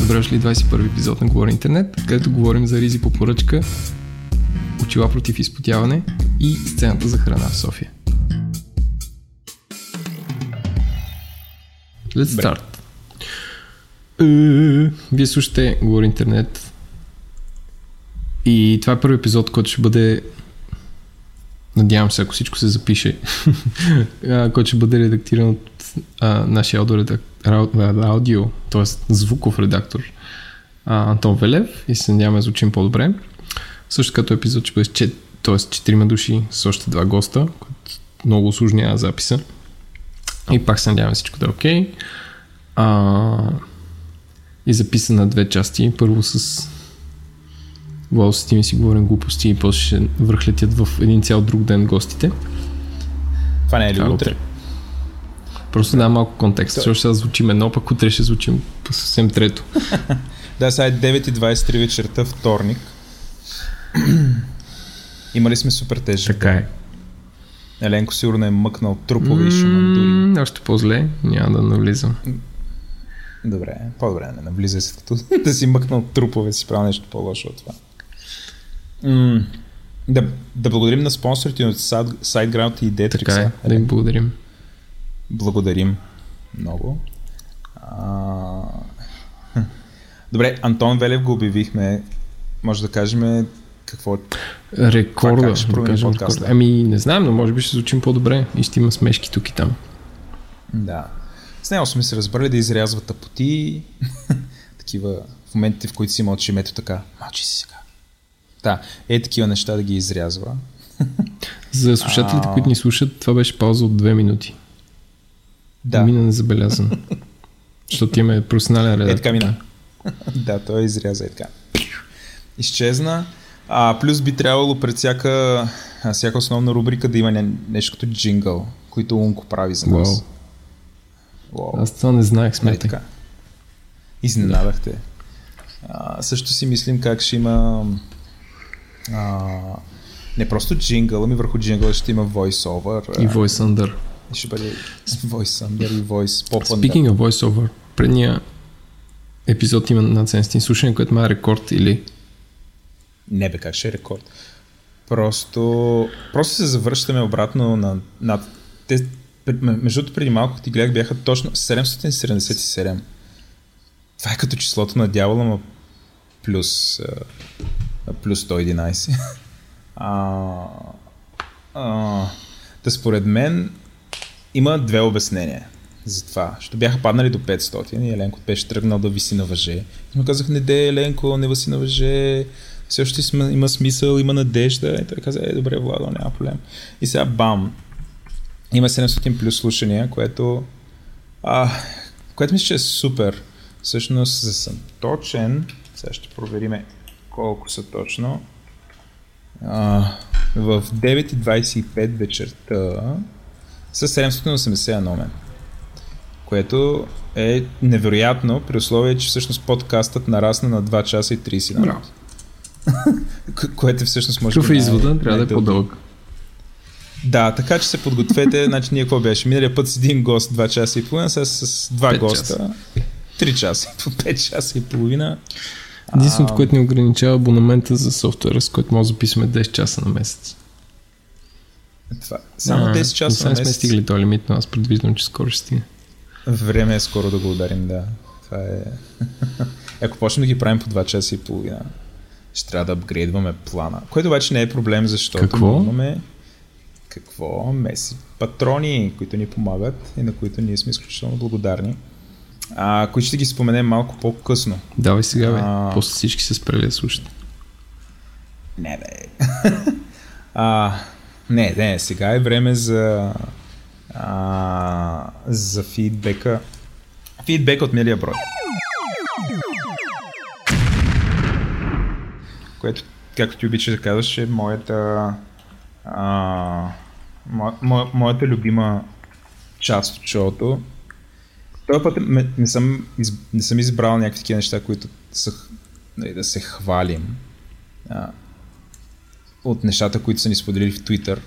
Добре дошли 21 епизод на Говори Интернет, където говорим за ризи по поръчка, очила против изпотяване и сцената за храна в София. Let's start. Е, Вие слушате Говори Интернет и това е първи епизод, който ще бъде надявам се, ако всичко се запише, който ще бъде редактиран от а, нашия аудио, т.е. звуков редактор а, Антон Велев и се надяваме да звучим по-добре. Също като епизод ще бъде т.е. 4 души с още два госта, което много усложнява записа. И пак се надяваме всичко да е окей. А, и записан на две части. Първо с Владо с Тими си говорим глупости и после ще върхлетят в един цял друг ден гостите. Това не е ли е утре? Просто да малко контекст, защото ще звучим едно, пък утре ще звучим съвсем трето. Да, сега е 9.23 вечерта, вторник. Имали сме супер тежък. Така е. Еленко сигурно е мъкнал трупове и шумандури. Още по-зле, няма да навлизам. Добре, по-добре не навлизай след като да си мъкнал трупове, си правил нещо по-лошо от това. М, да, да благодарим на спонсорите от SiteGround и Detrix. Така е, да им благодарим. Благодарим много. А... Добре, Антон Велев го обявихме. Може да кажем какво Рекорда, Това как ще да кажем рекорда. Ами, не знам, но може би ще звучим по-добре и ще има смешки тук и там. Да. С него сме се разбрали да изрязва тъпоти. такива в моментите, в които си мълчим, ето така. Мълчи си сега. Да, е такива неща да ги изрязва. За слушателите, които ни слушат, това беше пауза от две минути. Да, Мина незабелязано. Защото имаме професионален редактор. е така мина. да, той изряза е така. Изчезна. А, плюс би трябвало пред всяка, всяка основна рубрика да има не, нещо като джингъл, който Унко прави за нас. Вау. Уау. Аз това не знаех, Нали смятай. така? Изненадахте. А, също си мислим как ще има а, не просто джингъл, ами върху джингъл ще има voice-over. И а, voice under. Ще бъде voice under и voice pop under. Speaking of voiceover, предния епизод има на Ценстин слушане, което ма е рекорд или Не бе, как ще е рекорд. Просто, просто се завръщаме обратно на, на те, между другото преди малко ти гледах бяха точно 777. Това е като числото на дявола, но плюс, плюс 111. а, а, да според мен има две обяснения за това. Защото бяха паднали до 500 и Еленко беше тръгнал да виси на въже. И му казах, не де, Еленко, не въси на въже. Все още има смисъл, има надежда. И той каза, е, добре, Владо, няма проблем. И сега бам. Има 700 плюс слушания, което, а, което мисля, че е супер. Всъщност, за съм точен, сега ще провериме колко са точно. А, в 9.25 вечерта са 781 мен. Което е невероятно, при условие, че всъщност подкастът нарасна на 2 часа и 30 минути. Което всъщност може Какъв е най- извода? Трябва да е по-дълъг. Да, така че се подгответе. значи ние какво беше? Миналия път с един гост 2 часа и половина, сега с два Пет госта 3 часа, по 5 часа и половина. Единственото, което ни ограничава абонамента за софтуера, с който може да записваме 10 часа на месец. Това. Само А, 10 часа Не на сме месец. стигли този лимит, но аз предвиждам, че скоро ще стигне. Време е скоро да го ударим, да. Това е... Ако почнем да ги правим по 2 часа и половина, ще трябва да апгрейдваме плана. Което обаче не е проблем, защото Какво? имаме какво? Меси патрони, които ни помагат и на които ние сме изключително благодарни. А, които ще ги споменем малко по-късно. Давай сега, бе. А. После всички се спрели да слушат. Не, бе. а, не, не, сега е време за а, за фидбека. Фидбек от милия брой. Което, както ти обичаш да казваш, е моята а, мо, мо, моята любима част от шоуто. Този път ме- не съм, из, не съм избрал някакви такива неща, които са, нали, да се хвалим. А, от нещата, които са ни споделили в Twitter.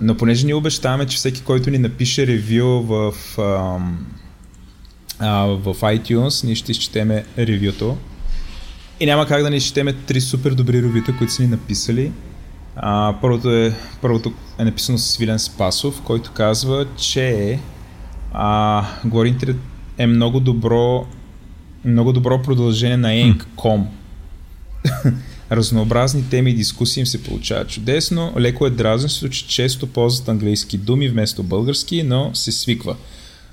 Но понеже ние обещаваме, че всеки, който ни напише ревю в, ам, а, в iTunes, ние ще изчетеме ревюто. И няма как да не изчетеме три супер добри ревюта, които са ни написали. А, първото, е, първото е написано с Свилен Спасов, който казва, че а, Говори Интернет е много добро много добро продължение на Eng.com. Разнообразни теми и дискусии им се получават чудесно. Леко е дразнещо, че често ползват английски думи вместо български, но се свиква.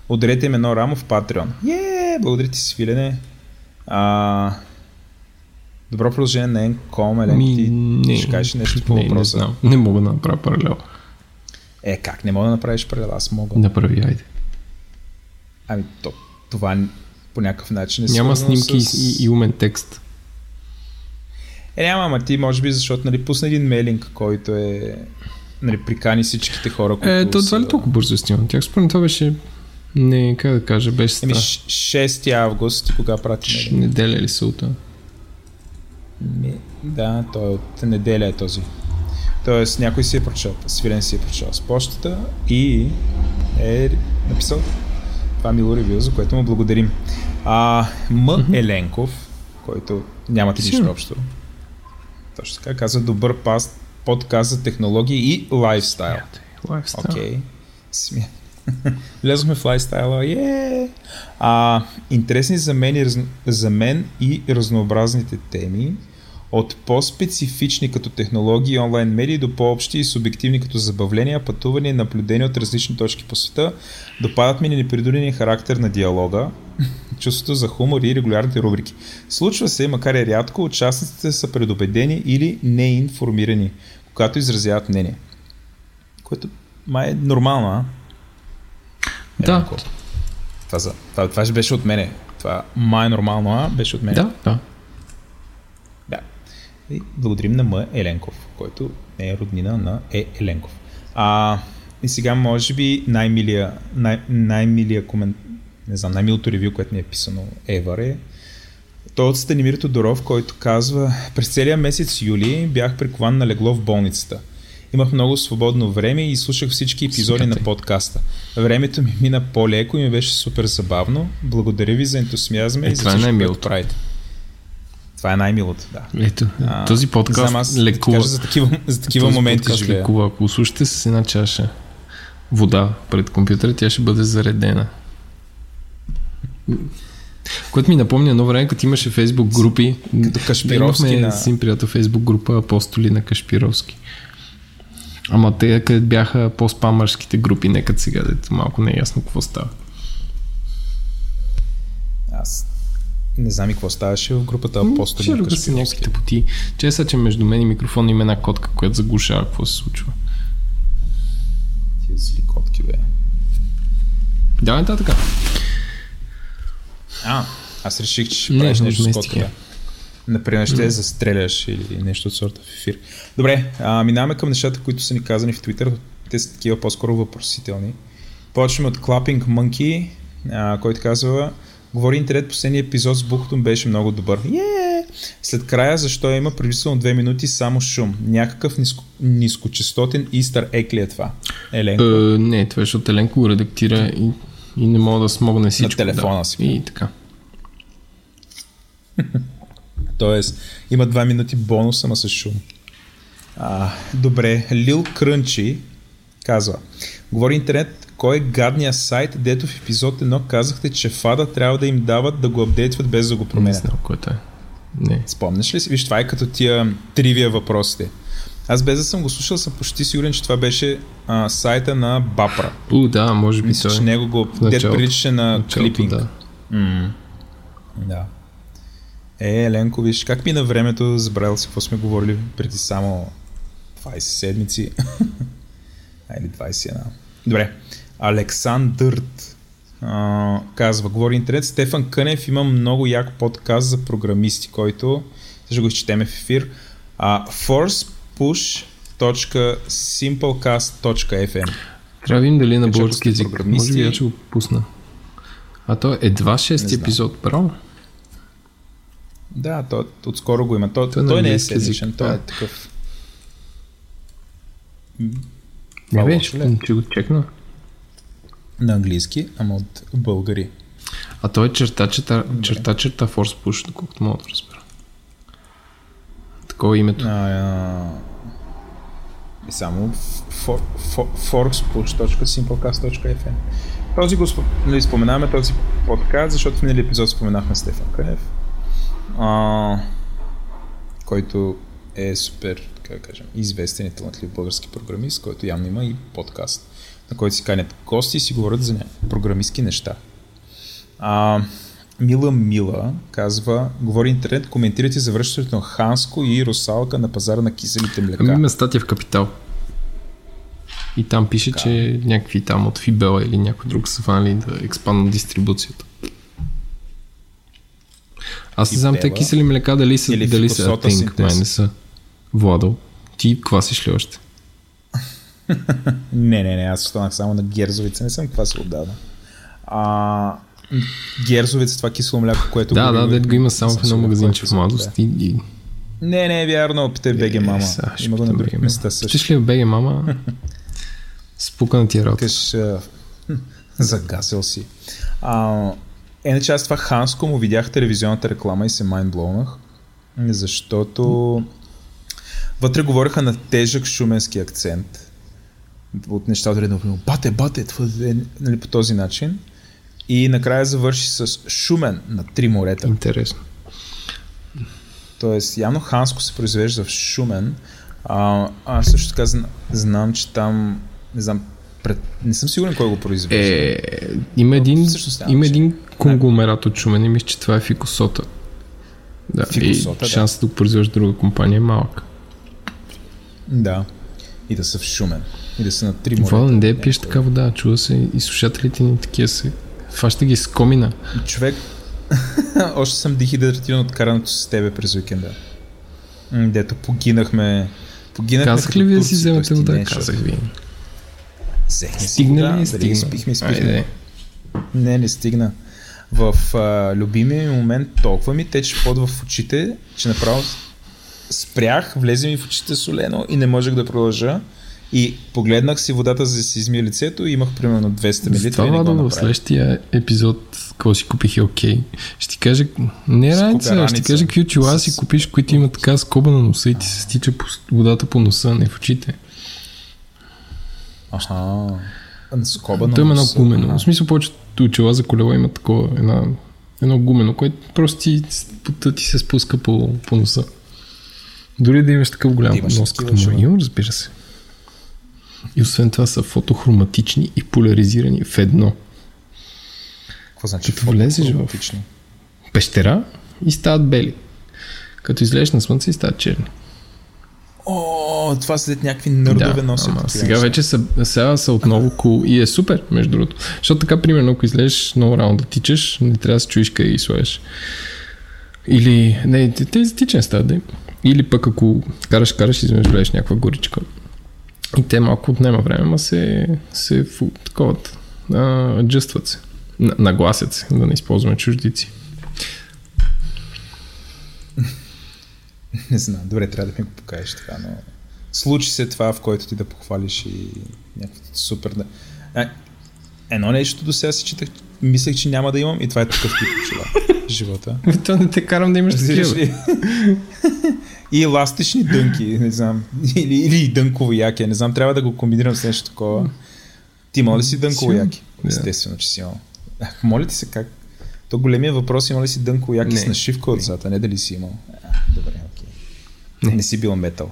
Ударете им едно рамо в Patreon. Е, благодаря ти, Свилене. А, добро продължение на Eng.com, Елен, ти не, ще кажеш нещо по въпроса. Не, не, не мога да направя паралел. Е, как не мога да направиш паралел? Аз мога. Направи, айде. Ами, то, това по някакъв начин е Няма снимки с... и, и умен текст. Е, няма, ама ти може би, защото нали, пусна един мейлинг, който е нали, прикани всичките хора, които Е, то това ли толкова бързо е снимам? Тях според това беше не, как да кажа, беше Еми, 6 август, кога прати мейлинг? Неделя или султа? Ми, да, той е от неделя е този. Тоест някой си е прочел, свирен си е прочел с почтата и е написал това мило ревю, за което му благодарим. А, М. Mm-hmm. Еленков, който нямате нищо общо. Точно така, каза добър паст, подкаст за технологии и лайфстайл. Лайфстайл. Окей. Okay. Влезохме в лайфстайла. Yeah! А, интересни за мен, и, за мен и разнообразните теми от по-специфични като технологии и онлайн медии до по-общи и субективни като забавления, пътувания и наблюдения от различни точки по света, допадат ми на характер на диалога, чувството за хумор и регулярните рубрики. Случва се, макар и рядко, участниците са предубедени или неинформирани, когато изразяват мнение. Което май е нормално, а? Е, да. Това, за, това, това беше от мене. Това май е нормално, а? Беше от мене. Да, да. И благодарим на М. Еленков, който е роднина на Е. Еленков. А, и сега, може би, най-милия, най- най-милия комент... не знам, най-милото ревю, което ми е писано Евър е той от Станимир Тодоров, който казва През целия месец юли бях прикован на легло в болницата. Имах много свободно време и слушах всички епизоди Скъпи. на подкаста. Времето ми мина по-леко и ми беше супер забавно. Благодаря ви за ентусиазма е, и за е всичко, което правите. Това е най-милото, да. Ето, а, този подкаст знам, аз лекува. Да за такива, за такива този моменти живея. лекува. Ако слушате с една чаша вода пред компютъра, тя ще бъде заредена. Което ми напомня едно време, като имаше фейсбук групи. Като Кашпировски. Имахме на... син приятел фейсбук група Апостоли на Кашпировски. Ама те къде бяха по-спамърските групи, нека сега, дето малко не е ясно какво става. Аз не знам и какво ставаше в групата Апостоли на Кашпировски. някакви тъпоти. Чеса, че между мен и микрофон има една котка, която заглушава какво се случва. Тия зли котки, бе. Да, да, така. А, аз реших, че ще правиш нещо с котката. Например, ще застреляш или нещо от сорта в ефир. Добре, а, минаваме към нещата, които са ни казани в Twitter. Те са такива по-скоро въпросителни. Почваме от Clapping Monkey, а, който казва Говори интернет, последния епизод с Бухтон беше много добър. Yeah! След края, защо има приблизително две минути само шум? Някакъв ниско, нискочастотен истър ек ли е това? Еленко? Uh, не, това е, защото Еленко го редактира и, и не мога да смогне всичко. На телефона да. си. И така. Тоест, има два минути бонус, ама с шум. А, добре, Лил Крънчи казва. Говори интернет, кой е гадния сайт, дето в епизод 1 казахте, че фада трябва да им дават да го апдейтват без да го променят. Не знам, което е. Не. Спомняш ли си? Виж, това е като тия тривия въпросите. Аз без да съм го слушал, съм почти сигурен, че това беше а, сайта на Бапра. У, да, може би Мисля, той. че него го дед приличаше на началото, клипинг. Да. Mm. да. Е, Еленко, виж, как ми на времето, забравил си какво сме говорили преди само 20 седмици. а, или 21. Добре. Александърт а, казва, говори интернет, Стефан Кънев има много як подкаст за програмисти, който ще го изчетеме в ефир. А, forcepush.simplecast.fm Трябва да видим дали е на български язик. Може би ще го пусна. А то е едва 6 епизод, право? Да, то, отскоро го има. То, той, той не е седмичен, той е такъв Не бе, лошо ли е? ще, ще го чекна. На английски, ама от българи. А той е черта, черта, черта, черта Force Push, доколкото мога да разбера. Такова е името. А, а, и само for, for, forcepush.simplecast.fm Този го нали, споменаваме този подкаст, защото в миналия епизод споменахме Стефан Кънев, а, който е супер, как да кажем, известен и талантлив български програмист, който явно има и подкаст, на който си канят гости и си говорят за някакви програмистски неща. А, Мила Мила казва, говори интернет, коментирайте завръщането на Ханско и Русалка на пазара на киселите млека. Ами има статия в Капитал. И там пише, че някакви там от Фибела или някой друг са фанали да експанднат дистрибуцията. Аз не знам те кисели млека дали са, дали са Think, май не са. Владо, ти квасиш ли още? Не, не, не, аз останах само на герзовица, не съм квасил отдавна. А, герзовица, това кисело мляко, което... Да, да, дед го има само в едно магазинче в е младост и, и Не, не е вярно, питай БГ мама. ще Има го на други места също. Щеш ли БГ мама? Спука на тия работа. Каш, загасил си. А, иначе аз това Ханско му видях телевизионната реклама и се майнблоунах, защото вътре говореха на тежък шуменски акцент от нещата, да бате, бате, това е, нали, по този начин. И накрая завърши с Шумен на три морета. Интересно. Тоест, явно Ханско се произвежда в Шумен. А, аз също така зна, знам, че там, не знам, пред, не съм сигурен кой го произвежда. Е, има един, всъщност има един конгломерат от Шумен и мисля, че това е Фикосота. Да, Фикосота, и да. шансът да го произвежда друга компания е малък. Да. И да са в Шумен. И да са на три морета. Владен, де Не, пиеш кой- така вода, чува се и слушателите ни такива се. Фаща ги с комина. Човек, още съм дехидратиран от карането с тебе през уикенда. Дето погинахме. Погинахме Казах ли ви да си вземете т.е. ти вода? не, Казах ви. Стигна ли? дали Стигна. изпихме, изпихме. Айде. Не, не стигна. В а, любимия ми момент толкова ми тече пот в очите, че направо спрях, влезе ми в очите солено и не можех да продължа. И погледнах си водата, за да си измия лицето и имах примерно 200 мл. Го Владо, в следващия епизод, какво си купих е окей. Ще ти кажа, не раница, ще ти кажа какви очила си купиш, които имат така скоба на носа и ти се стича по, водата по носа, не в очите. Аха. Скоба на Той има едно гумено. Аха. В смисъл, повечето очила за колела има такова, една, едно гумено, което просто ти, ти се спуска по, по носа. Дори да имаш такъв голям нос като моя, разбира се. И освен това са фотохроматични и поляризирани в едно. Какво значи? Като влезеш в-? Пещера и стават бели. Като излезеш на слънце и стават черни. О, това след някакви нърдове да, носят. ама сега вече са, сега са отново cool и е супер, между другото. Защото така, примерно, ако излезеш много рано да тичаш, не трябва да се чуеш къде ги слагаш. Или, не, те- те за тичане стават, да. Или пък ако караш, караш, изведнъж влезеш някаква горичка. И те малко отнема време, ама се, се фу, такова, аджъстват се. На- Нагласят се, да не използваме чуждици. Не знам, добре, трябва да ми го покажеш така, но... Случи се това, в който ти да похвалиш и някакво супер... едно нещо до сега си читах, мислех, че няма да имам и това е такъв тип очила. в Живота. То не те карам да имаш такива. и еластични дънки, не знам. Или, или дънково яки, не знам, трябва да го комбинирам с нещо такова. Ти има ли си дънково яки? Естествено, че си имал. Моля ти се как? То големия въпрос има ли си дънково яки Не. с нашивка отзад, а не дали си имал. А, добре, окей. Не. Не си бил метал.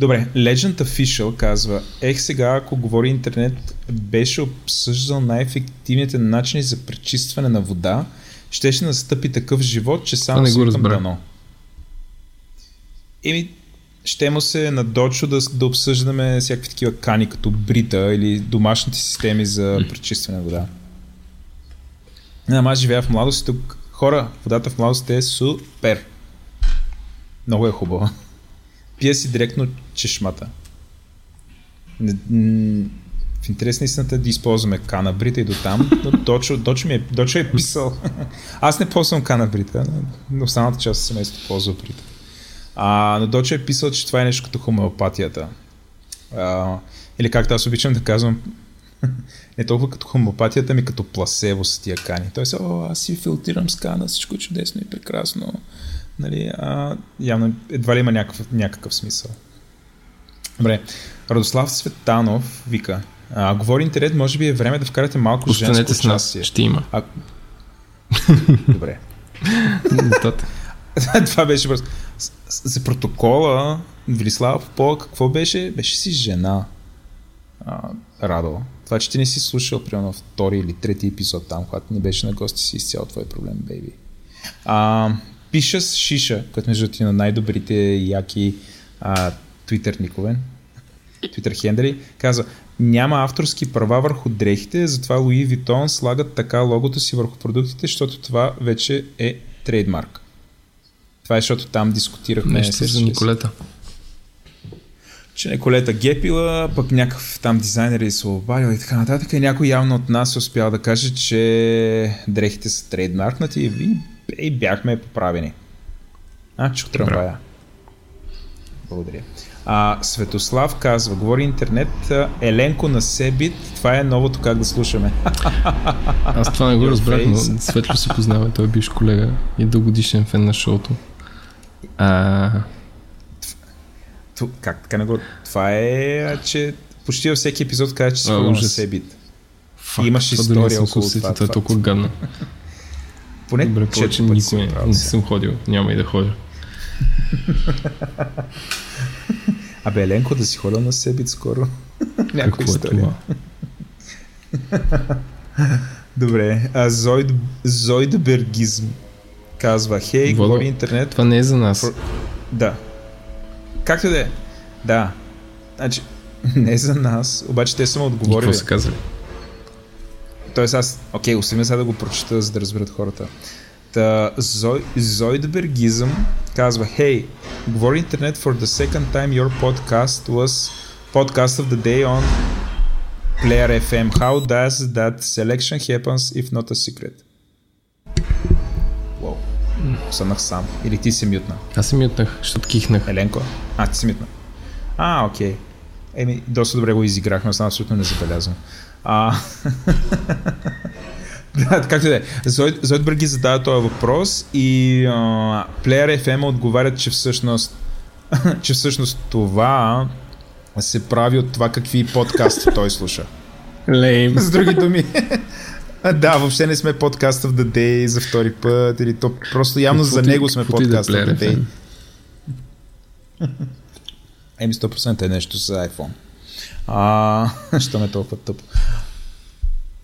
Добре, Legend Official казва, ех сега, ако говори интернет, беше обсъждал най-ефективните начини за пречистване на вода, щеше настъпи такъв живот, че само не го дано. Еми, ще му се на Дочо да, да обсъждаме всякакви такива кани, като Брита или домашните системи за пречистване на вода. Ама аз живея в младост и тук. Хора, водата в младост е супер. Много е хубава. Пия си директно чешмата. В интерес на истината да използваме кана брита и до там, но Дочо, Дочо, ми е, Дочо е писал. Аз не ползвам кана брита, но- останалата част от семейството ползва брита. А, но Дочо е писал, че това е нещо като хомеопатията. А, или както аз обичам да казвам, не толкова като хомопатията ми, като пласево с тия кани. Тоест, о, аз си филтрирам скана, всичко е чудесно и прекрасно. Нали, а, явно едва ли има някакъв, някакъв смисъл. Добре. Радослав Светанов вика. А, говори интернет, може би е време да вкарате малко Останете женско с нас, участие. ще има. А... Добре. Това беше просто. За протокола, Велислава Попова, какво беше? Беше си жена. А, Радо. Това, че ти не си слушал, примерно, втори или трети епизод там, когато не беше на гости си, изцяло твой проблем, бейби. А, пиша с Шиша, който между е на най-добрите яки а, твитър твитър хендери, каза, няма авторски права върху дрехите, затова Луи Витон слагат така логото си върху продуктите, защото това вече е трейдмарк. Това е, защото там дискутирахме Нещо за Николета. че Николета гепила, пък някакъв там дизайнер е се обадил и така нататък. И някой явно от нас е успял да каже, че дрехите са трейдмаркнати и, и бяхме поправени. А, чух трамвая. Благодаря. А, Светослав казва, говори интернет, Еленко на Себит, това е новото как да слушаме. Аз това не го разбрах, но. Светло се познава. Той е бивш колега и дългогодишен фен на шоуто. А, Как така не го... Това е, че почти във всеки епизод казва, че ходил на. Себит. фак, Имаш история около се това. Това е толкова гадно. Поне Добре, повече никой не съм ходил. Няма и да ходя. Абе, Еленко да си ходил на Себит скоро. Е история. това? Добре, а Зойд, Зойдбергизм казва, хей, Водо, говори интернет. Това не е за нас. Про- Да. Както и да е. Да. Значи, не за нас, обаче те са му И отговорили. какво са казали? Тоест аз, окей, оставим сега да го прочета, за да разберат хората. Та, Зой, Зойдбергизъм казва, Hey, говори интернет for the second time your podcast was podcast of the day on Player FM. How does that selection happens if not a secret? Wow. Останах сам. Или ти се мютна. Аз се мютнах, защото кихнах. Еленко? А, ти си митна. А, окей. Еми, доста добре го изиграхме, аз абсолютно не забелязвам. А... както да е. Зойд- Зойдберги задава този въпрос и а, Player FM отговарят, че всъщност че всъщност това се прави от това какви подкасти той слуша. Лейм. С други думи. Да, въобще не сме подкаст of the day за втори път, или то просто явно за него сме е подкаст of the day. Еми 100% е нещо с iPhone. А, що ме толкова тъпо.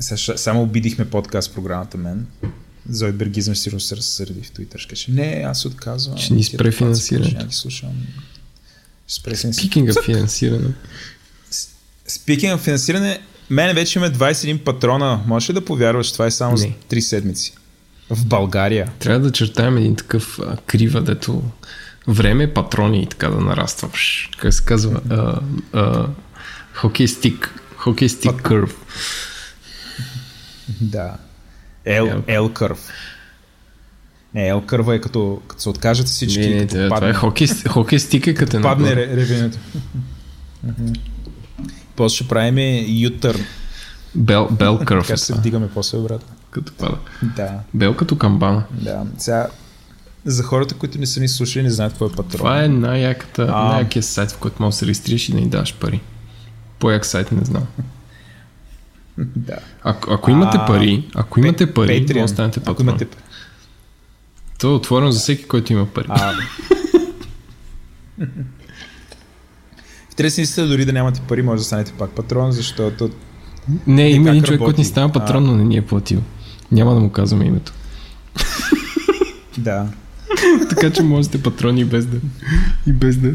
Сега, само обидихме подкаст програмата мен. Зойбергизъм сигурно се разсърди в Twitter. Ще не, аз се отказвам. Ще ни спре финансирането. ще слушам. Ще спре финансирането. Пикинга финансиране. Of финансиране, мен вече има 21 патрона. Можеш ли да повярваш, това е само за Не. 3 седмици? В България. Трябва да чертаем един такъв а, крива, дето време, патрони и така да нараства. Как се казва? А, а, хокей стик. Хокей стик кърв. Да. Ел, Ел- Ел кърв. Не, Ел кърва е като, като се откажат всички. Не, не, като това, това падне, е хокей, хокей стик е като падне ре- ревенето. После ще правим ютър. Бел, бел кърв Така е ще се това, вдигаме после обратно. като пада. Да, Бел като камбана. да. Сега, за хората, които не са ни слушали, не знаят какво е патрон. Това е най-яката, А. най-якият сайт, в който можеш да се регистрираш и да ни даваш пари. По-як сайт не знам. Да. Ако, ако имате А, пари, ако имате пари, Patreon. може да станете Ако патрон. имате... То е отворено за всеки, който има пари. А... Интересни истина, дори да нямате пари, може да станете пак патрон, защото не, има един човек, който ни става патрон, но не ни е платил. Няма да му казваме името. да. така че може да сте патрони без да... И без да...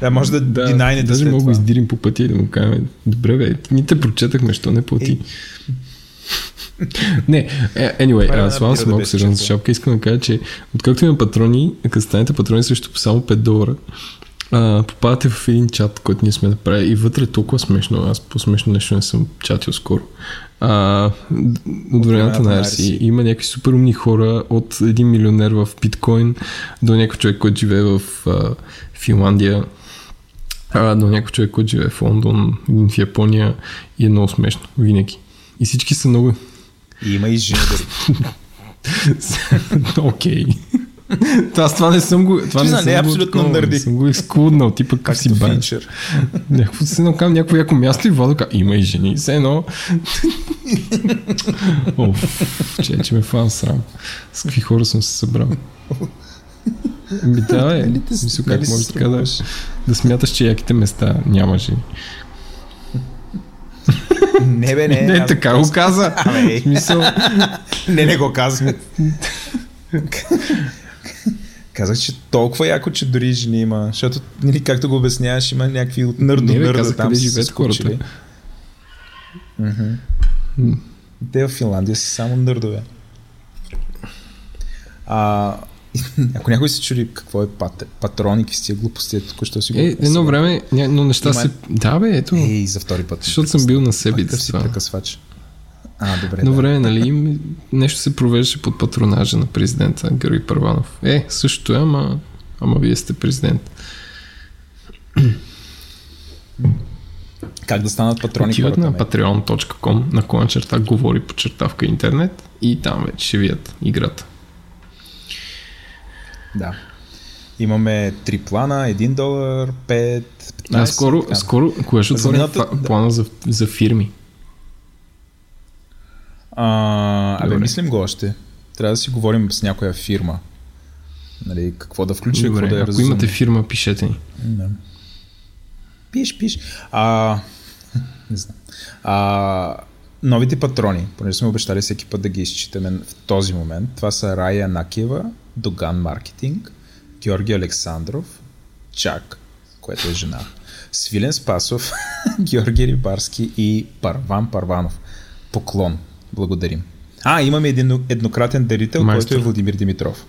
Да, може да, Да, динайнете даже след мога го издирим по пътя и да му кажем, добре бе, ние те прочетахме, що не плати. не, е, anyway, бира се да малко сериозна често. шапка, искам да кажа, че откакто имам патрони, като станете патрони срещу само 5 долара, а, попадате в един чат, който ние сме направили и вътре е толкова смешно, аз по-смешно нещо не съм чатил скоро. А, от времената на RC. има някакви супер умни хора от един милионер в биткоин до някой човек, който живее в а, Финландия а, някой човек, който живее в Лондон, един в Япония и е много смешно, винаги. И всички са много... И има и жени. Окей. Аз това не съм го. Това Ти не, съм не е го абсолютно такова, нърди. Не съм го изклуднал, типа как си. Финчер. Някакво се накам някакво яко място и Владо ка, има и жени. Все едно. Оф, че, че ме фан срам. С какви хора съм се събрал. Ами да, е. Нали Мисля, нали как се може така да, да смяташ, че яките места няма жени. Не, бе, не. Не, аз така го каза. Абе, В смисъл, не, не го казвам. Казах, че толкова яко, че дори жени има. Защото, нали, както го обясняваш, има някакви от нърдо Не, бе, нърда казах, там къде живеят хората. Мгм. Те в Финландия са само нърдове. А, ако някой се чуди какво е пат, патрон и какви сте глупости, тук що си го е, едно време, ня- но неща Има- се... Да, бе, ето. Ей, за втори път. Защото съм бил на себе Какъв си прекъсвач? А, добре. Едно да. време, нали, нещо се провеждаше под патронажа на президента Георги Първанов. Е, също е, ама, ама вие сте президент. Как да станат патрони Отиват на patreon.com на черта говори по чертавка интернет и там вече ще видят играта. Да. Имаме три плана, 1 долар, 5, 15. А скоро, така. скоро кое ще отворим фа- плана за, за фирми? А, абе, мислим го още. Трябва да си говорим с някоя фирма. Нали, какво да включи, какво Добре, да е ако разумно. имате фирма, пишете ни. Да. Пиш, пиш. А, не знам. А, новите патрони, понеже сме обещали всеки път да ги изчитаме в този момент, това са Рая Накиева, Доган Маркетинг, Георги Александров, Чак, което е жена, Свилен Спасов, Георги Рибарски и Парван Парванов. Поклон. Благодарим. А, имаме един еднократен дарител, Майстор. който е Владимир Димитров.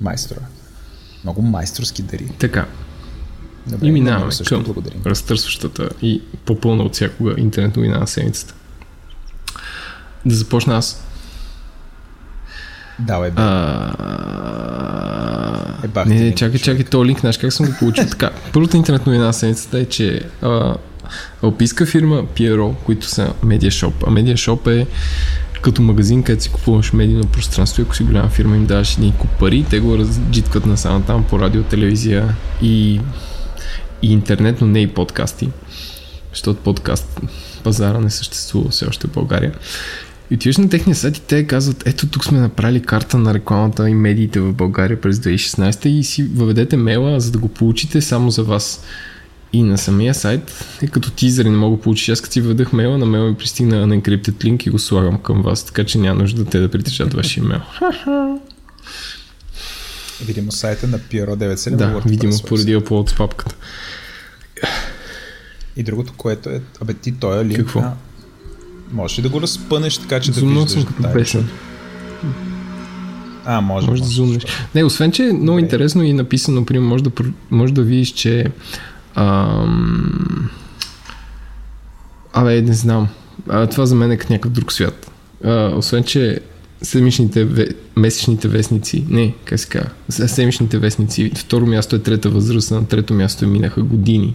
Майстора. Много майсторски дари. Така, Добре, и на минаваме също към благодарим. разтърсващата и по-пълна от всякога интернет новина на седмицата. Да започна аз. Давай, бе. А... Е, бах не, не, чакай, чакай, то линк, знаеш как съм го получил така. Първата интернет новина на седмицата е, че а, алпийска фирма PRO, които са MediaShop, а MediaShop е като магазин, където си купуваш медийно пространство ако си голяма фирма им даваш един куп пари, те го разджиткват насам там по радио, телевизия и, и интернет, но не и подкасти. Защото подкаст пазара не съществува все още в България. И отиваш на техния сайт и те казват, ето тук сме направили карта на рекламата и медиите в България през 2016 и си въведете мейла, за да го получите само за вас. И на самия сайт, е като тизър и не мога да получиш, аз като си въведах мейла, на мейла ми пристигна unencrypted линк и го слагам към вас, така че няма нужда те да притежат вашия мейл. Видимо сайта на PRO 97 да, видимо поради upload с папката. И другото, което е, абе ти този линк Какво? на... Можеш ли да го разпънеш така, че да виждаш съм като детайли? песен. А, може. Може да зумнеш. Не, освен, че е много Добре. интересно и написано, пример, може да, може да видиш, че ам... Абе, не знам. А, това за мен е като някакъв друг свят. А, освен, че седмичните, ве... месечните вестници, не, как се казва, седмичните вестници, второ място е трета възраст, на трето място е минаха години.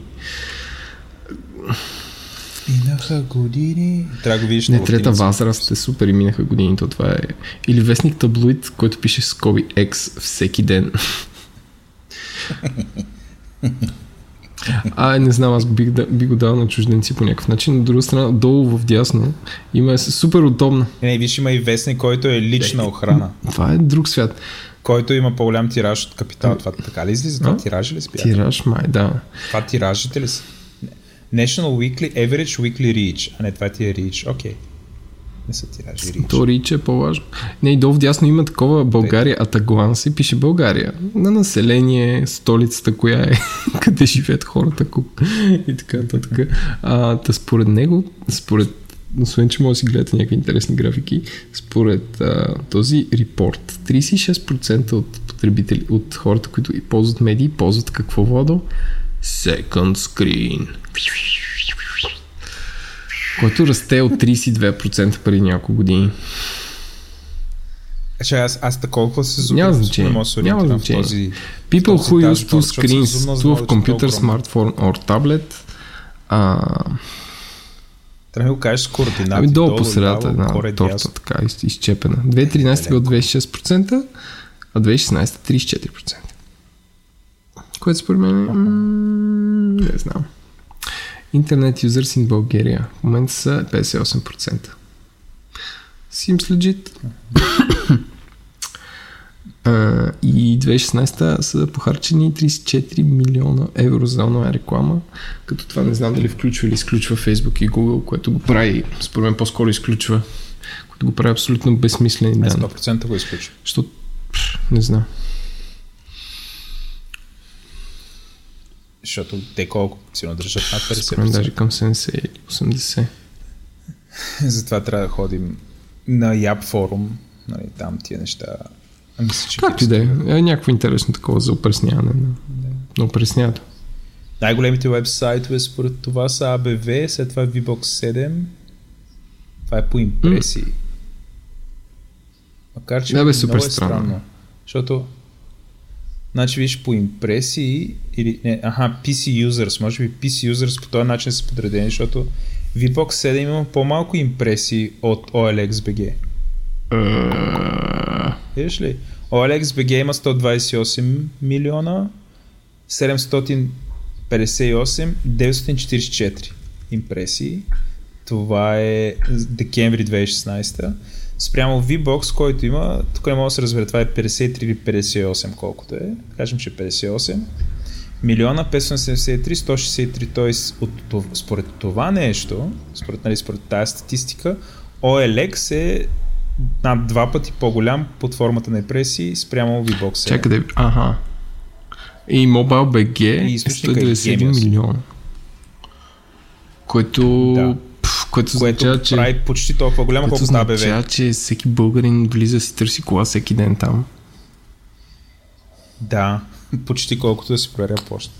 Минаха години. Трябва да го видиш Не, на трета възраст е супер и минаха години, то това е. Или вестник таблоид, който пише скоби X всеки ден. А, не знам, аз бих, да, би го дал на чужденци по някакъв начин. От друга страна, долу в дясно има е супер удобна. Не, не, виж, има и вестник, който е лична охрана. Това е друг свят. който има по-голям тираж от капитал. Това така ли излиза? Това тиражи ли спя? Тираж, май, да. Това тиражите ли са? National Weekly Average Weekly Reach. А не, това ти е Reach. Окей. Не са тиражи Reach. То Рич е по-важно. Не, и долу вдясно има такова България, а таглан си пише България. На население, столицата, коя е, къде живеят хората ку- и така нататък. А, та според него, според освен, че може да си гледате някакви интересни графики, според а, този репорт, 36% от потребители, от хората, които ползват медии, ползват какво владо? Second screen. Който расте от 32% преди няколко години. Че аз, аз такова се зубим, Няма значение. Няма значение. този... People този who use two screens, two of computer, е smartphone or tablet. А, Трябва да го кажеш с координати. ами долу по средата една горе, торта, дясно. така из- изчепена. 2013 бил 26%, а 2016 34%. Което според мен е, м, не знам. Интернет users in България в момента са 58%. Seems legit. А, и 2016 са похарчени 34 милиона евро за онлайн реклама, като това не знам дали включва или изключва Facebook и Google, което го прави, според мен по-скоро изключва, което го прави абсолютно безсмислени данни. 100% го изключва. Защото, не знам. Защото те колко силно държат над Според мен 50%. даже към 70 или 80. Затова трябва да ходим на Яб форум, нали, там тия неща. Мисля, че Както и да е, е някакво интересно такова за опресняване на, на опресняването. Най-големите вебсайтове според това са ABV, след това VBOX 7. Това е по импресии. Макар, че Да, бе, много супер е странно. странно. Защото Значи виж по импресии или не, аха, PC users, може би PC users по този начин са подредени, защото VBOX 7 има по-малко импресии от OLX.BG. Е, Виж ли? OLX.BG има 128 милиона, 758, 944 импресии. Това е декември 2016. Спрямо VBOX, който има, тук не мога да се разбере, това е 53 или 58, колкото е. Кажем, че 58. Милиона 573, 163, т.е. според това нещо, според, нали, според тази статистика, OLX е над два пъти по-голям под формата на импресии спрямо VBOX. Чакай да... Аха. И Mobile BG И е източника е 191 Genius. милиона. Което... Да. Което което означава, че... прави почти толкова голямо, колкото ABV. означава, че всеки българин влиза си търси кола всеки ден там. Да, почти колкото да си проверя почта.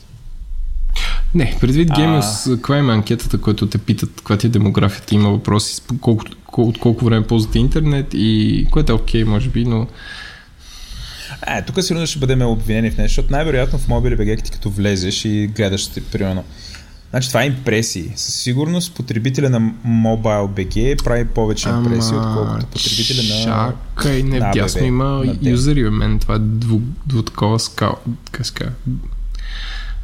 Не, предвид А. Геймърс, каква има анкетата, която те питат, каква ти е демографията, има въпроси, колко, кол, от колко време ползвате интернет и което е окей, може би, но Е, тук сигурно ще бъдем обвинени в нещо, защото най-вероятно в мобили BG ти като влезеш и гледаш ти, примерно. Значи това е импресии. Със сигурност потребителя на Mobile BG прави повече импресии, отколкото потребителя на... Чакай, не, на вдясно ABV, има юзери, мен това е дву, дву такова скал, казва?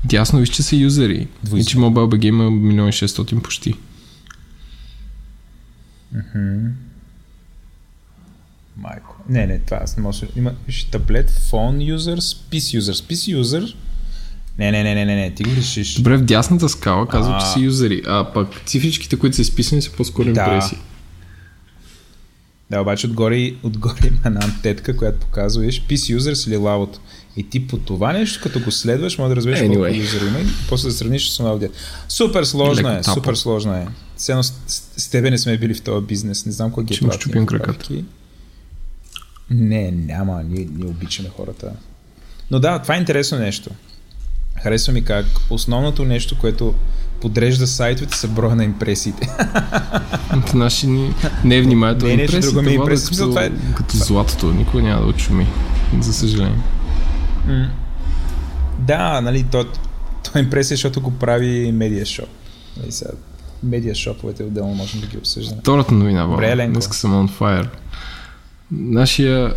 Дясно виж, че са юзери. Двуизмерно. И че Mobile BG има 1 600 почти. Майко. Не, не, това аз не се- Има, таблет, фон users, PC users. PC user... Не, не, не, не, не, не, ти го решиш. Добре, в дясната скала казва, А. че са юзери, а пък цифричките, които са изписани, са по-скоро Да. импресии. Да, обаче отгоре, отгоре има една антетка, която показва, виж, PC users или лавото. И ти по това нещо, като го следваш, може да разбереш Anyway. колко юзери има и после да сравниш с аудио. Супер сложно Леко е, тапо. супер сложно е. Все с, с, тебе не сме били в този бизнес, не знам кой ги е Ще щупим инфографики. краката. Не, няма, ние, ние обичаме хората. Но да, това е интересно нещо. Харесва ми как основното нещо, което подрежда сайтовете са броя на импресиите. Наши ни не е вниманието. Не, Импресията, друго ми е Владо, импресия. като, това е- като златото, никога няма да очуми. За съжаление. М. Да, нали, то, то импресия, защото го прави Медиашоп. Нали, сега, Медиашоповете отделно можем да ги обсъждаме. Втората новина. Добре. Днеска съм on fire. Нашия,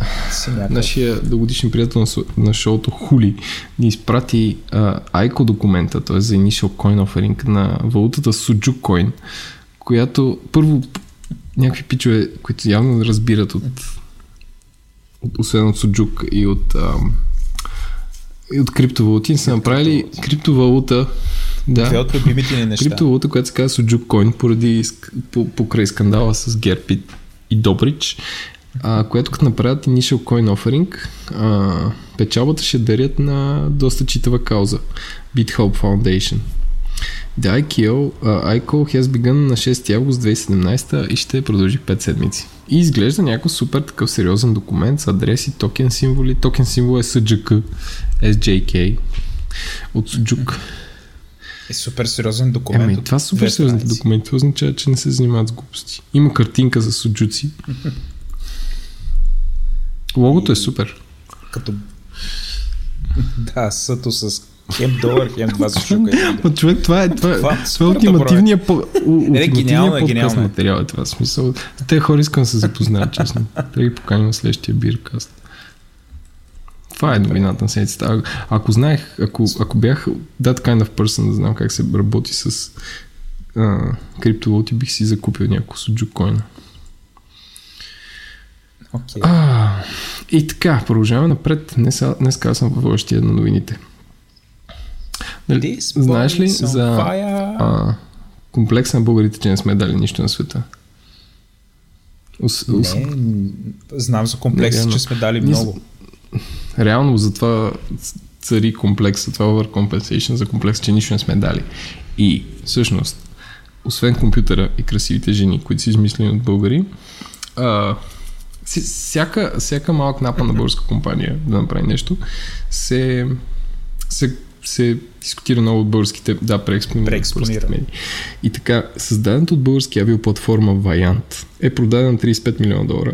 нашия дългодишен приятел на, на шоуто Хули ни изпрати а, ICO документа, т.е. за Initial Coin Offering на валутата Sujuk Coin, която първо някакви пичове, които явно разбират от, от освен от Суджук и от ам, и от криптовалути са направили криптовалута да, Две от любимите ни неща. Криптовалута, която се казва Sujuk Coin, поради покрай скандала с Герб и, и Добрич, а, която като направят Initial Coin Offering, а, печалбата ще дарят на доста читава кауза. BitHub Foundation. The ICO, uh, ICO has begun на 6 август 2017 и ще продължи 5 седмици. И изглежда някакъв супер такъв сериозен документ с адреси, токен символи. Токен символ е SJK, SJK от Sujuk. Е супер сериозен документ. От това супер страници. документи. Това означава, че не се занимават с глупости. Има картинка за суджуци. Логото е супер. Като... Да, съто с хем долар, хем два за шука. Ма човек, това е, това, е- Това това е е ултимативният, по, у, гениално е, подкаст материал е това. Смисъл, те хора искам да се запознаят, честно. Да ги поканим на следващия биркаст. Това е новината на седмицата. А- Ако знаех, ако, ако бях that kind of person, да знам как се работи с а, криптовалути, бих си закупил няколко суджу Окей. А, и така, продължаваме напред. Днес, днес аз съм във още на новините. This знаеш ли за а, комплекс на българите, че не сме дали нищо на света? Ус, ус, Не, знам за комплекси, Не, че сме дали много. реално затова цари комплекса, това overcompensation за комплекс, че нищо не сме дали. И всъщност, освен компютъра и красивите жени, които са измислени от българи, а, си- всяка, всяка малка напа на българска компания да направи нещо, се, се, се дискутира много от българските, да, преекспонира. И така, създадената от български авиоплатформа Ваянт е продадена на 35 милиона долара.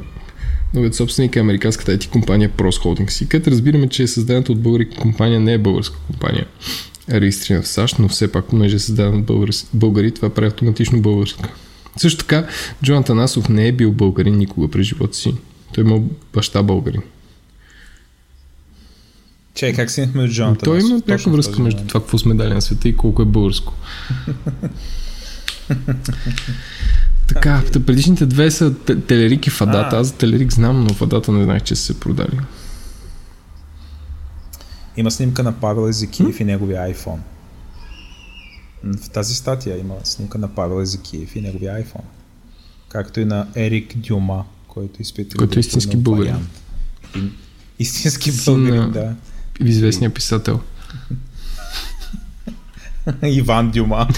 Новият собственик е американската IT компания Pros Holdings. И като разбираме, че създадената от българи компания не е българска компания, регистрирана в САЩ, но все пак, понеже е създадена от българи, българи, това прави автоматично българска. Също така, Джон Танасов не е бил българин никога през живота си. Той има баща българин. Че, как си до Джон Той има пряка връзка между това, какво сме дали на света и колко е българско. така, предишните две са те- Телерик и Фадата. Аз за Телерик знам, но Фадата не знаех, че са се продали. Има снимка на Павел Езекиев и неговия iPhone. В тази статия има снимка на Павел Езекиев и неговия iPhone. Както и на Ерик Дюма, който изпитва. Който е истински българин. Истински българин, да. Известният писател. Иван Дюма.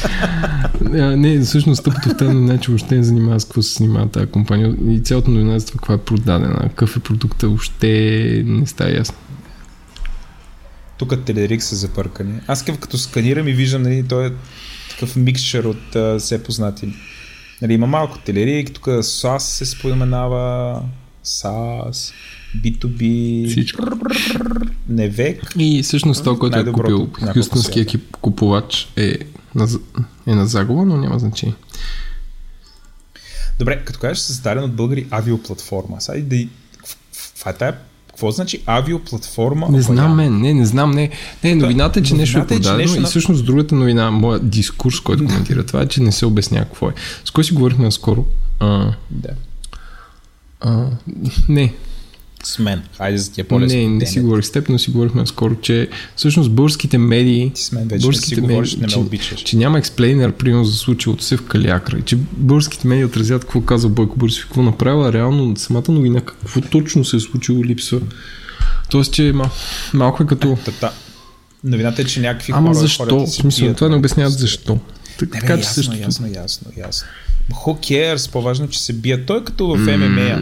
А, не, всъщност тъпото в тази новина, е, че въобще не занимава с какво се занимава тази компания. И цялата новина е това каква е продадена. Какъв е продукта, въобще не става ясно. Тук телерик са запъркани. Аз като, сканирам и виждам, нали, той е такъв микшер от а, все познати. Нали, има малко телерик, тук SAS се споменава, SAS, B2B, Всичко. Невек. И всъщност това, което е купил няколко хюстонски свята. екип купувач е на, е на загуба, но няма значение. Добре, като кажеш създаден от българи авиоплатформа, сега да. Това е тая... Какво значи авиоплатформа? Не знам, мен, не, не знам, не. Не, новината е, че нещо е новината е, продадено нещо и всъщност другата новина, моят дискурс, който коментира това е, че не се обяснява какво е. С кой си говорихме наскоро? А, Да. а, не, С мен. Хайде за тия по-лесно. не, не си говорих с теб, но си говорихме наскоро, че всъщност българските медии Ти с мен вече не си говориш, не ме че, обичаш. че няма експлейнер, примерно за случилото се в Калиакра и че българските медии отразят какво казва Бойко Борисов какво направила, реално самата новина какво точно се е случило липсва. Тоест, че мал, малко е като... Тата. Новината е, че някакви Ама хора... защо? хората си смисъл, това не обясняват защо. Так, Не, бе, така че ясно, също. ясно, ясно, ясно. Who cares? По-важно, че се бият. Той е като в ММА.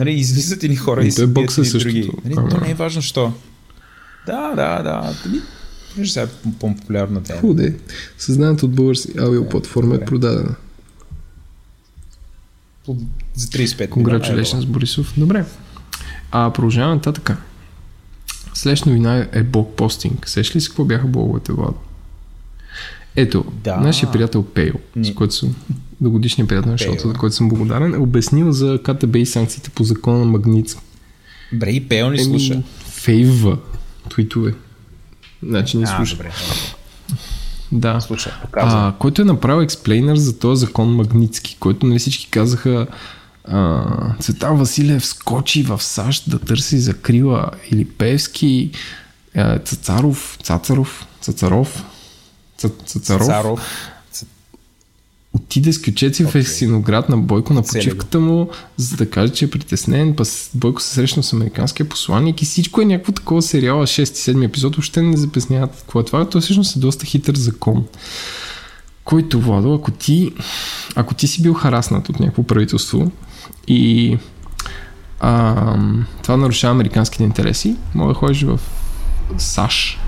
Нали, излизат едни хора и той се бият е едни същото. други. Нали, то не е важно, що. Да, да, да. Вижда сега е по-популярна тема. Худе. Съзнанието от български авиоплатформа е продадена. За 35 милиона Congratulations, евро. Борисов. Добре. А продължаваме нататък. Следваща новина е блокпостинг. Сеш ли си какво бяха блоговете, Владо? Ето, Да. нашия приятел Пейл, с който съм догодишния приятел на Пейл. шоуто, за който съм благодарен, е обяснил за КТБ и санкциите по закона на Магниц. Бре, и Пейл ни Еми, слуша. Фейва твитове. Значи ни А, слуша. добре. Да. Слуша, показва. А, който е направил експлейнер за този закон Магницки, който нали всички казаха а, Цветан Василев скочи в САЩ да търси закрила или Певски, а, Цацаров, Цацаров, Цацаров, Ца- Цацаров, Царов. Отиде с кючеци в Окей. Есиноград на Бойко на почивката му, за да каже, че е притеснен. Пас Бойко се срещна с американския посланник и всичко е някакво такова сериала, 6-7 епизод, въобще не запясняват какво е това. То всъщност е доста хитър закон. Който, Владо, ако ти, ако ти си бил хараснат от някакво правителство и а, това нарушава американските интереси, може да ходиш в САЩ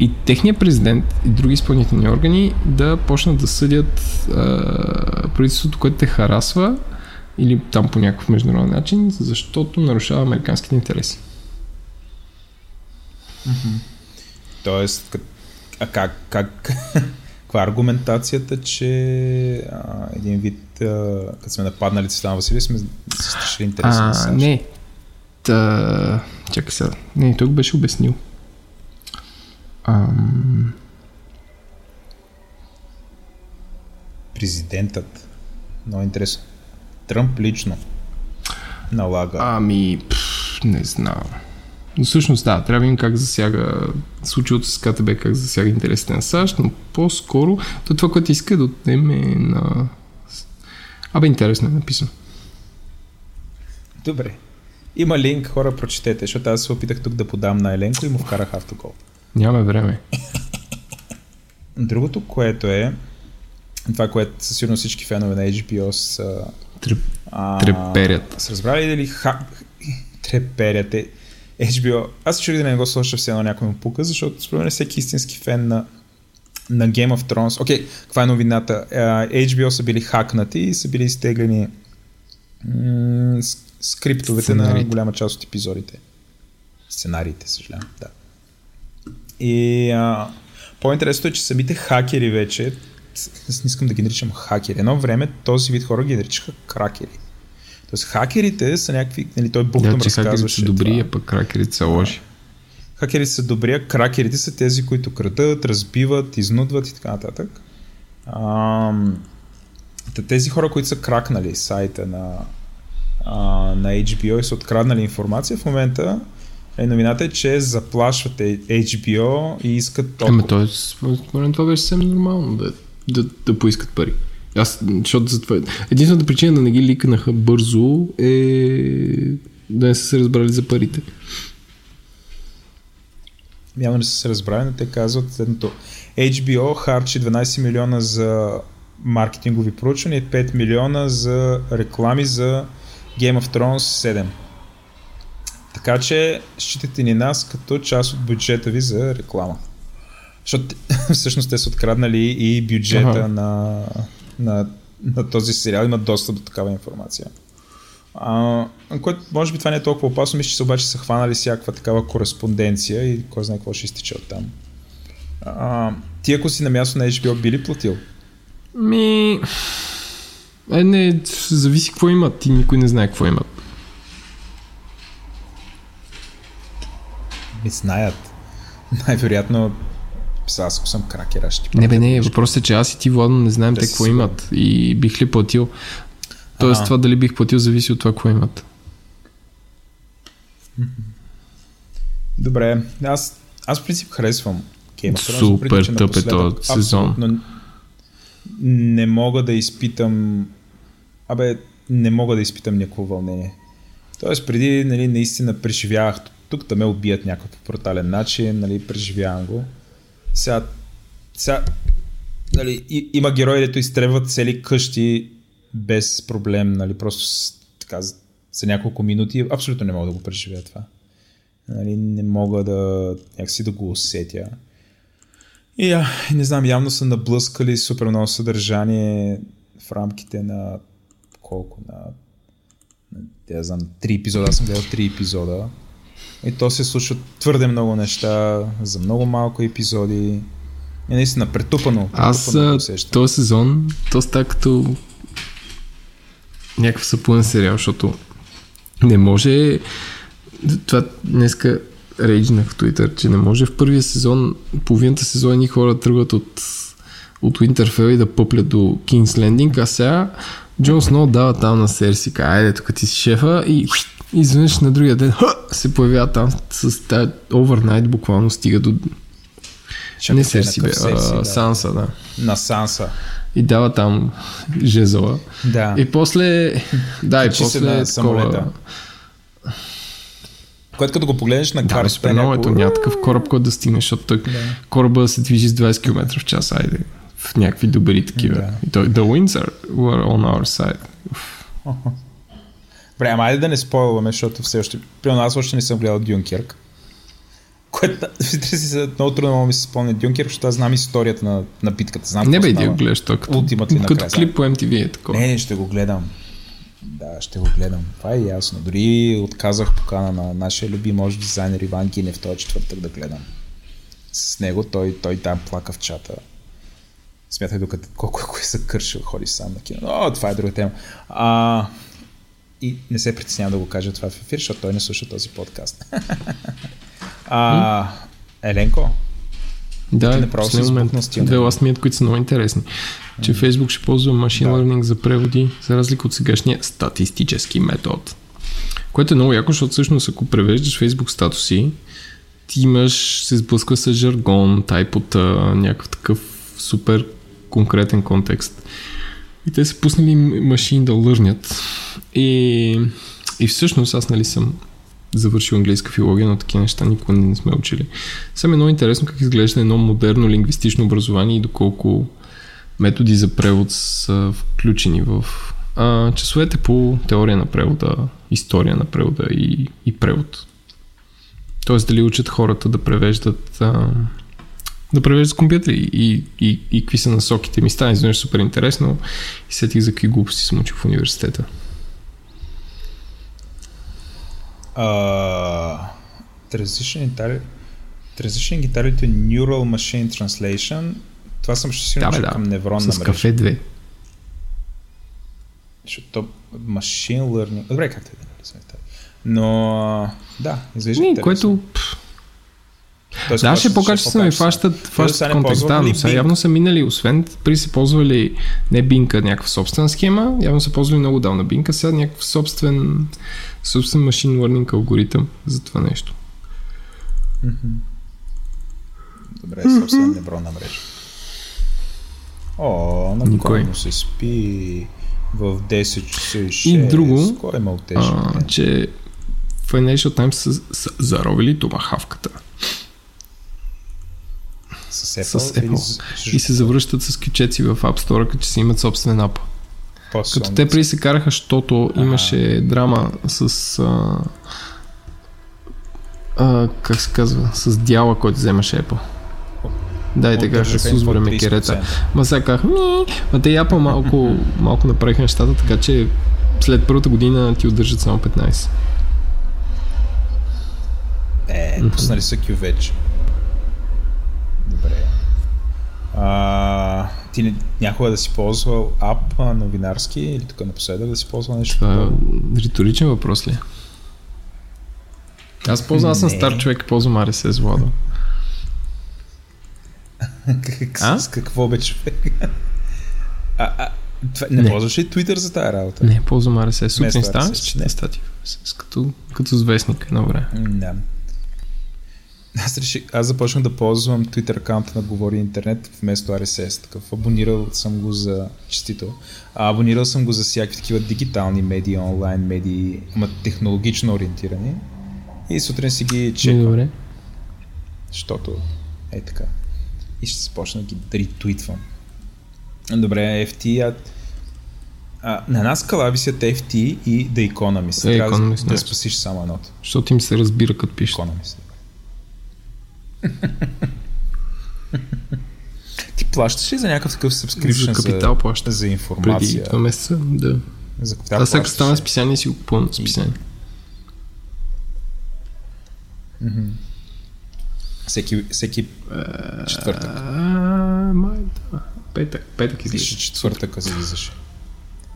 и техният президент и други изпълнителни органи да почнат да съдят а, правителството, което те харасва или там по някакъв международен начин, защото нарушава американските интереси. Тоест, а как, как, каква е аргументацията, че а, един вид, а, като сме нападнали Цветан Василев, сме се страшили интереси на САЩ? Не. Та... Чакай сега. Не, го беше обяснил. Ам... Президентът. Много интересно. Тръмп лично налага. Ами, пф, не знам. Но всъщност да, трябва да видим как засяга случилото с КТБ, как засяга интересите на САЩ, но по-скоро то това, което иска да отнеме на... Абе, интересно е написано. Добре. Има линк, хора, прочетете, защото аз се опитах тук да подам на Еленко и му вкарах автогол. Нямаме време. Другото, което е, това, което със сигурно всички фенове на HBO са... Треп, а, треперят. Са разбрали дали ха... треперят е... HBO... Аз чух да не го слуша все едно някой му пука, защото според мен всеки истински фен на, на Game of Thrones... Окей, okay, каква е новината? Uh, HBO са били хакнати и са били изтеглени м- скриптовете Сценарите. на голяма част от епизодите. Сценариите, съжалявам, да. И а, по-интересното е, че самите хакери вече, не искам да ги наричам хакери, едно време този вид хора ги наричаха кракери. Тоест хакерите са някакви, нали, той Бухтъм да, хакерите са добри, а пък кракерите са лоши. Хакерите са добри, а кракерите са тези, които крадат, разбиват, изнудват и така нататък. А, тези хора, които са кракнали сайта на, а, на HBO и са откраднали информация, в момента е, новината е, че заплашват HBO и искат толкова. Ами, т.е. според това беше съвсем нормално да, да, да поискат пари. Аз, защото за това... Единствената причина да не ги ликнаха бързо е да не са се разбрали за парите. Явно не са се разбрали, но те казват следното. HBO харчи 12 милиона за маркетингови проучвания и 5 милиона за реклами за Game of Thrones 7. Така че считате ни нас като част от бюджета ви за реклама. Защото всъщност те са откраднали и бюджета ага. на, на, на този сериал, имат достъп до такава информация. А, което може би това не е толкова опасно, мисля, че са обаче са хванали всякаква такава кореспонденция и кой знае какво ще изтича от там. А, ти ако си на място на HBO, би ли платил? Ми... Е, не, зависи какво имат. Ти никой не знае какво имат. Ми знаят. Най-вероятно аз ако съм кракер, ще ти Не бе, не, въпросът е, че аз и ти, Владно, не знаем те какво имат и бих ли платил. Тоест, това дали бих платил, зависи от това, какво имат. Добре, аз, аз в принцип харесвам Game Супер тъп е този сезон. Не мога да изпитам Абе, не мога да изпитам някакво вълнение. Тоест, преди, нали, наистина преживявах тук да ме убият някакъв брутален начин, нали, преживявам го. Сега, сега нали, и, има герои, дето изтребват цели къщи без проблем, нали, просто с, така, за няколко минути. Абсолютно не мога да го преживея това. Нали, не мога да някакси да го усетя. И а, не знам, явно са наблъскали супер много съдържание в рамките на колко? На, на не знам, три епизода. Аз съм гледал три епизода. И то се случва твърде много неща за много малко епизоди. И наистина претупано. Аз този сезон, то става като някакъв съпълен сериал, защото не може това днеска рейджнах в Twitter, че не може в първия сезон, половината сезон ни хора тръгват от, от Winterfell и да пъплят до King's Landing, а сега Джон Сноу дава там на Серси, айде тук ти си шефа и изведнъж на другия ден ха, се появява там с тази овернайт буквално стига до... Ще не Серси, бе, Серси, а, да. Санса, да. На Санса. И дава там жезла. Да. И после... Да, и после... На самолета. Което като го погледнеш на картата... Да, супер много ето, няма такъв кораб, който да стигне, защото той да. кораба се движи с 20 км в час, айде. В някакви добри такива. Да. И той, the winds are, were on our side. Добре, ама айде да не спойлваме, защото все още... Примерно аз още не съм гледал Дюнкерк. Което, си, много трудно мога ми се спомня Дюнкерк, защото аз знам историята на, на битката. Знам не бе, го гледаш, той като, като клип по MTV е такова. Не, не, ще го гледам. Да. да, ще го гледам. Това е ясно. Дори отказах покана на нашия любим може дизайнер Иван Гинев този четвъртък да гледам. С него той, той там плака в чата. Смятай докато колко ако е закършил, ходи сам на кино. О, това е друга тема. А, и не се притеснявам да го кажа това в ефир, защото той не слуша този подкаст. а, Еленко, да, в последния момент. Две last minute, които са много интересни. Че mm-hmm. Facebook ще ползва машин да. learning за преводи, за разлика от сегашния статистически метод. Което е много яко, защото всъщност ако превеждаш Facebook статуси, ти имаш, се сблъсква с жаргон, тайпота, някакъв такъв супер конкретен контекст. И те са пуснали машин да лърнят. И, и всъщност аз нали съм завършил английска филология, но такива неща никога не сме учили. Сега е много интересно как изглежда едно модерно лингвистично образование и доколко методи за превод са включени в а, часовете по теория на превода, история на превода и, и превод. Тоест дали учат хората да превеждат а, да превеждат с компютъри и, и, и какви са насоките. Ми стана изведнъж супер интересно и сетих за какви глупости съм учил в университета. Uh, transition, guitar to Neural Machine Translation. Това съм ще си да, да. към невронна мрежа. С кафе 2. Защото Machine Learning... Добре, както е да Но да, изглежда интересно. Което... Тоест, да, ще по-качествено и фащат, фащат контекст. Да, но сега явно са минали, освен при се ползвали не бинка, някаква собствена схема, явно са ползвали много давна бинка, сега някакъв собствен собствен машин learning алгоритъм за това нещо. Добре, собствена невронна мрежа. О, на Никой. му се спи в 10 часа и 6. И друго, кой е а, че Financial Times са, са заровили това хавката. С Apple, с Apple. И се завръщат с кичеци в App Store, като че си имат собствен ап. Като те преди се караха, защото имаше драма с... А, а, как се казва? С дяла, който вземаше Apple. Да, и така ще сузваме керета. Ма сега казах, ми, ма те Apple малко, малко направиха нещата, така че след първата година ти удържат само 15. Е, пуснали са Q вече. Добре. А, ти не, някога да си ползвал ап новинарски или тук напоследък да си ползвал нещо? Това риторичен въпрос ли? Аз ползвам, аз съм стар човек и ползвам RSS, Владо. а? С какво бе човек? а, а, това, не, не ползваш ли Twitter за тази работа? Не, ползвам RSS. Сутрин ставам с статии. Като, като звестник едно време. Да. Аз, реших, аз започнах да ползвам Twitter аккаунта на Говори Интернет вместо RSS. Такъв абонирал съм го за честито. А, абонирал съм го за всякакви такива дигитални медии, онлайн медии, ама технологично ориентирани. И сутрин си ги чекам. Добре. Защото е така. И ще започна да ги да ретвитвам. Добре, FT, а, а, на нас скала висят FT и The Economist. Е, Трябва да, да спасиш само едното. Защото им се разбира като пише. Economist. Ти плащаш ли за някакъв такъв subscription за, капитал за, плаща. за информация? Преди два месеца, да. За капитал Аз ако стана списание, си го купувам списание. Mm-hmm. Всеки, всеки четвъртък. Май, да. Петък, петък излиза. Четвъртък излизаше.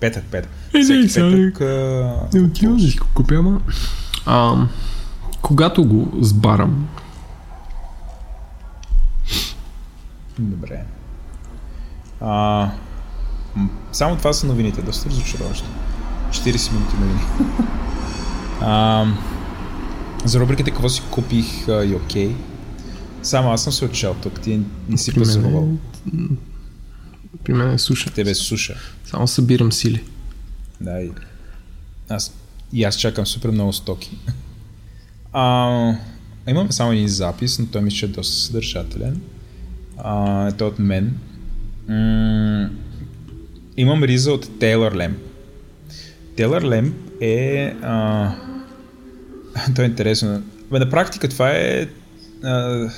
Петък, петък. Е, Всеки петък. Не отивам купя, ама... Когато го сбарам, Добре. А, само това са новините, доста разочароващо. 40 минути новини. а, за рубриките какво си купих а, и окей. Okay. Само аз съм се отчел тук, ти не си пазарувал. При мен е суша. Тебе е суша. Само събирам сили. Да, и аз, и аз чакам супер много стоки. А, имаме само един запис, но той ми ще е доста съдържателен а, е от мен. М- имам риза от Taylor Lamp. Taylor Lamp е... А, то е интересно. Бе, на практика това е а,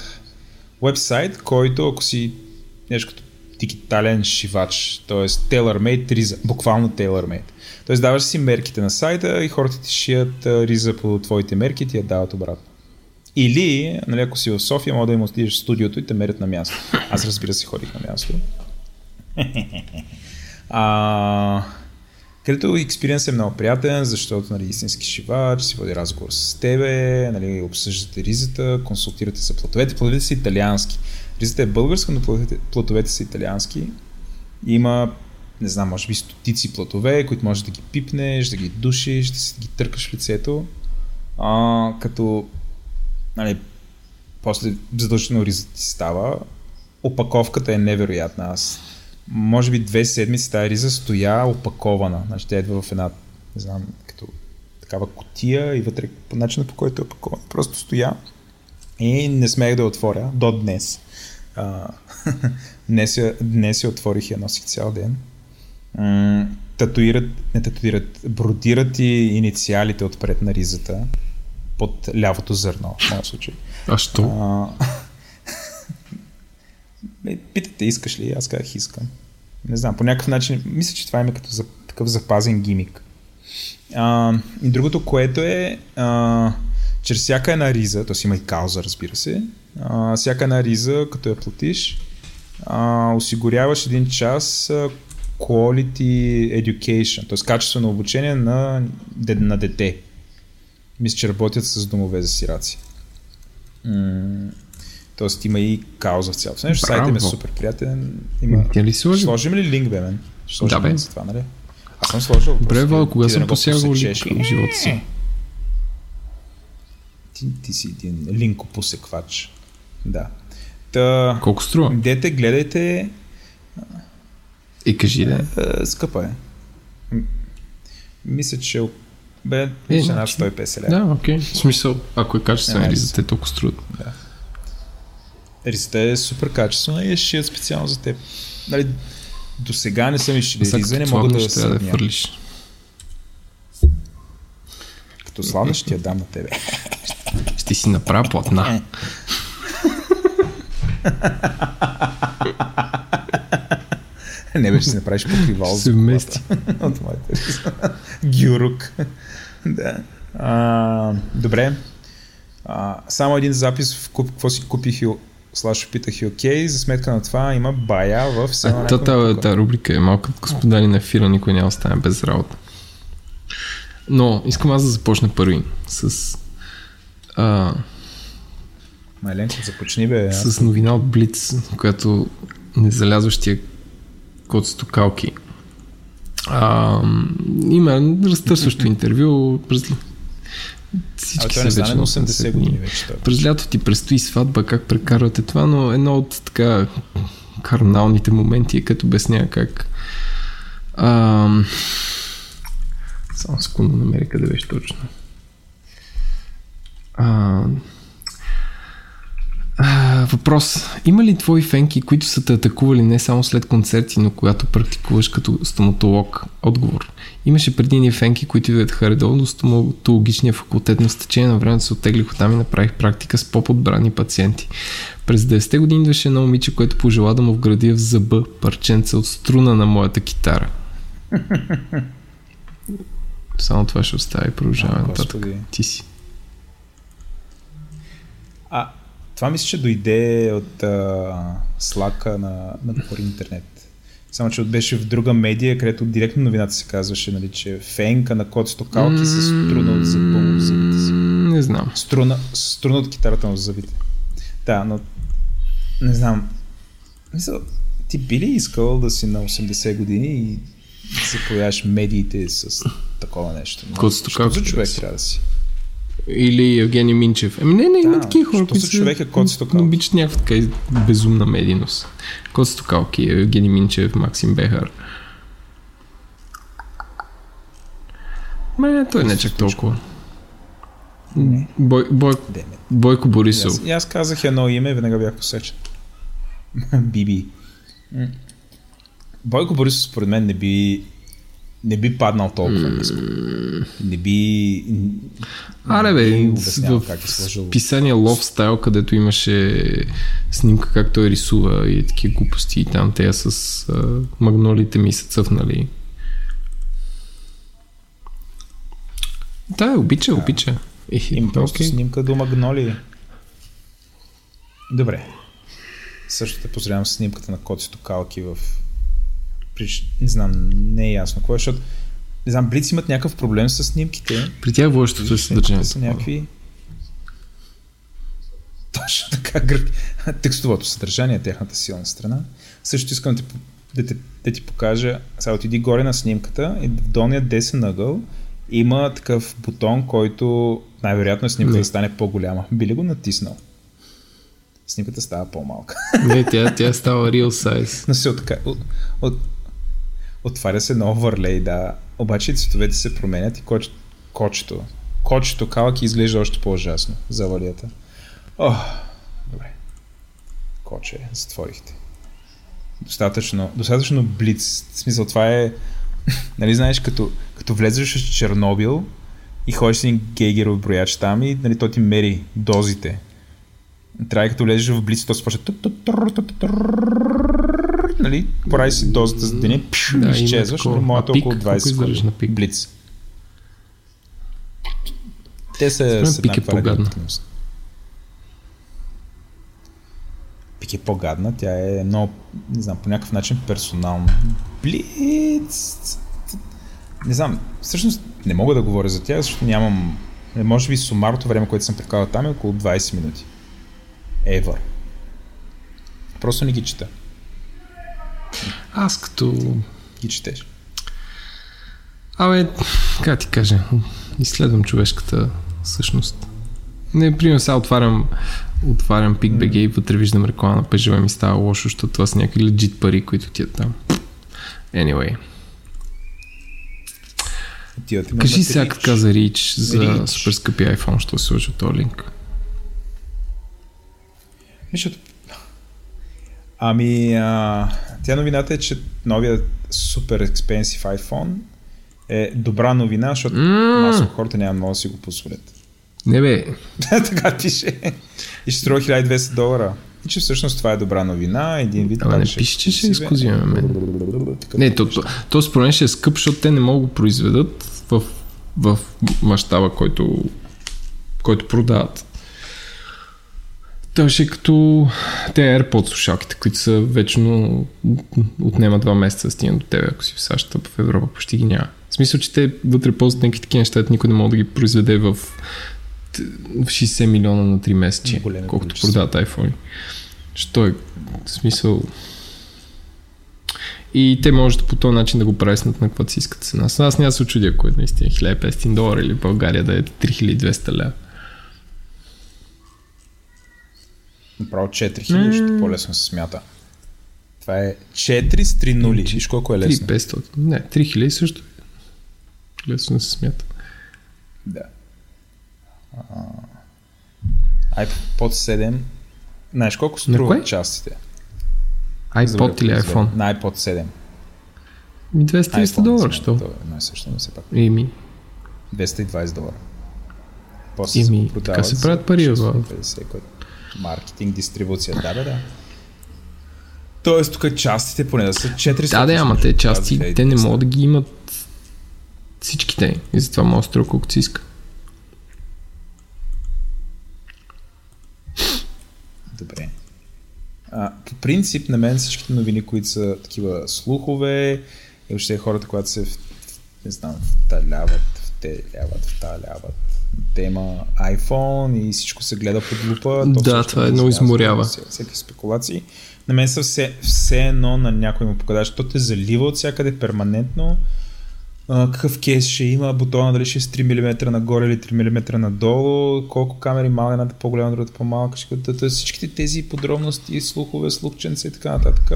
вебсайт, който ако си нещо като дигитален шивач, т.е. tailor-made риза, буквално tailor-made. Т.е. даваш си мерките на сайта и хората ти шият риза по твоите мерки и ти я дават обратно. Или, нали, ако си в София, мога да им отидеш в студиото и те мерят на място. Аз разбира се ходих на място. а, където експириенс е много приятен, защото нали, истински шивач, си води разговор с тебе, нали, обсъждате ризата, консултирате за платовете. Платовете са италиански. Ризата е българска, но платовете, платовете са италиански. Има, не знам, може би стотици платове, които можеш да ги пипнеш, да ги душиш, да си ги търкаш в лицето. А, като нали, после задължително ризата ти става. Опаковката е невероятна. Аз може би две седмици тази риза стоя опакована. Значи тя идва в една, не знам, като такава котия и вътре по начина по който е опакована. Просто стоя и не смех да отворя до днес. А, днес, я, днес я отворих и я носих цял ден. Татуират, не татуират, бродират и инициалите отпред на ризата под лявото зърно, в моят случай. А що? А, питате, искаш ли? Аз казах, искам. Не знам, по някакъв начин, мисля, че това е като за, такъв запазен гимик. А, и другото, което е, а, чрез всяка една риза, т.е. има и кауза, разбира се, а, всяка една риза, като я платиш, а, осигуряваш един час quality education, т.е. качествено обучение на, на дете. Мисля, че работят с домове за сираци. М- Тоест има и кауза в цялото нещо. Сайтът ми е супер приятен. Има... Тя ли сложи? Сложим ли линк, бе, мен? да, бе. За това, нали? Аз съм сложил. Добре, Вал, кога съм посягал линк в живота си? Ти, ти си един линкопосеквач. Да. Та, Колко струва? Дете, гледайте. И кажи да. Е, скъпа е. Мисля, че бе, е, над значи- 150 лева. Да, окей. В смисъл, ако е качествен риза, те толкова струват. Да. Ризата е супер качествена и е шият специално за теб. Нали, до сега не съм изшили риза, не мога да я да фърлиш. Като славна ще я дам на тебе. Ще си направя платна. не беше си направиш покривал. Се вмести. От моите. Гюрук. да. А, добре. А, само един запис в куп, какво си купих и Слашо питах и окей, за сметка на това има бая в всяка Та, та рубрика е малко като господари на ефира, никой няма остане без работа. Но искам аз да започна първи с а, Майленко, започни бе. С новина от Блиц, която незалязващия код стокалки. А, има разтърсващо интервю. Всички са вече на 80 години. Вече, През лято ти предстои сватба, как прекарвате това, но едно от така карналните моменти е като обясня как а, само секунда намеря къде беше точно. А, а, въпрос. Има ли твои фенки, които са те атакували не само след концерти, но когато практикуваш като стоматолог? Отговор. Имаше преди ни фенки, които идваха редовно до стоматологичния факултет, но с течение на времето се оттеглих оттам и направих практика с по-подбрани пациенти. През 10-те години идваше едно момиче, което пожела да му вградя в зъба парченца от струна на моята китара. Само това ще остави и продължаваме нататък. Ти си. А, това мисля, че дойде от а, слака на, на Говори Интернет. Само, че беше в друга медия, където директно новината се казваше, нали, че фенка на код стокалки mm, с струна от зъба зъбите си. Не знам. Струна, струна от китарата му зъбите. Да, но не знам. Мисля, ти би ли искал да си на 80 години и да се появяваш медиите с такова нещо? Код стокалки. за човек трябва да си? Или Евгений Минчев. Ами не, не, има да, такива хора, които човек е код стокалки. обичат някаква така безумна медийност. Код стокалки, Евгений Минчев, Максим Бехар. Ме, той не е чак толкова. Бой, бой, Бойко Борисов. Аз, аз казах едно име и веднага бях посечен. Биби. Бойко Борисов според мен не би не би паднал толкова ниско. Не би... Аре не би бе, в, как е сложил. писание Love Style, където имаше снимка как той рисува и такива глупости и там те с а, магнолите ми са цъфнали. Да, обича, обича. Е, Им просто окей. снимка до магноли. Добре. Също те поздравявам с снимката на Коцето Калки в... Приш... Не знам, не е ясно какво е, защото не знам, Блиц имат някакъв проблем с снимките. При тях водещото е съдържанието. са някакви... Точно така, гр... текстовото съдържание е тяхната силна страна. Също искам да ти, да, те, да ти покажа, сега отиди горе на снимката и в долния десен ъгъл има такъв бутон, който най-вероятно снимката да стане по-голяма. Би ли го натиснал? Снимката става по-малка. Не, тя, тя става real size. Но се от, от, от, отваря се на оверлей, да. Обаче цветовете се променят и коч, кочето. Кочето калък изглежда още по-ужасно за валията. О, добре. Коче, затворихте. Достатъчно, достатъчно блиц. В смисъл, това е... нали знаеш, като, като влезеш в Чернобил и ходиш с един гейгеров брояч там и нали, той ти мери дозите. Трябва като влезеш в блиц, то се почва нали, прави си дозата за деня, пш, Да, изчезваш, но моето А е пик? около Колко 20 издържаш години. на пик? Блиц. Те са с пик е по-гадна. Пик е по-гадна, тя е много, не знам, по някакъв начин персонална. Блиц! Не знам, всъщност не мога да говоря за тях, защото нямам, може би сумарното време, което съм прекарал там е около 20 минути. Ever. Просто не ги чета. Аз като... Ги четеш. Абе, как ти кажа, изследвам човешката същност. Не, примерно сега отварям, отварям PicBG и вътре виждам реклама на Пежева ми става лошо, защото това са някакви легит пари, които тият там. Anyway. Отивате Кажи сега, като каза Рич за Reach. супер скъпи iPhone, що се сложи от този линк. Защото... Ами, а, тя новината е, че новият супер експенсив iPhone е добра новина, защото М. масово хората няма много да си го позволят. Не бе, така пише. И ще струва 1200 долара. И че всъщност това е добра новина. Един вид Ама не пише, че ще е. Такъв не, то, то, то според мен ще е скъп, защото те не могат да го произведат в, в мащаба, който, който продават. Той ще е като те AirPods слушалките, които са вечно отнема два месеца да стигнат до тебе, ако си в САЩ, в Европа почти ги няма. В смисъл, че те вътре ползват някакви такива неща, никой не може да ги произведе в, в 60 милиона на 3 месечи, Големи колкото продават iPhone. Що е в смисъл и те може по този начин да го преснат на каквато си искат цена. Аз, няма се очудя, ако е наистина 1500 долара или в България да е 3200 лева. Направо 4000, защото по-лесно се смята. Това е 4 с 3 нули. Виж колко е лесно. 3500. Не, 3000 също. Лесно се смята. Да. А, iPod 7. Знаеш колко струва частите? IPod или iPhone? На iPod 7. Ми 230 iPhone, долара, знам, що? е и също, но все пак. Еми, 220 долара. После Еми, така се правят пари, бе, 650, което- Маркетинг, дистрибуция, да, бе, да. Тоест, тук частите поне да са 400. да, да, ама те части, те не 200. могат да ги имат всичките. И затова може да струва колкото си иска. Добре. А, по принцип, на мен всичките новини, които са такива слухове, и въобще хората, когато се, не знам, вталяват, втеляват, вталяват тема iPhone и всичко се гледа под лупа. Да, всичко това е много изморява. Всеки спекулации. На мен са все, все едно на някой му покажа, защото те залива от всякъде перманентно. А, какъв кейс ще има, бутона дали ще е с 3 мм нагоре или 3 мм надолу, колко камери малка, едната по-голяма, другата по-малка, ще т.е. всичките тези подробности, слухове, слухченца и така нататък.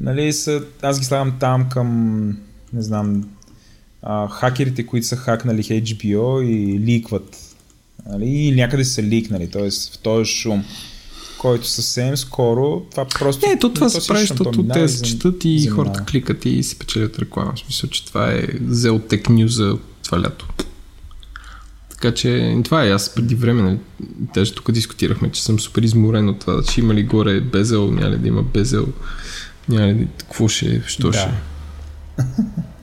Нали, са, аз ги слагам там към, не знам, а, хакерите, които са хакнали HBO и ликват. Нали, и някъде са ликнали, т.е. в този шум, който съвсем скоро, това просто... Не, то това се прави, защото те се четат и хората кликат и си печелят реклама. В смисъл, че това е взел тек нюза това лято. Така че това е аз преди време, нали, даже тук дискутирахме, че съм супер изморен от това, че има ли горе безел, няма ли да има безел, няма ли какво ще, що да. ще.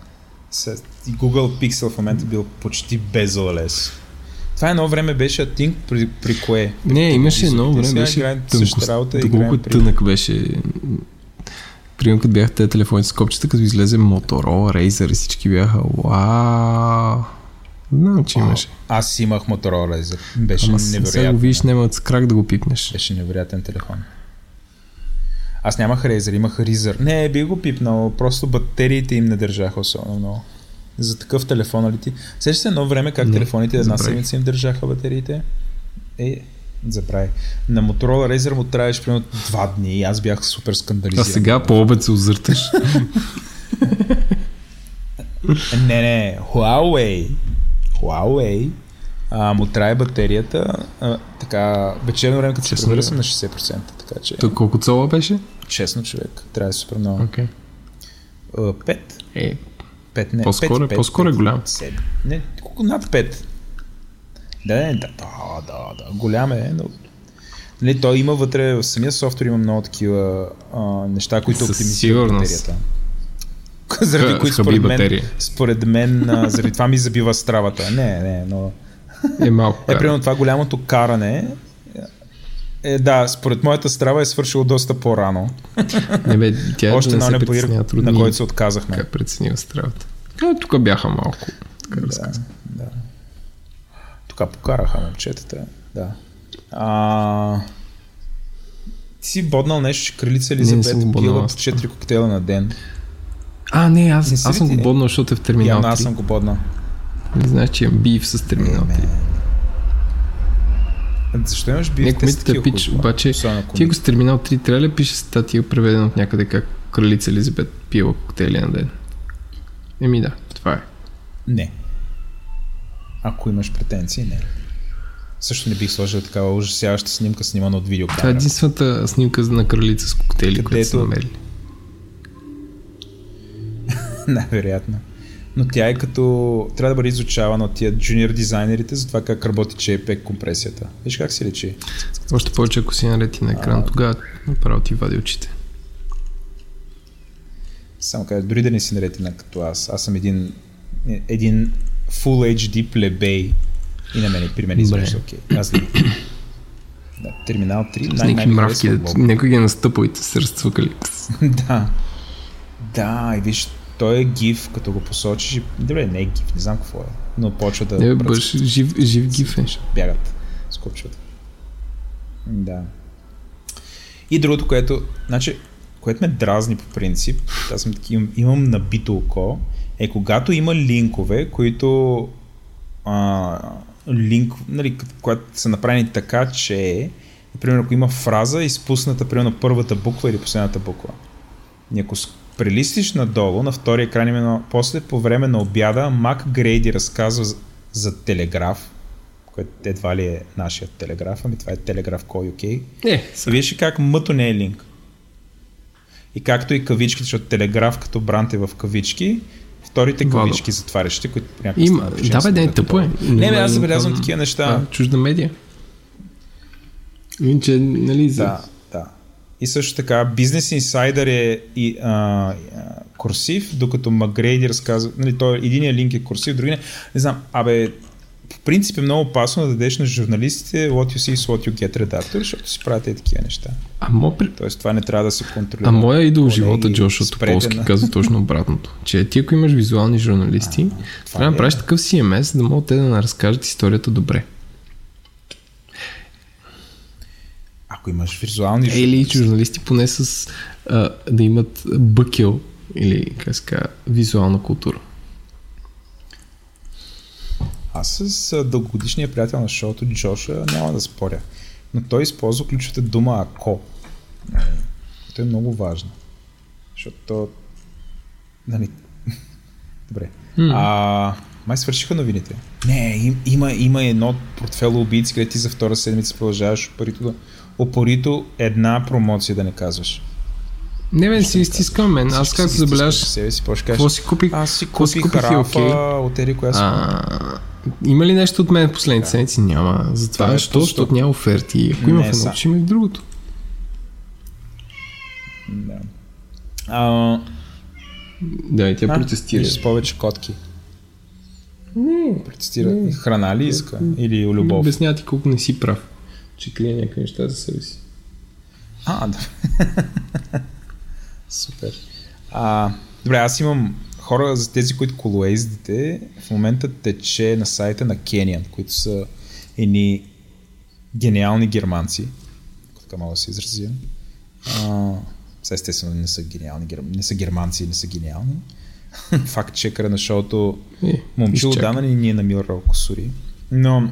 Google Pixel в момента бил почти безолес. Това едно време беше Think при, при кое? Не, имаше едно време, беше тънко, тънък беше. Примерно като бяха тези телефони с копчета, като излезе Motorola, Razer и всички бяха вау. Знам, че имаше. Аз имах Motorola Razer. Беше Ама невероятно. Сега го видиш, няма с крак да го пипнеш. Беше невероятен телефон. Аз нямах Razer, имах Razer. Не, би го пипнал, просто батериите им не държаха особено много за такъв телефон, нали ти? Сещаш се едно време как не, телефоните една седмица им държаха батериите? Е, забрави. На Motorola Razer му трябваше примерно два дни и аз бях супер скандализиран. А сега по обед се озърташ. не, не, Huawei. Huawei а, му трае батерията а, така вечерно време, като се прибира съм на 60%. Така, че... То колко цола беше? Честно човек, трябва супер много. Okay. Uh, 5. Е, 5, не, по-скоро, 5, 5, по-скоро 5, е голям. 7, не, колко над 5. Да, да, да, да, да, голям е, но Нали, той има вътре, в самия софтуер има много такива а, неща, които оптимизират батерията. заради които според мен, според мен а, заради това ми забива стравата. Не, не, но... Е малко. Е, примерно това голямото каране е, да, според моята страва е свършило доста по-рано. Не бе, тя Още на не на който се отказахме. Как преценила стравата? Е, тук бяха малко. Така да, да. Тук покараха момчетата. Да. А... Ти си боднал нещо, че кралица Елизабет пила по 4 коктейла на ден. А, не, аз, не аз съм го боднал, защото е в терминал Явно, аз съм го боднал. Не знаеш, че имам бив с терминал 3. Защо имаш бив? Не, пич, обаче, ти го с терминал 3 трябва ли пише статия, преведена от някъде как кралица Елизабет пила коктейли на ден? Еми да, това е. Не. Ако имаш претенции, не. Също не бих сложил такава ужасяваща снимка, снимана от видеокамера. Това е единствената снимка на кралица с коктейли, Където... която са намерили. Най-вероятно. Но тя е като... Трябва да бъде изучавана от тия джуниор дизайнерите за това как работи JPEG компресията. Виж как се лечи. Още повече, ако си нарети на екран, а... тогава направо ти вади очите. Само кажа, дори да не си наретина като аз. Аз съм един, един Full HD плебей и на мен, при мен изглежда окей. Okay. Аз да, терминал 3. С някакви мравки, някой ги е настъпал и се разцвъкали. да. Да, и виж, той е гиф, като го посочиш. Добре, не е гиф, не знам какво е. Но почва да... Не, бъж, жив, жив гиф е. Бягат, скопчват. Да. И другото, което... Значи, което ме дразни по принцип, аз съм имам, имам набито око, е когато има линкове, които а, линк, нали, когато са направени така, че например, ако има фраза, изпусната примерно първата буква или последната буква. И ако прелистиш надолу, на втория екран, именно после по време на обяда, Мак Грейди разказва за, за телеграф, което едва ли е нашия телеграф, ами това е телеграф кой окей. Не, и виж как мъто не е линк. И както и кавичките, защото телеграф като брант е в кавички, вторите кавички затварящите, които някакъв Има, да бе, не, тъпо е. Не, бе, аз забелязвам такива неща. А, чужда медия. Иначе, нали, за... Да, да. И също така, Business Insider е и, а, а, курсив, докато Магрейди разказва, нали, той, единия линк е курсив, другия не. Не знам, абе, по принцип е много опасно да дадеш на журналистите what you see is what you get редактор, защото си правят и такива неща. А мо... Тоест това не трябва да се контролира. А моя идол в живота, Джошо Тополски, на... казва точно обратното. Че ти ако имаш визуални журналисти, а, трябва да е... правиш такъв CMS, да могат те да разкажат историята добре. Ако имаш визуални журналисти... Или журналисти поне с а, да имат бъкел или как ска, визуална култура. Аз с дългогодишния приятел на шоуто Джоша няма да споря. Но той използва ключовата дума ако. Това е много важно. Защото Нали... Добре. Mm. А, май свършиха новините. Не, им, има, има едно портфело убийци, където ти за втора седмица продължаваш парито да опорито една промоция да не казваш. Не, бе, си изтискам, мен. Аз как се забеляваш? Себе си, какво си купих? Аз си какво си купих купих и Рафа окей? от Ери, коя А, има ли нещо от мен в последните седмици? Няма. Затова Това е защо? пусто. Защото няма оферти. Ако има Не, в едното, са. ще има и в другото. Да. А, Да, и тя а, протестира. виж С повече котки. Не, Протестира. И Храна ли иска? Или любов? Обяснява ти колко не си прав, че крие някакви неща за себе си. А, да. Супер. А, добре, аз имам хора за тези, които колоездите. В момента тече на сайта на Canyon, които са едни гениални германци. ако Така мога да се изразя. А, сега естествено не са гениални, не са германци, не са гениални. Факт чекъра на шоуто Е, изчакай. отдавна ни е намирал косури. Но,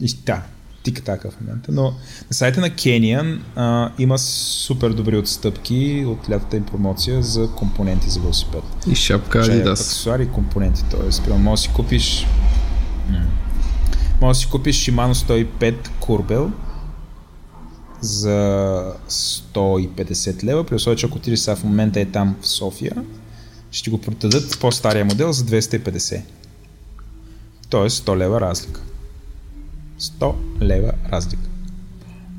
и, да, тика така в момента. Но на сайта на Canyon а, има супер добри отстъпки от лятата им промоция за компоненти за велосипед. И шапка Adidas. аксесуари и компоненти. Примерно, може да си купиш може да си купиш Shimano 105 курбел за 150 лева, при условие, че ако отидеш сега в момента е там в София, ще го продадат по-стария модел за 250. Тоест 100 лева разлика. 100 лева разлика.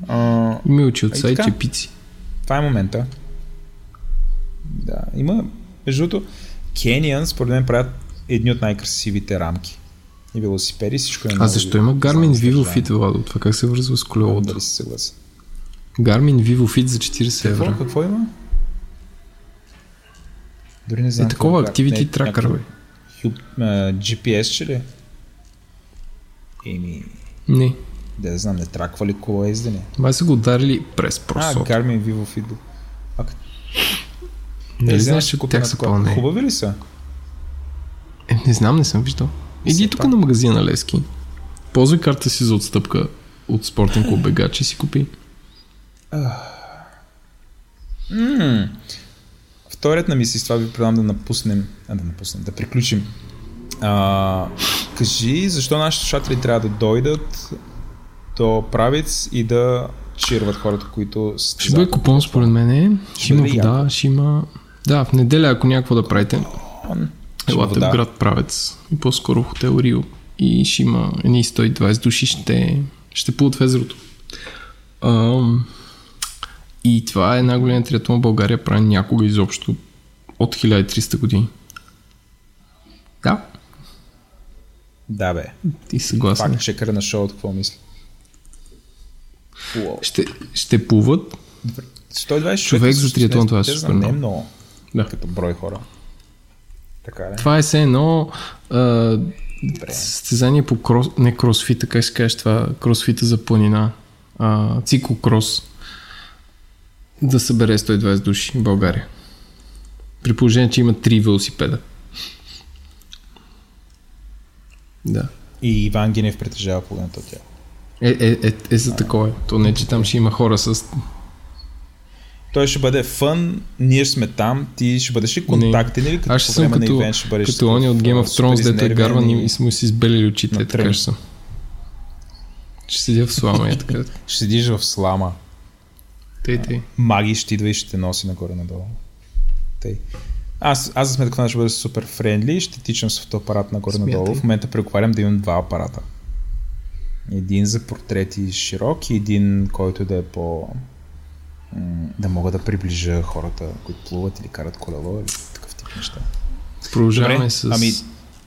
А, Милчи от Ей сайт така. чепици. това е момента. Да, има, между другото, Canyon според мен правят едни от най-красивите рамки. И велосипеди, всичко е А много защо ви- има Garmin Vivo. Fit, Владо? Това как се връзва с колелото? Дали си съгласен. Garmin Vivo Fit за 40 Какво, евро. какво има? Дори не знам. Е такова какво е. Activity Tracker, бе. А, GPS, че ли? Еми, Не. да не знам, не траква ли кола ездене? Май са го ударили през А, просото. Garmin Vivo Fit. А, как- Не е, ли знаеш, че тях са пълни? Хубави ли са? Е, не знам, не съм виждал. Иди тук на магазина на Лески. Ползвай карта си за отстъпка от спортен клуб Бегач и си купи. Вторият на мисли, с това ви предлагам да напуснем, а, да напуснем, да приключим. А, кажи, защо нашите слушатели трябва да дойдат до правец и да чирват хората, които са Ще бъде купон според мен. Ще има вода, ще има... Да, в неделя, ако някакво да правите, елате в град Правец. И по-скоро в хотел Рио. И ще има едни 120 души, ще, ще плуват в езерото. Ам, и това е най-големият триатлон в България, правен някога изобщо от 1300 години. Да, Да, бе. ти съгласен. Пак чекъра на шоуто, какво мисли? Ще, ще плуват 120 Човек за триатлон, това е супер Не много. много. Да. Като брой хора. Така е. Това е все едно а, състезание по крос, не кросфита, как се каже това, кросфита за планина, а, циклокрос, да събере 120 души в България. При положение, че има 3 велосипеда. Да. И Иван Генев притежава половината от тях. Е, е, е, е за такова. То не, че там ще има хора с... Той ще бъде фън, ние сме там, ти ще бъдеш ли контактен или като Аз ще по съм като, на ивент ще бъдеш като они от Game of Thrones, дето е гарван и и сме си избелили очите. На Е, така ще съм. Ще седя в слама и така. Ще седиш в слама. Тей, тей. Маги ще идва и ще те носи нагоре-надолу. Тъй. Аз, аз за сметка на ще бъда супер френдли, ще тичам с фотоапарат нагоре-надолу. В момента преговарям да имам два апарата. Един за портрети широк и един, който да е по... да мога да приближа хората, които плуват или карат колело или такъв тип неща. Продължаваме Добре, с ами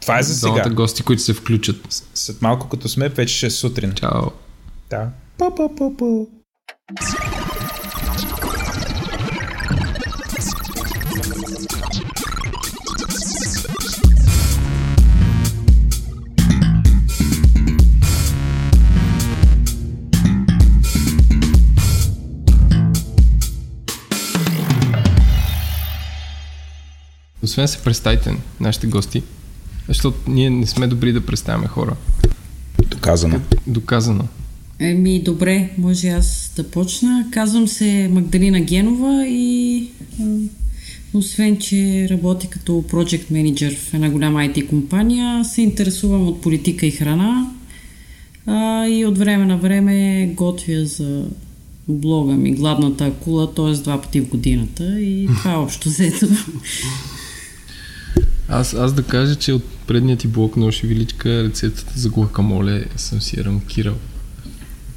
това е за сега. гости, които се включат. След малко като сме, вече ще е сутрин. Чао. Да. Па-па-па-па. Освен се представите нашите гости, защото ние не сме добри да представяме хора. Доказано. Доказано. Еми, добре, може аз да почна. Казвам се Магдалина Генова и освен, че работя като project manager в една голяма IT компания, се интересувам от политика и храна а, и от време на време готвя за блога ми Гладната акула, т.е. два пъти в годината и това е общо взето. Аз, аз да кажа, че от предния ти блок на Величка рецептата за глакамоле съм си я рамкирал.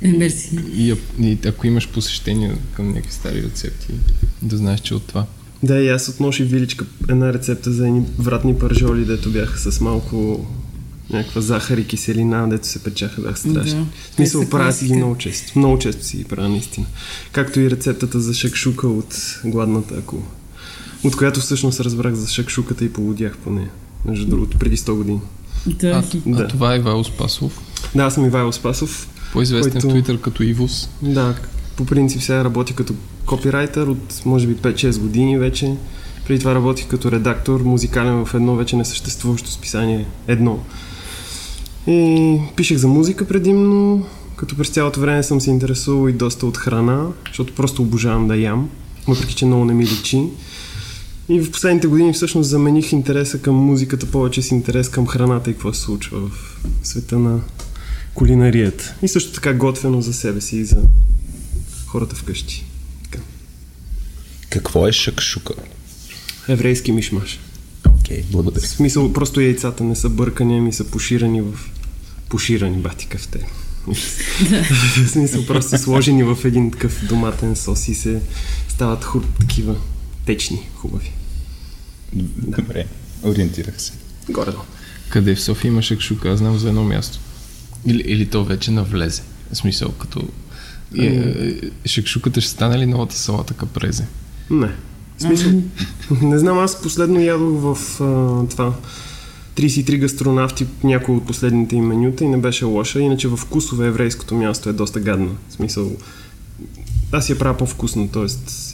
Е, мерси. И, и ако имаш посещение към някакви стари рецепти, да знаеш, че от това. Да, и аз от ноши Виличка една рецепта за едни вратни пържоли, дето бяха с малко някаква захар и киселина, дето се печаха, бяха страшни. Да, в смисъл, правя си ги много често. Много често си ги правя, наистина. Както и рецептата за шакшука от гладната акула. От която всъщност разбрах за шакшуката и поводях по нея. Между другото, преди 100 години. Да. А, да. а това е Ивайло Спасов? Да, аз съм Ивайло Спасов. По-известен който... в Твитър като Ивус. Да, по принцип сега работя като копирайтер от може би 5-6 години вече. Преди това работих като редактор, музикален в едно вече несъществуващо списание Едно. И пишех за музика предимно, като през цялото време съм се интересувал и доста от храна, защото просто обожавам да ям, въпреки че много не ми личи. И в последните години всъщност замених интереса към музиката повече с интерес към храната и какво се случва в света на кулинарията. И също така готвено за себе си и за хората вкъщи. Така. Какво е шакшука? Еврейски мишмаш. Окей, okay, благодаря. В смисъл, просто яйцата не са бъркани, ами са поширани в... Поширани, батика в те. в смисъл, просто сложени в един такъв доматен сос и се стават хур, такива течни, хубави. Добре, ориентирах се. горе Къде в София има шакшука? Аз знам за едно място. Или, или то вече навлезе. В смисъл, като... Е, е, шакшуката ще стане ли новата салата капрезе? Не. В смисъл, не знам, аз последно ядох в а, това 33 гастронавти някои от последните им менюта и не беше лоша, иначе в вкусове еврейското място е доста гадно. В смисъл, аз я правя по-вкусно, т.е.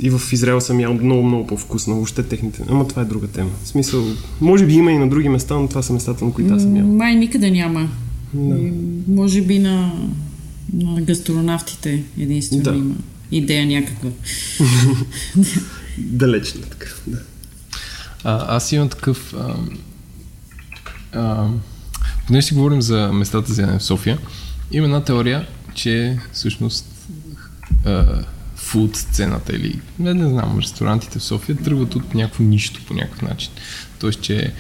и в Израел съм ял много, много по-вкусно, въобще техните. Ама това е друга тема. В смисъл, може би има и на други места, но това са местата, на които аз съм ял. Май никъде няма. Да. Може би на, на гастронавтите единствено да. има идея някаква. Далечна такъв, да. А, аз имам такъв... А, а, понеже си говорим за местата за в София, има една теория, че всъщност фуд сцената или не, не знам, ресторантите в София тръгват от някакво нищо по някакъв начин. Тоест, че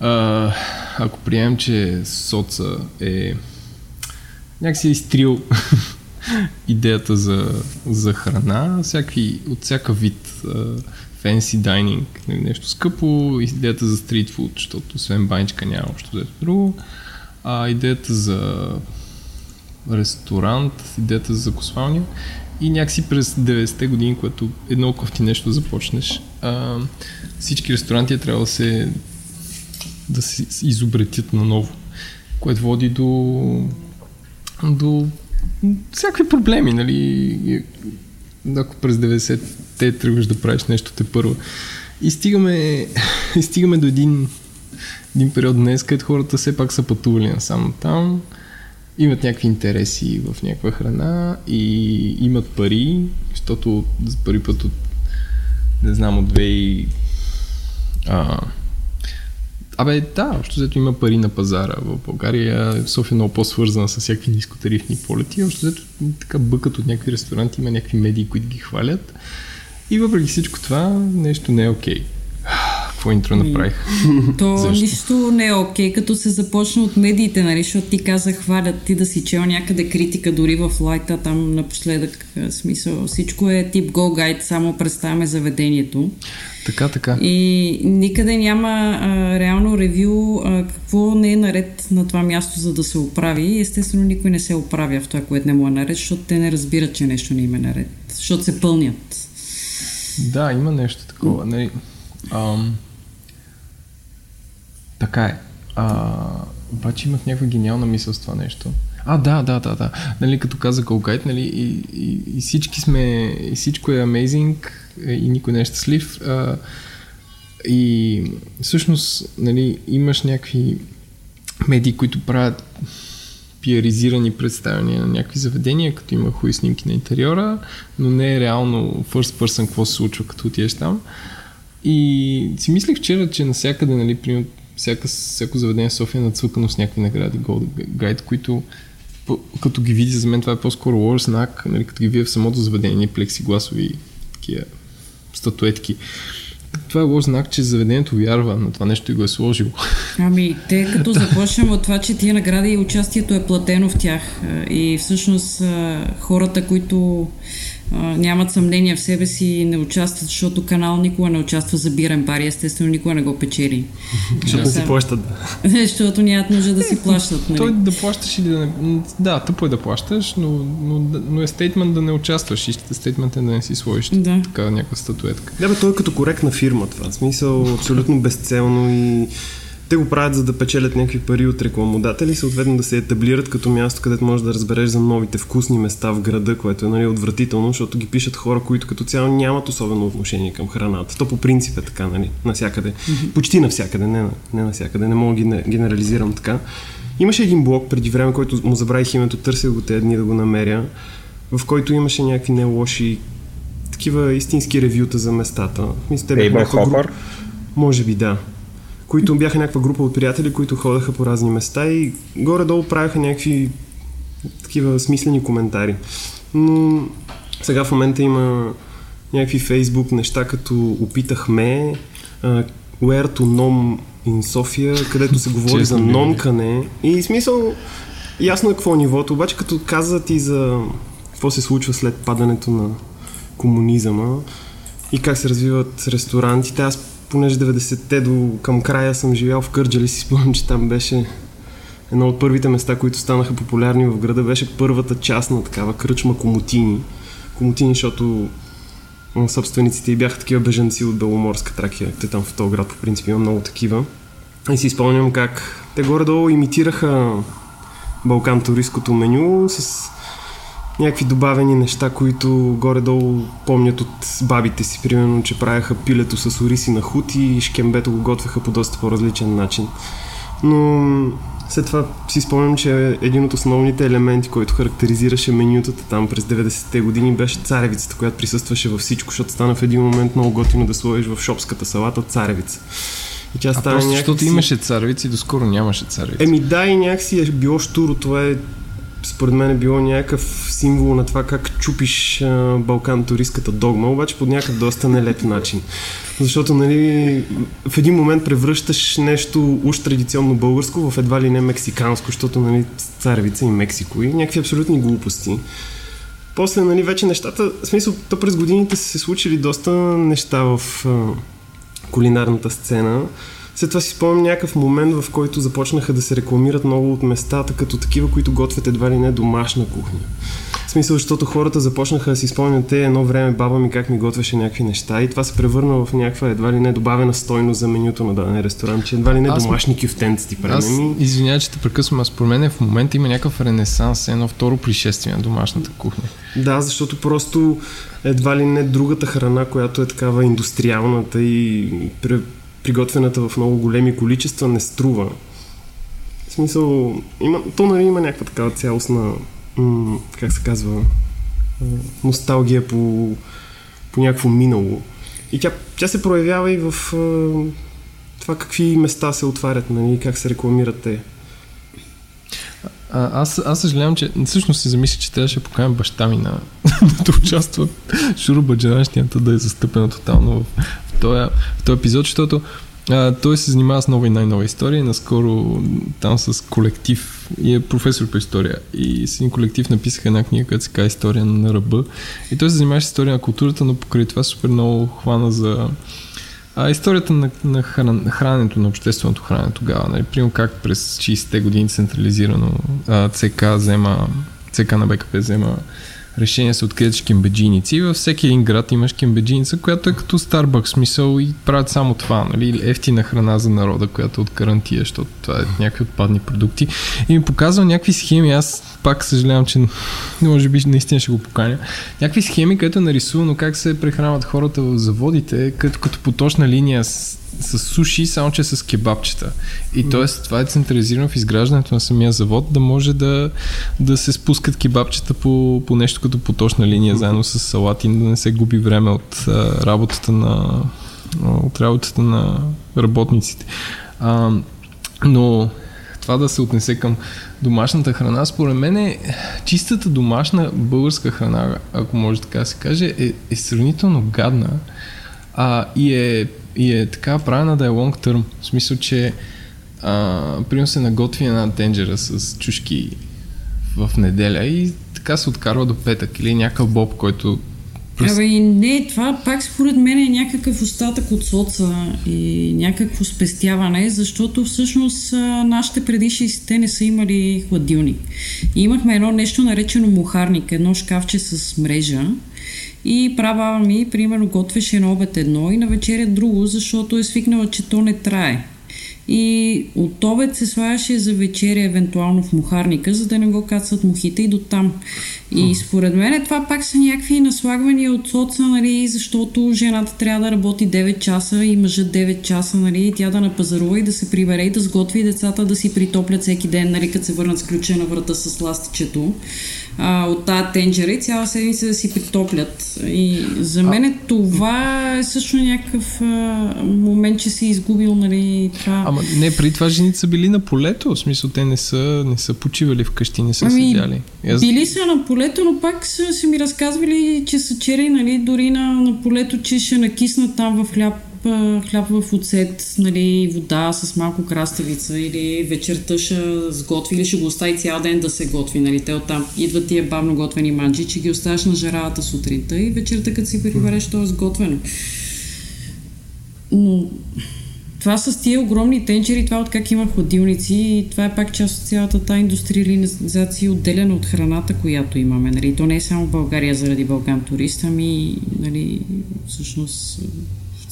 а, ако приемем, че соца е някакси е изтрил идеята за, за храна, всякакви, от всяка вид фенси дайнинг, нали, нещо скъпо, идеята за стритфуд, защото освен баничка няма общо взето друго, а идеята за ресторант, идеята за закусвалния и някакси през 90-те години, което едно кофти нещо започнеш, а, всички ресторанти е трябва да се да се изобретят наново, което води до до всякакви проблеми, нали? Ако през 90-те тръгваш да правиш нещо те първо. И стигаме, и стигаме до един, един период днес, където хората все пак са пътували насам там, имат някакви интереси в някаква храна и имат пари, защото за първи път от не знам, от две и... А, Абе, да, общо взето има пари на пазара в България. София е много по-свързана с всякакви нискотарифни полети. Общо взето така бъкат от някакви ресторанти, има някакви медии, които ги хвалят. И въпреки всичко това, нещо не е окей. Okay. Какво интро направих? То Защо? нищо не е окей, okay, като се започна от медиите, нали, защото ти каза хвалят ти да си чел някъде критика дори в лайта, там напоследък смисъл. Всичко е тип Go Guide, само представяме заведението. Така, така. И никъде няма а, реално ревю а, какво не е наред на това място, за да се оправи. Естествено, никой не се оправя в това, което не му е наред, защото те не разбират, че нещо не им е наред. Защото се пълнят. Да, има нещо такова. Не, ам, така е. А, обаче имах някаква гениална мисъл с това нещо. А, да, да, да, да. Нали, като каза Go нали, и, и, и всички сме, и всичко е amazing, е, и никой не е щастлив. А, и всъщност, нали, имаш някакви медии, които правят пиаризирани представяния на някакви заведения, като има хуи снимки на интериора, но не е реално first person какво се случва, като отидеш там. И си мислех вчера, че навсякъде, нали, примерно, всяка, всяко заведение в София е нацвъкано с някакви награди. Gold Guide, които като ги види, за мен това е по-скоро лош знак, нали, като ги видя в самото заведение, плексигласови такива статуетки. Това е лош знак, че заведението вярва на това нещо и го е сложило. Ами, те като започнем от това, че тия награди и участието е платено в тях и всъщност хората, които нямат съмнение в себе си и не участват, защото канал никога не участва за бирен пари, естествено никога не го печели. Защото не си плащат. защото нямат нужда да си плащат. Нали? Той да плащаш или да не... Да, тъпо е да плащаш, но, но, но е стейтмент да не участваш и стейтмент е да не си сложиш да. така някаква статуетка. Да, бе, той е като коректна фирма това. В смисъл абсолютно безцелно и те го правят за да печелят някакви пари от рекламодатели, съответно да се етаблират като място, където можеш да разбереш за новите вкусни места в града, което е нали, отвратително, защото ги пишат хора, които като цяло нямат особено отношение към храната. То по принцип е така, нали, навсякъде. Mm-hmm. Почти навсякъде, не, не навсякъде, не мога да генерализирам така. Имаше един блог преди време, който му забравих името, търсил го тези дни да го намеря, в който имаше някакви не лоши такива истински ревюта за местата. Мисля, те група... Може би да които бяха някаква група от приятели, които ходеха по разни места и горе-долу правяха някакви такива смислени коментари. Но сега в момента има някакви фейсбук неща, като опитахме uh, Where to Nom in София, където се говори за номкане. И смисъл, ясно е какво е нивото, обаче като каза ти за какво се случва след падането на комунизъма и как се развиват ресторантите, аз понеже 90-те до към края съм живял в Кърджали, си спомням, че там беше едно от първите места, които станаха популярни в града, беше първата част на такава кръчма Комотини. Комотини, защото собствениците и бяха такива беженци от Беломорска Тракия. Те там в този град по принцип има много такива. И си спомням как те горе-долу имитираха Балкан туристското меню с някакви добавени неща, които горе-долу помнят от бабите си, примерно, че правяха пилето с ориси на хут и шкембето го готвяха по доста по-различен начин. Но след това си спомням, че един от основните елементи, който характеризираше менютата там през 90-те години беше царевицата, която присъстваше във всичко, защото стана в един момент много готино да сложиш в шопската салата царевица. И тя а стана просто някакси... защото имаше царевици доскоро нямаше царевици. Еми да, и някакси е било штуро. Това е според мен е било някакъв символ на това как чупиш а, Балкан туристската догма, обаче по някакъв доста нелеп начин. Защото нали, в един момент превръщаш нещо уж традиционно българско в едва ли не мексиканско, защото нали, царевица и Мексико и някакви абсолютни глупости. После, нали, вече нещата, в смисъл, то през годините са се случили доста неща в а, кулинарната сцена. След това си спомням някакъв момент, в който започнаха да се рекламират много от местата, като такива, които готвят едва ли не домашна кухня. В смисъл, защото хората започнаха да си спомнят те едно време баба ми как ми готвеше някакви неща и това се превърна в някаква едва ли не добавена стойност за менюто на даден ресторант, че едва ли не аз, домашни кюфтенци ти Аз, ми... извинявай, че те прекъсвам, а според мен в момента има някакъв ренесанс, едно второ пришествие на домашната кухня. Да, защото просто едва ли не другата храна, която е такава индустриалната и приготвената в много големи количества не струва. В смисъл, има, то нали има някаква такава цялостна, м- как се казва, носталгия по, по някакво минало. И тя, тя се проявява и в това какви места се отварят, нали, как се рекламират те. А, аз, аз съжалявам, че всъщност си замисля, че трябваше да поканям баща ми на, да участва Шуро Баджанащината да е застъпена тотално в, този, в този епизод, защото а, той се занимава с нова и най-нова история. Наскоро там с колектив и е професор по история. И с един колектив написаха една книга, която се казва История на ръба. И той се занимава с история на културата, но покрай това супер много хвана за а, историята на, на хран, храненето, на общественото хранене тогава. Нали? Примерно как през 60-те години централизирано а, ЦК взема, ЦК на БКП взема решение се открият шкембеджиници. Във всеки един град има шкембеджиница, която е като Starbucks смисъл и правят само това, нали? Ефтина храна за народа, която от карантия, защото това е някакви отпадни продукти. И ми показва някакви схеми. Аз пак съжалявам, че може би наистина ще го поканя. Някакви схеми, където е нарисувано как се прехранват хората в заводите, като, като поточна линия с с суши, само че с кебабчета. И mm. т.е. това е централизирано в изграждането на самия завод, да може да, да се спускат кебабчета по, по нещо като поточна линия, mm. заедно с салати, да не се губи време от а, работата на от работата на работниците. А, но това да се отнесе към домашната храна, според мен е чистата домашна българска храна, ако може така да се каже, е, е сравнително гадна а, и, е, и е така правена да е long term. В смисъл, че а, примерно се наготви една тенджера с чушки в неделя и така се откарва до петък или някакъв боб, който Абе и не, това пак според мен е някакъв остатък от соца и някакво спестяване, защото всъщност нашите предишни те не са имали хладилник. И имахме едно нещо наречено мухарник, едно шкафче с мрежа и права ми, примерно, готвеше на обед едно и на вечеря друго, защото е свикнала, че то не трае. И от обед се слагаше за вечеря евентуално в мухарника, за да не го кацат мухите и до там. И според мен това пак са някакви наслагвания от соца, нали, защото жената трябва да работи 9 часа и мъжът 9 часа, нали, и тя да напазарува и да се прибере и да сготви децата да си притоплят всеки ден, нали, като се върнат с ключа на врата с ластичето а, от тази тенджера и цяла седмица да си притоплят. И за мен е това е също някакъв а, момент, че си изгубил, нали, това. Ама не, преди това жените са били на полето, в смисъл те не са, не са почивали вкъщи, не са ами, седяли. Аз... Били са на полето, но пак са, са ми разказвали, че са чери, нали, дори на, на полето, че ще накиснат там в хляб хляб в оцет, нали, вода с малко краставица или вечерта ще сготви или ще го остави цял ден да се готви. Нали. Те оттам идват тия бавно готвени манджи, че ги оставяш на жаравата сутринта и вечерта като си прибереш, то е сготвено. Но това с тия огромни тенчери, това от как има хладилници и това е пак част от цялата тази индустриализация, отделена от храната, която имаме. Нали. То не е само България заради Балкан турист, ами нали, всъщност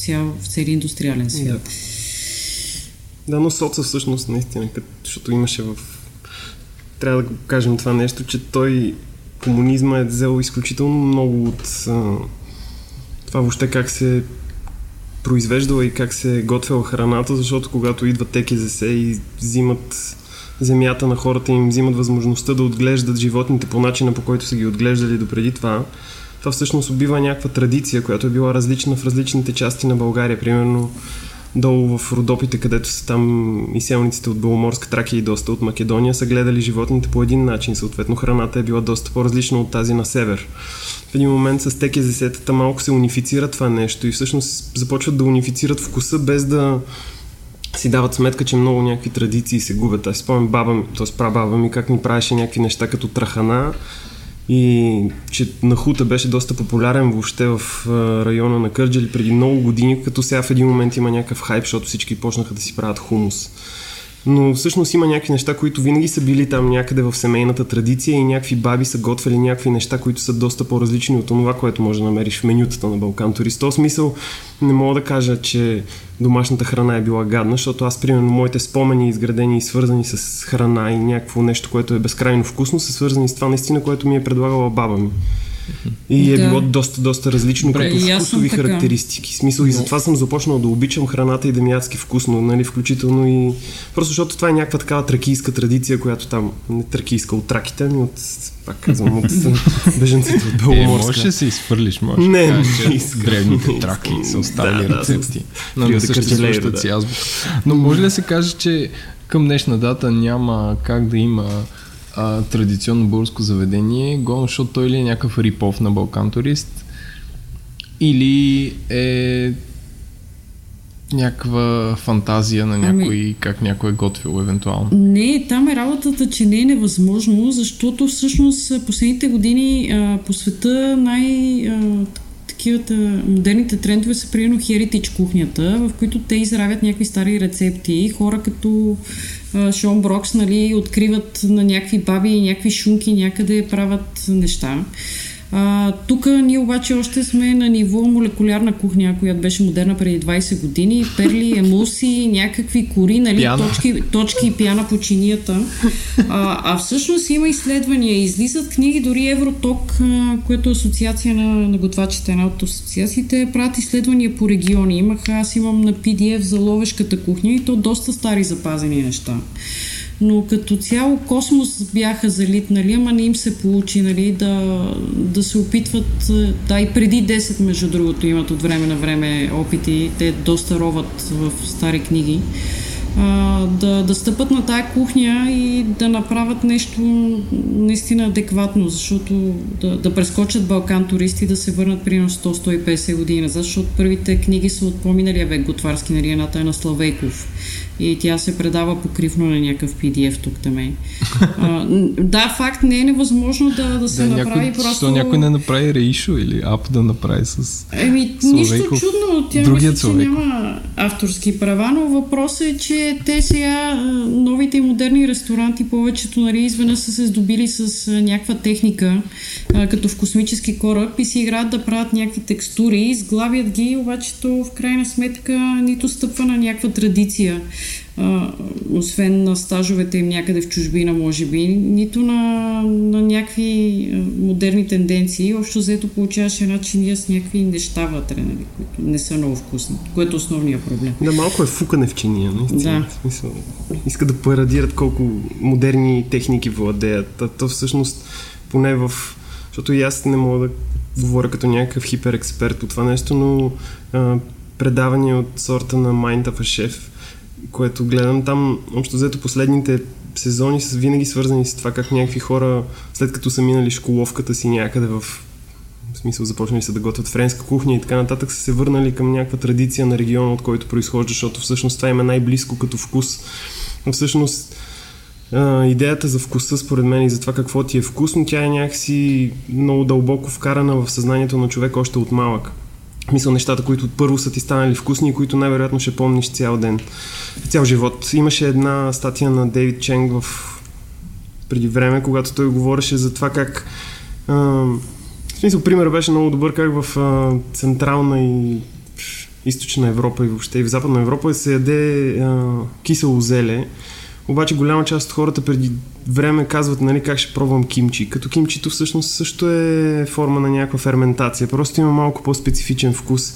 цял, в целия индустриален свят. Да. Да, но соца всъщност наистина, защото имаше в... Трябва да го кажем това нещо, че той комунизма е взел изключително много от а, това въобще как се произвеждала и как се е готвила храната, защото когато идват се и взимат земята на хората им взимат възможността да отглеждат животните по начина по който са ги отглеждали допреди това, това всъщност убива някаква традиция, която е била различна в различните части на България. Примерно долу в Родопите, където са там изселниците от Беломорска Тракия и доста от Македония, са гледали животните по един начин. Съответно, храната е била доста по-различна от тази на север. В един момент с теки зесетата малко се унифицира това нещо и всъщност започват да унифицират вкуса без да си дават сметка, че много някакви традиции се губят. Аз спомням баба ми, т.е. прабаба ми, как ми правеше някакви неща като трахана, и че Нахута беше доста популярен въобще в района на Кърджали преди много години, като сега в един момент има някакъв хайп, защото всички почнаха да си правят хумус. Но всъщност има някакви неща, които винаги са били там някъде в семейната традиция и някакви баби са готвили някакви неща, които са доста по-различни от това, което може да намериш в менютата на Балкан Турист. Този смисъл не мога да кажа, че домашната храна е била гадна, защото аз, примерно, моите спомени, изградени и свързани с храна и някакво нещо, което е безкрайно вкусно, са свързани с това наистина, което ми е предлагала баба ми. И е да. било доста, доста различно Бре, като вкусови характеристики. Смисъл и затова съм започнал да обичам храната и да ми адски вкусно, нали, включително и... Просто защото това е някаква такава тракийска традиция, която там, не тракийска от траките, ами от, пак казвам, от беженците от Беломорска. Е, може да се изфърлиш, може не, да не, древните траки са оставили да, рецепти да, на съществуващата си азбука. Но може ли да се каже, че към днешна дата няма как да има а, традиционно българско заведение, главно защото той ли е някакъв рипов на Балкан турист или е някаква фантазия на ами- някой, ами, как някой е готвил евентуално? Не, там е работата, че не е невъзможно, защото всъщност последните години а, по света най- а, такивата модерните трендове са примерно heritage кухнята, в които те изравят някакви стари рецепти. Хора като а, Шон Брокс, нали, откриват на някакви баби и някакви шунки някъде правят неща. Тук ние обаче още сме на ниво молекулярна кухня, която беше модерна преди 20 години. Перли, емулси, някакви кори, нали, точки, точки и пяна по чинията. А, а всъщност има изследвания. Излизат книги, дори Евроток, а, което е асоциация на, на готвачите, една от асоциациите, правят изследвания по региони. Имах, аз имам на PDF за ловешката кухня и то доста стари запазени неща но като цяло космос бяха залитнали, ама не им се получи нали, да, да се опитват, да и преди 10 между другото имат от време на време опити, те доста роват в стари книги, а, да, да стъпат на тая кухня и да направят нещо наистина адекватно, защото да, да прескочат Балкан туристи да се върнат примерно 100-150 години назад, защото първите книги са от по-миналия век, Готварски, нали, едната е на Славейков и тя се предава покривно на някакъв PDF тук там е. да, факт, не е невъзможно да, да се да, направи някой, просто... Що някой не направи Рейшо или ап да направи с Еми, нищо чудно, тя мисля, че няма авторски права, но въпросът е, че те сега, новите и модерни ресторанти, повечето, нали, изведнъж са се здобили с някаква техника, като в космически кораб и си играят да правят някакви текстури, сглавят ги, обаче то в крайна сметка нито стъпва на някаква традиция а, освен на стажовете им някъде в чужбина, може би, нито на, на някакви модерни тенденции. Общо взето получаваш една чиния с някакви неща вътре, нали, които не са много вкусни, което е основният проблем. Да, малко е фукане в чиния, наистина. Да. В смисъл, иска да парадират колко модерни техники владеят. А то всъщност, поне в... Защото и аз не мога да говоря като някакъв хиперексперт по това нещо, но а, предавания от сорта на Mind of a Chef което гледам там, общо взето последните сезони са винаги свързани с това как някакви хора, след като са минали школовката си някъде в в смисъл започнали са да готвят френска кухня и така нататък, са се върнали към някаква традиция на региона, от който произхожда, защото всъщност това има е най-близко като вкус. Но всъщност идеята за вкуса, според мен, и за това какво ти е вкусно, тя е някакси много дълбоко вкарана в съзнанието на човек още от малък. Мисля нещата, които първо са ти станали вкусни и които най-вероятно ще помниш цял ден, цял живот. Имаше една статия на Дейвид Ченг в преди време, когато той говореше за това как а, в смисъл, пример беше много добър как в а, Централна и Източна Европа и въобще и в Западна Европа се яде а, кисело зеле обаче голяма част от хората преди време казват нали, как ще пробвам кимчи. Като кимчито всъщност също е форма на някаква ферментация. Просто има малко по-специфичен вкус.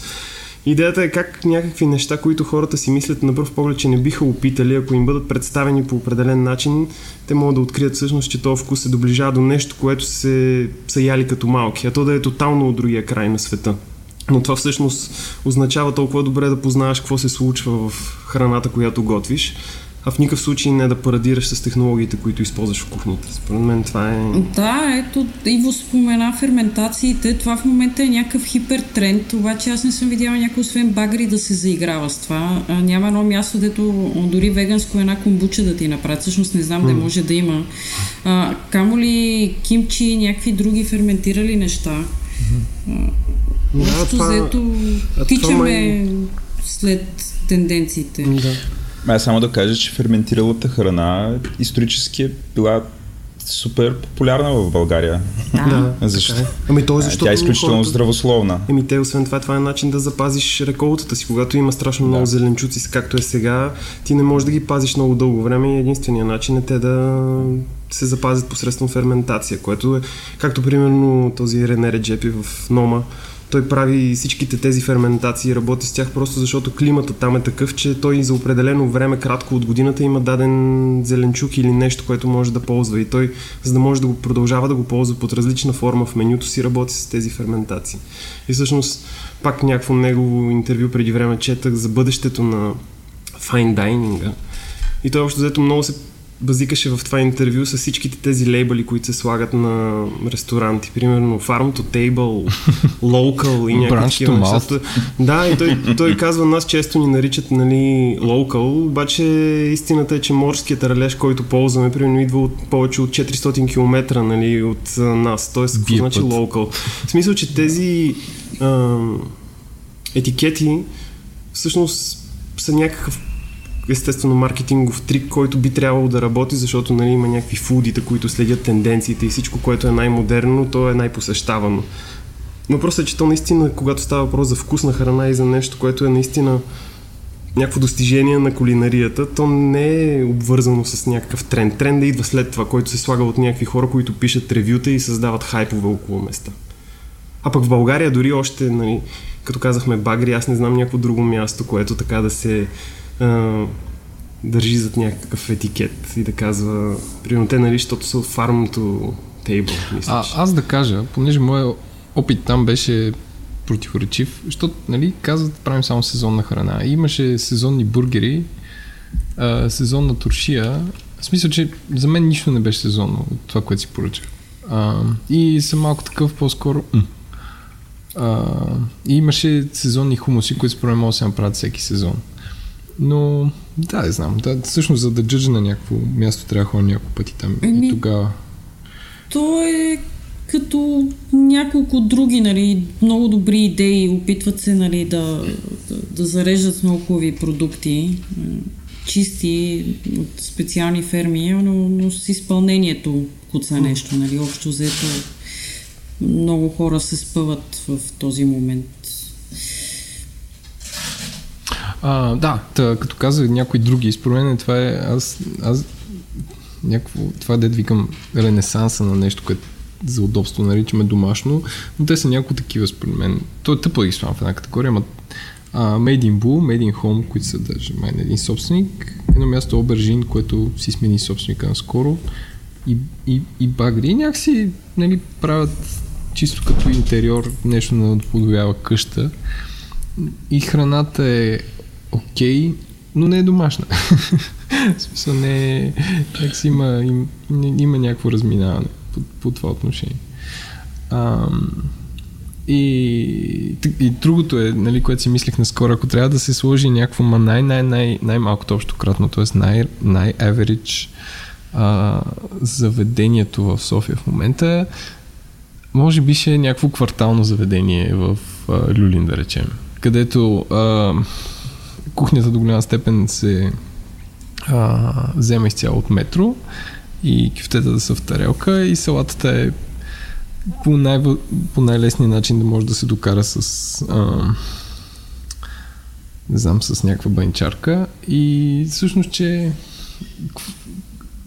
Идеята е как някакви неща, които хората си мислят на пръв поглед, че не биха опитали, ако им бъдат представени по определен начин, те могат да открият всъщност, че този вкус се доближава до нещо, което се, са яли като малки, а то да е тотално от другия край на света. Но това всъщност означава толкова добре да познаваш какво се случва в храната, която готвиш, а в никакъв случай не да парадираш с технологиите, които използваш в кухнята. Според мен това е... Да, ето, Иво спомена ферментациите. Това в момента е някакъв хипертренд, обаче аз не съм видяла някой освен багри да се заиграва с това. А, няма едно място, дето дори веганско една комбуча да ти направят. Всъщност не знам, mm. да може да има. А, камо ли кимчи, някакви други ферментирали неща. Mm-hmm. Да, това, взето, тичаме май... след тенденциите. Да. Аз само да кажа, че ферментиралата храна исторически е била супер популярна в България. Да. Защо? Е. Ами то защото Тя е изключително хората... здравословна. Ами те, освен това, това е начин да запазиш реколтата си. Когато има страшно много да. зеленчуци, както е сега, ти не можеш да ги пазиш много дълго време и единственият начин е те да се запазят посредством ферментация, което е, както примерно този Рене Реджепи в Нома, той прави всичките тези ферментации, работи с тях просто защото климата там е такъв, че той за определено време, кратко от годината, има даден зеленчук или нещо, което може да ползва. И той, за да може да го продължава да го ползва под различна форма в менюто си, работи с тези ферментации. И всъщност, пак някакво негово интервю преди време четах за бъдещето на файн дайнинга. И той общо взето много се базикаше в това интервю с всичките тези лейбъли, които се слагат на ресторанти. Примерно Farm to Table, Local и някакви такива неща. Да, и той, той казва, нас често ни наричат нали, Local, обаче истината е, че морският ралеж, който ползваме, примерно идва от повече от 400 км нали, от нас. Тоест, какво значи Local? В смисъл, че тези а, етикети всъщност са някакъв естествено маркетингов трик, който би трябвало да работи, защото нали, има някакви фудите, които следят тенденциите и всичко, което е най-модерно, то е най-посещавано. Но просто е, че то наистина, когато става въпрос за вкусна храна и за нещо, което е наистина някакво достижение на кулинарията, то не е обвързано с някакъв тренд. Тренда идва след това, който се слага от някакви хора, които пишат ревюта и създават хайпове около места. А пък в България дори още, нали, като казахме Багри, аз не знам някакво друго място, което така да се а, държи зад някакъв етикет и да казва, примерно те, нали, защото са от фармното тейбъл, А, аз да кажа, понеже моят опит там беше противоречив, защото, нали, казват, правим само сезонна храна. И имаше сезонни бургери, а, сезонна туршия. В смисъл, че за мен нищо не беше сезонно от това, което си поръчах. А, и съм малко такъв по-скоро... А, и имаше сезонни хумуси, които според мен могат да се направят всеки сезон. Но, да, не знам. Да, всъщност, за да джъджа на някакво място, трябва да ходя няколко пъти там. Еми, и тогава... То е като няколко други, нали, много добри идеи, опитват се, нали, да, да, да зареждат много хубави продукти, чисти от специални ферми, но, но с изпълнението куца нещо, нали, общо взето много хора се спъват в този момент. А, да, тъ, като казах някои други, според мен това е, аз, аз някакво, това дед викам ренесанса на нещо, което за удобство наричаме домашно, но те са няколко такива според мен. То е тъпо да ги в една категория, ама а, Made in Bull, Made in Home, които са даже май един собственик, едно място Обержин, което си смени собственика наскоро и, и, и Багри някакси нали, правят чисто като интериор нещо да подобява къща и храната е окей, но не е домашна. Смисъл не е... Някакси има, им, има някакво разминаване по, по това отношение. А, и, и другото е, нали, което си мислех наскоро, ако трябва да се сложи някакво ма най, най, най, най-малкото общо кратно, т.е. най, най-average а, заведението в София в момента, може би ще е някакво квартално заведение в а, Люлин, да речем, където а, кухнята до голяма степен се а, взема изцяло от метро и кюфтета да са в тарелка и салатата е по, най- по най-лесния начин да може да се докара с а, не знам, с някаква банчарка и всъщност, че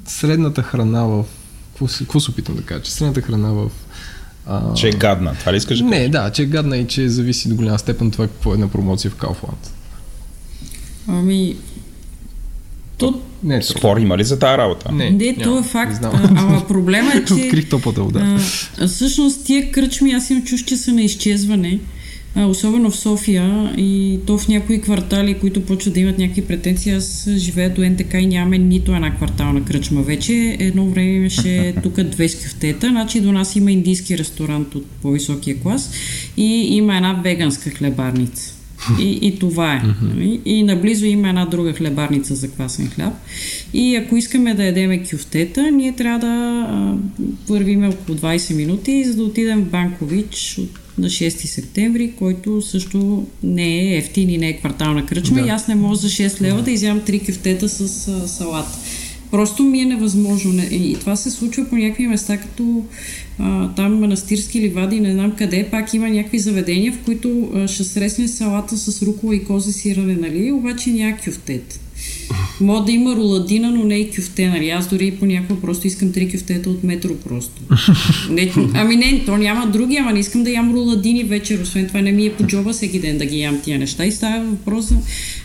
средната храна в какво се опитам да кажа? Че средната храна в а... Че е гадна, това ли искаш да Не, да, че е гадна и че зависи до голяма степен това какво е на промоция в Kaufland. Ами, то... Не, е Спор има ли за тази работа? Не, не то е факт. А, ама проблема е, че... Открих топлата вода. А, всъщност тия кръчми, аз им чуш, че са на изчезване. А, особено в София и то в някои квартали, които почват да имат някакви претенции. Аз живея до НТК и нямаме нито една квартална кръчма. Вече едно време имаше тук две скифтета, значи до нас има индийски ресторант от по-високия клас и има една веганска хлебарница. И, и това е. Mm-hmm. И наблизо има една друга хлебарница за квасен хляб. И ако искаме да ядеме кюфтета, ние трябва да а, вървиме около 20 минути, за да отидем в Банкович от на 6 септември, който също не е ефтин и не е квартална кръчма. Да. И аз не мога за 6 лева да изям 3 кюфтета с а, салат. Просто ми е невъзможно. И това се случва по някакви места, като там манастирски ливади, не знам къде, пак има някакви заведения, в които ще сресне салата с рукова и кози сирене, нали? Обаче няма кюфтет. Мога да има руладина, но не и кюфте, нали? Аз дори понякога просто искам три кюфтета от метро просто. Не, ами не, то няма други, ама не искам да ям руладини вечер. Освен това не ми е по джоба всеки ден да ги ям тия неща. И става въпрос за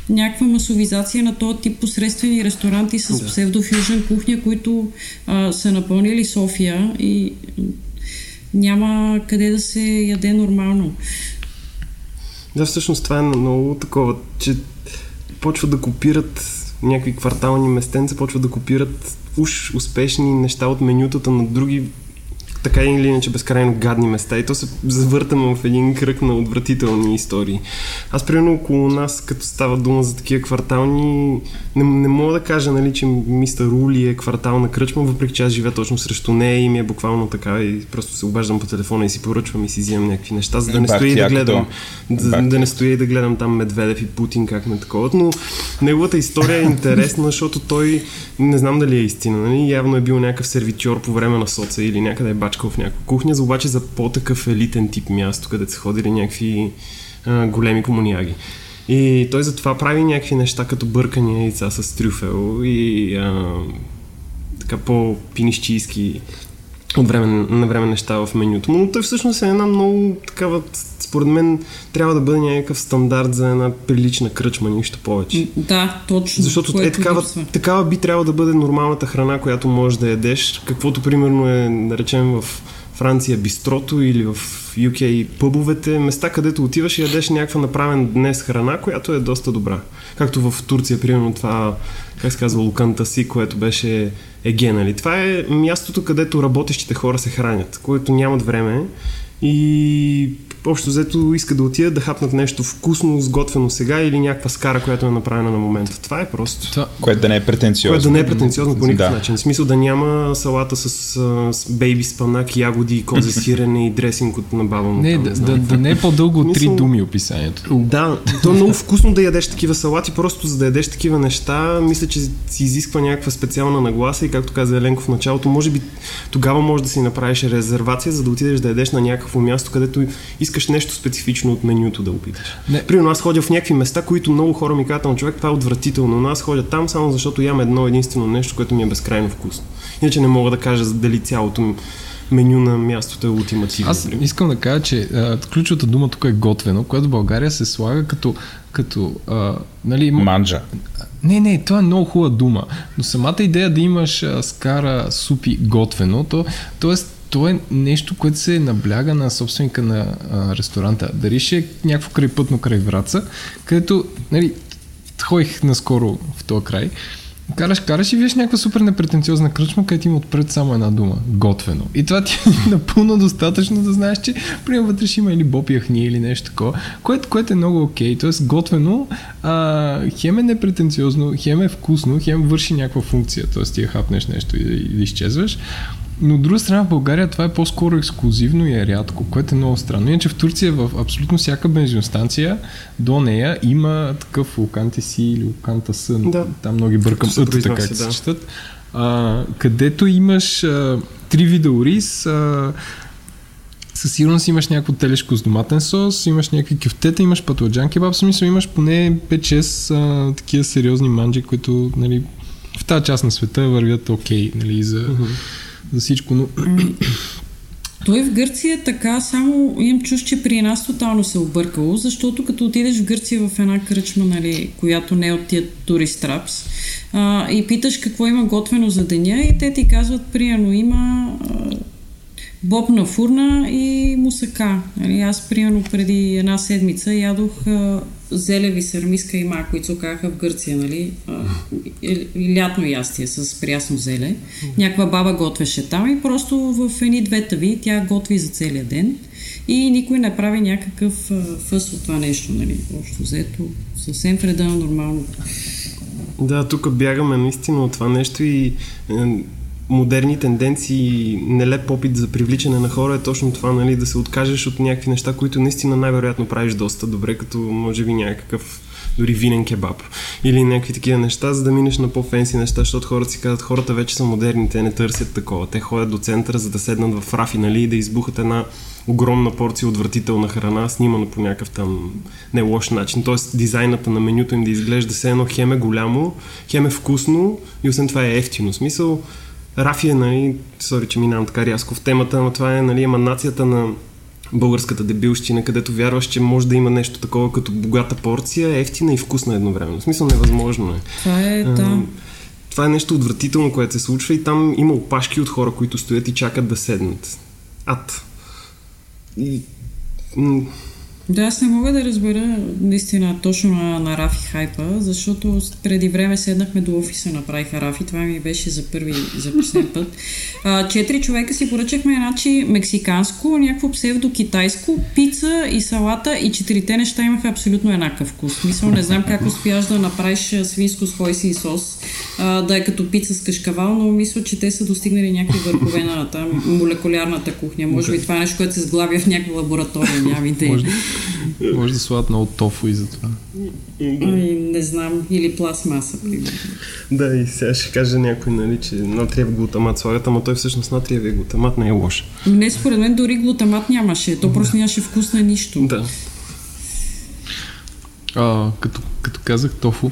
някаква масовизация на този тип посредствени ресторанти с да. псевдофюжен кухня, които а, са напълнили София и няма къде да се яде нормално. Да, всъщност това е много такова, че почват да копират някакви квартални местенца, почват да копират уж успешни неща от менютата на други така или иначе безкрайно гадни места и то се завъртаме в един кръг на отвратителни истории. Аз примерно около нас, като става дума за такива квартални, не, не мога да кажа, нали, че мистер Рули е квартална кръчма, въпреки че аз живея точно срещу нея и ми е буквално така и просто се обаждам по телефона и си поръчвам и си взимам някакви неща, за да не стои да гледам, да, да не стоя и да гледам там Медведев и Путин как ме такова. Но неговата история е интересна, защото той не знам дали е истина, нали? явно е бил някакъв сервитьор по време на соца или някъде е бачкал в някаква кухня, за обаче за по-такъв елитен тип място, където са ходили някакви а, големи комуняги. И той затова прави някакви неща като бъркания яйца с трюфел и а, така по-пинищийски от време на време неща в менюто. Но той всъщност е една много такава, според мен, трябва да бъде някакъв стандарт за една прилична кръчма, нищо повече. Да, точно. Защото е такава, такава би трябвало да бъде нормалната храна, която можеш да ядеш, каквото примерно е, да речем, в Франция бистрото или в UK пъбовете, места където отиваш и ядеш някаква направен днес храна, която е доста добра. Както в Турция, примерно това как се казва, луканта си, което беше Еге, нали? Това е мястото, където работещите хора се хранят, които нямат време и общо взето иска да отидат да хапнат нещо вкусно, сготвено сега или някаква скара, която е направена на момента. Това е просто. Това... Което да не е претенциозно. Което да не е претенциозно по никакъв да. начин. В смисъл да няма салата с, с бейби спанак, ягоди, козе сирене и дресинг от набавено. Не, да, да, да, не е по-дълго от три думи описанието. Да, то е много вкусно да ядеш такива салати, просто за да ядеш такива неща, мисля, че си изисква някаква специална нагласа и както каза Еленко в началото, може би тогава може да си направиш резервация, за да отидеш да ядеш на някакво място, където искаш нещо специфично от менюто да опиташ. Не. Примерно аз ходя в някакви места, които много хора ми казват, човек, това е отвратително, но аз ходя там само защото ям едно единствено нещо, което ми е безкрайно вкусно. Иначе не мога да кажа дали цялото меню на мястото е ултимативно. Аз искам да кажа, че а, ключовата дума тук е готвено, което в България се слага като, като а, нали, манджа. Не, не, това е много хубава дума. Но самата идея да имаш а, скара супи готвено, то, т.е то е нещо, което се набляга на собственика на а, ресторанта. Дали ще е някакво крайпътно край Враца, където, нали, ходих наскоро в този край, Караш, караш и виж някаква супер непретенциозна кръчма, където има отпред само една дума. Готвено. И това ти е напълно достатъчно да знаеш, че примерно вътре ще има или боб яхни или нещо такова, което, което е много окей. Okay. Тоест готвено, а, хем е непретенциозно, хем е вкусно, хем върши някаква функция. Тоест ти я хапнеш нещо и, и изчезваш. Но от друга страна в България това е по-скоро ексклюзивно и е рядко, което е много странно. Иначе в Турция в абсолютно всяка бензиностанция до нея има такъв луканте си или луканта сън. Да. Там много бъркам ът, така се да. четат. А, където имаш а, три вида ориз, а, със сигурност имаш някакво телешко с доматен сос, имаш някакви кюфтета, имаш патладжан кебаб, смисъл имаш поне 5-6 такива сериозни манджи, които нали, в тази част на света вървят окей okay, нали, за, uh-huh за всичко, но... Той в Гърция така, само имам чуш, че при нас тотално се е объркало, защото като отидеш в Гърция в една кръчма, нали, която не е от тия туристрапс, а, и питаш какво има готвено за деня и те ти казват, примерно има а, боб на фурна и мусака. Нали, аз примерно преди една седмица ядох а, зелеви сърмиска и ма, които се окаха в Гърция, нали? И, лятно ястие с прясно зеле. Някаква баба готвеше там и просто в едни две тави тя готви за целия ден и никой не прави някакъв фъс от това нещо, нали? Общо взето, съвсем вреда нормално. Да, тук бягаме наистина от това нещо и е, модерни тенденции, нелеп опит за привличане на хора е точно това, нали, да се откажеш от някакви неща, които наистина най-вероятно правиш доста добре, като може би някакъв дори винен кебаб или някакви такива неща, за да минеш на по-фенси неща, защото хората си казват, хората вече са модерни, те не търсят такова. Те ходят до центъра, за да седнат в рафи, нали, и да избухат една огромна порция отвратителна храна, снимана по някакъв там не лош начин. Тоест дизайната на менюто им да изглежда все едно хем е голямо, хем е вкусно и освен това е ефтино. Смисъл, Рафи е, нали, сори, че минавам така рязко в темата, но това е нали, еманацията на българската дебилщина, където вярваш, че може да има нещо такова като богата порция, ефтина и вкусна едновременно. В смисъл невъзможно е. Това е, да. Това е нещо отвратително, което се случва и там има опашки от хора, които стоят и чакат да седнат. Ад. И да, аз не мога да разбера наистина точно на, на Рафи хайпа, защото преди време седнахме до офиса, направиха Рафи, това ми беше за първи, за последен път. А, четири човека си поръчахме значи мексиканско, някакво псевдо-китайско, пица и салата и четирите неща имаха абсолютно еднакъв вкус. Мисъл, не знам как успяш да направиш свинско с хойси и сос, а, да е като пица с кашкавал, но мисля, че те са достигнали някакви върхове на там молекулярната кухня. Може би това е нещо, което се сглавя в някаква лаборатория, няма идея. Може да слагат много тофу и за това. Ами, не знам, или пластмаса, примерно. Да, и сега ще каже някой, нали, че натриев глутамат слагат, ама той всъщност натриевия глутамат не е лош. Не, според мен дори глутамат нямаше. То просто нямаше вкус на нищо. Да. А, като, като казах тофу,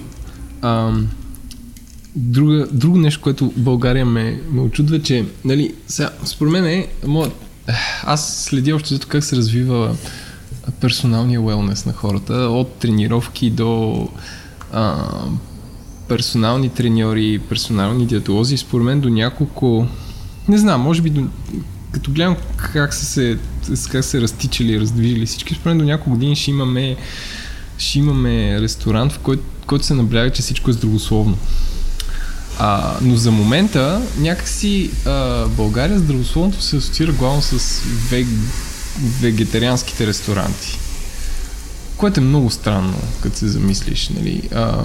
а, друга, друго нещо, което в България ме, ме очудва, че, нали, сега, според мен е, моят, аз следя още зато как се развива персоналния уелнес на хората, от тренировки до а, персонални треньори, персонални диетолози, според мен до няколко, не знам, може би до, като гледам как са се, как се разтичали, раздвижили всички, според мен до няколко години ще имаме, ще имаме ресторант, в който, който се набляга, че всичко е здравословно. А, но за момента някакси а, България здравословното се асоциира главно с вег, вегетарианските ресторанти. Което е много странно, като се замислиш. Нали? А,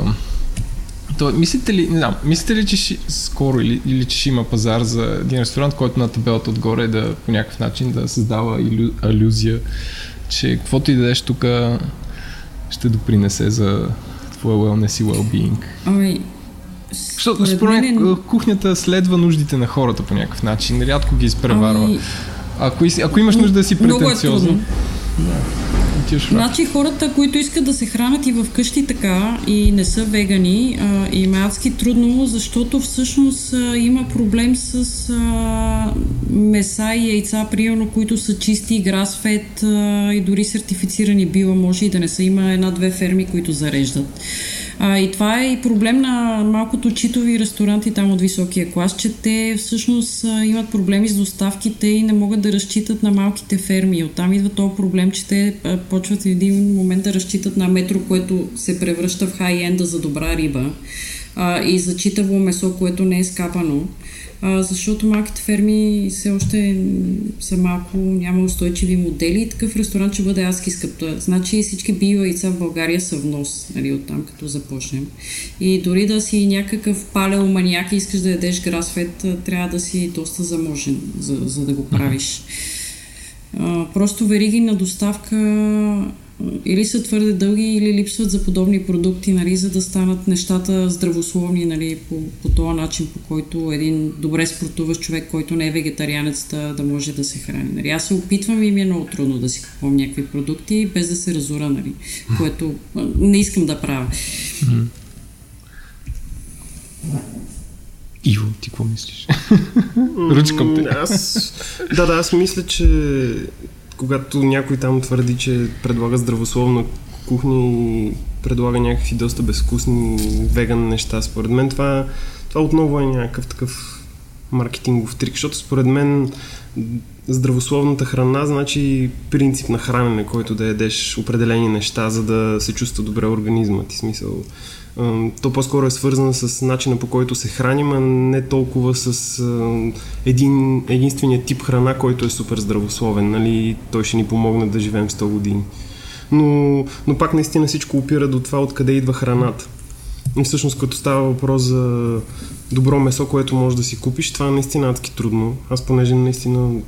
то, мислите ли, не знам, мислите ли, че ще, скоро или, или че ще има пазар за един ресторант, който на табелата отгоре да по някакъв начин да създава илю, алюзия, че каквото и да дадеш тук ще допринесе за твоя wellness и well-being? Ами, защото според мен кухнята следва нуждите на хората по някакъв начин, рядко ги изпреварва. Ами... Ако, ако имаш нужда да си претенциозен. Да. Значи хората, които искат да се хранят и вкъщи така и не са вегани, а, им е адски трудно, защото всъщност а, има проблем с а, меса и яйца, примерно, които са чисти, грасфет а, и дори сертифицирани била, може и да не са. Има една-две ферми, които зареждат. А, и това е и проблем на малкото читови ресторанти там от високия клас, че те всъщност имат проблеми с доставките и не могат да разчитат на малките ферми. Оттам идва този проблем, че те почват в един момент да разчитат на метро, което се превръща в хай-енда за добра риба а, и за читаво месо, което не е скапано а, защото малките ферми все още са малко, няма устойчиви модели и такъв ресторант ще бъде адски скъп. Значи всички био яйца в България са внос, нали, оттам като започнем. И дори да си някакъв палеоманиак и искаш да ядеш грасфет, трябва да си доста заможен, за, за да го правиш. А, просто вериги на доставка или са твърде дълги, или липсват за подобни продукти, нали, за да станат нещата здравословни нали, по, по този начин, по който един добре спортуващ човек, който не е вегетарианец, да, да може да се храни. Нали. Аз се опитвам и ми е много трудно да си купувам някакви продукти, без да се разура, нали, което не искам да правя. Иво, ти какво мислиш? Ръчкам те. Аз, да, да, аз мисля, че когато някой там твърди, че предлага здравословна кухня и предлага някакви доста безвкусни веган неща, според мен това, това отново е някакъв такъв маркетингов трик, защото според мен здравословната храна значи принцип на хранене, който да ядеш определени неща, за да се чувства добре организма ти. Смисъл, то по-скоро е свързано с начина по който се храним, а не толкова с един, единствения тип храна, който е супер здравословен. Нали? Той ще ни помогне да живеем 100 години. Но, но пак наистина всичко опира до това откъде идва храната. И всъщност като става въпрос за добро месо, което можеш да си купиш, това е наистина адски трудно. Аз понеже наистина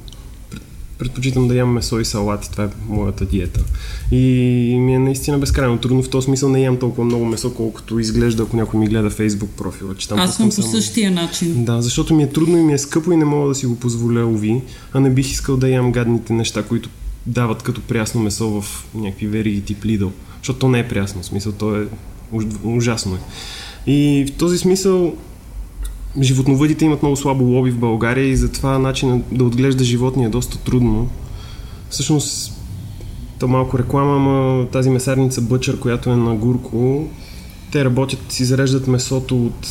предпочитам да ям месо и салати. Това е моята диета. И ми е наистина безкрайно трудно. В този смисъл не ям толкова много месо, колкото изглежда, ако някой ми гледа фейсбук профила. Че там Аз съм по само... същия начин. Да, защото ми е трудно и ми е скъпо и не мога да си го позволя, уви. А не бих искал да ям гадните неща, които дават като прясно месо в някакви вериги тип Lidl. Защото то не е прясно. В смисъл, то е ужасно. Е. И в този смисъл животновъдите имат много слабо лоби в България и затова начинът да отглежда животни е доста трудно. Всъщност, то малко реклама, ама тази месарница Бъчър, която е на Гурко, те работят, си зареждат месото от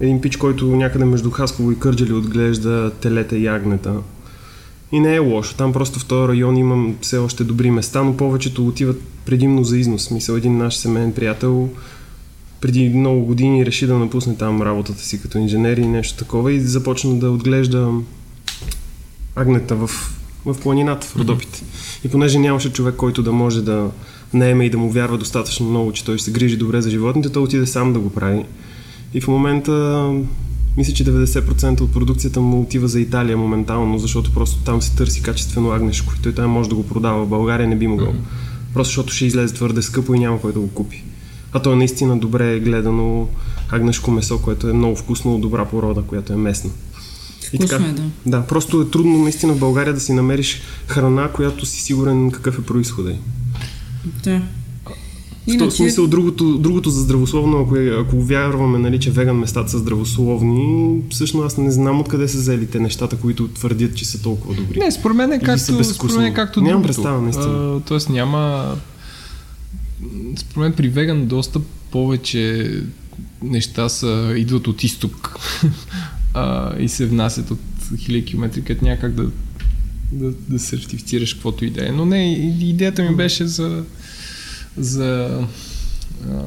един пич, който някъде между Хасково и Кърджали отглежда телета и агнета. И не е лошо. Там просто в този район имам все още добри места, но повечето отиват предимно за износ. Смисъл, един наш семейен приятел преди много години реши да напусне там работата си като инженер и нещо такова и започна да отглежда агнета в, в планината, в Родопите. И понеже нямаше човек, който да може да наеме и да му вярва достатъчно много, че той ще се грижи добре за животните, той отиде сам да го прави. И в момента мисля, че 90% от продукцията му отива за Италия моментално, защото просто там се търси качествено агнешко и той там може да го продава. В България не би могъл. Mm-hmm. Просто защото ще излезе твърде скъпо и няма кой да го купи. А то е наистина добре гледано агнешко месо, което е много вкусно от добра порода, която е местна. Вкусно и така, е, да. Да, просто е трудно наистина в България да си намериш храна, която си сигурен какъв е происхода й. Да. В този смисъл, другото, другото за здравословно, ако, е, ако вярваме, нали, че веган местата са здравословни, всъщност аз не знам откъде са взели те нещата, които твърдят, че са толкова добри. Не, според мен е както, според мен е както Нямам представа, наистина. Тоест няма според мен при веган доста повече неща са, идват от изток а, и се внасят от хиляди километри, където някак да, да, да сертифицираш каквото и да е. Но не, идеята ми беше за, за а,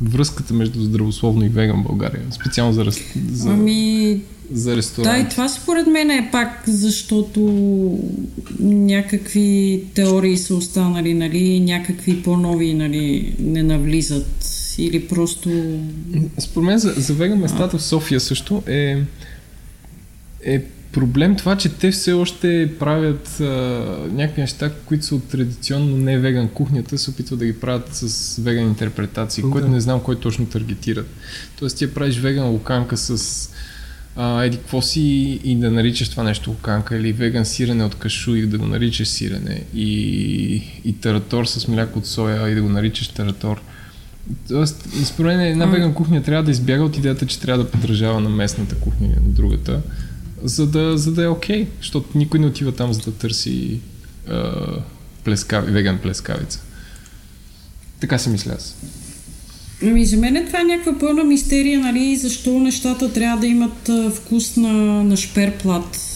връзката между здравословно и веган в България? Специално за, за, ами, за ресторант. Да, и това според мен е пак, защото някакви теории са останали, нали, някакви по-нови нали, не навлизат или просто... Според мен за, за веган местата в София също е, е проблем това, че те все още правят а, някакви неща, които са от традиционно не веган кухнята, се опитват да ги правят с веган интерпретации, да. което не знам кой точно таргетират. Тоест ти правиш веган луканка с а, еди какво си и да наричаш това нещо луканка или веган сирене от кашу и да го наричаш сирене и, и таратор с мляко от соя и да го наричаш таратор. Тоест, според мен една веган кухня трябва да избяга от идеята, че трябва да подражава на местната кухня или на другата, за да, за да е окей, okay, защото никой не отива там за да търси а, плескави, веган плескавица. Така си мисля аз. Ами за мен това е някаква пълна мистерия, нали, защо нещата трябва да имат вкус на, на шперплат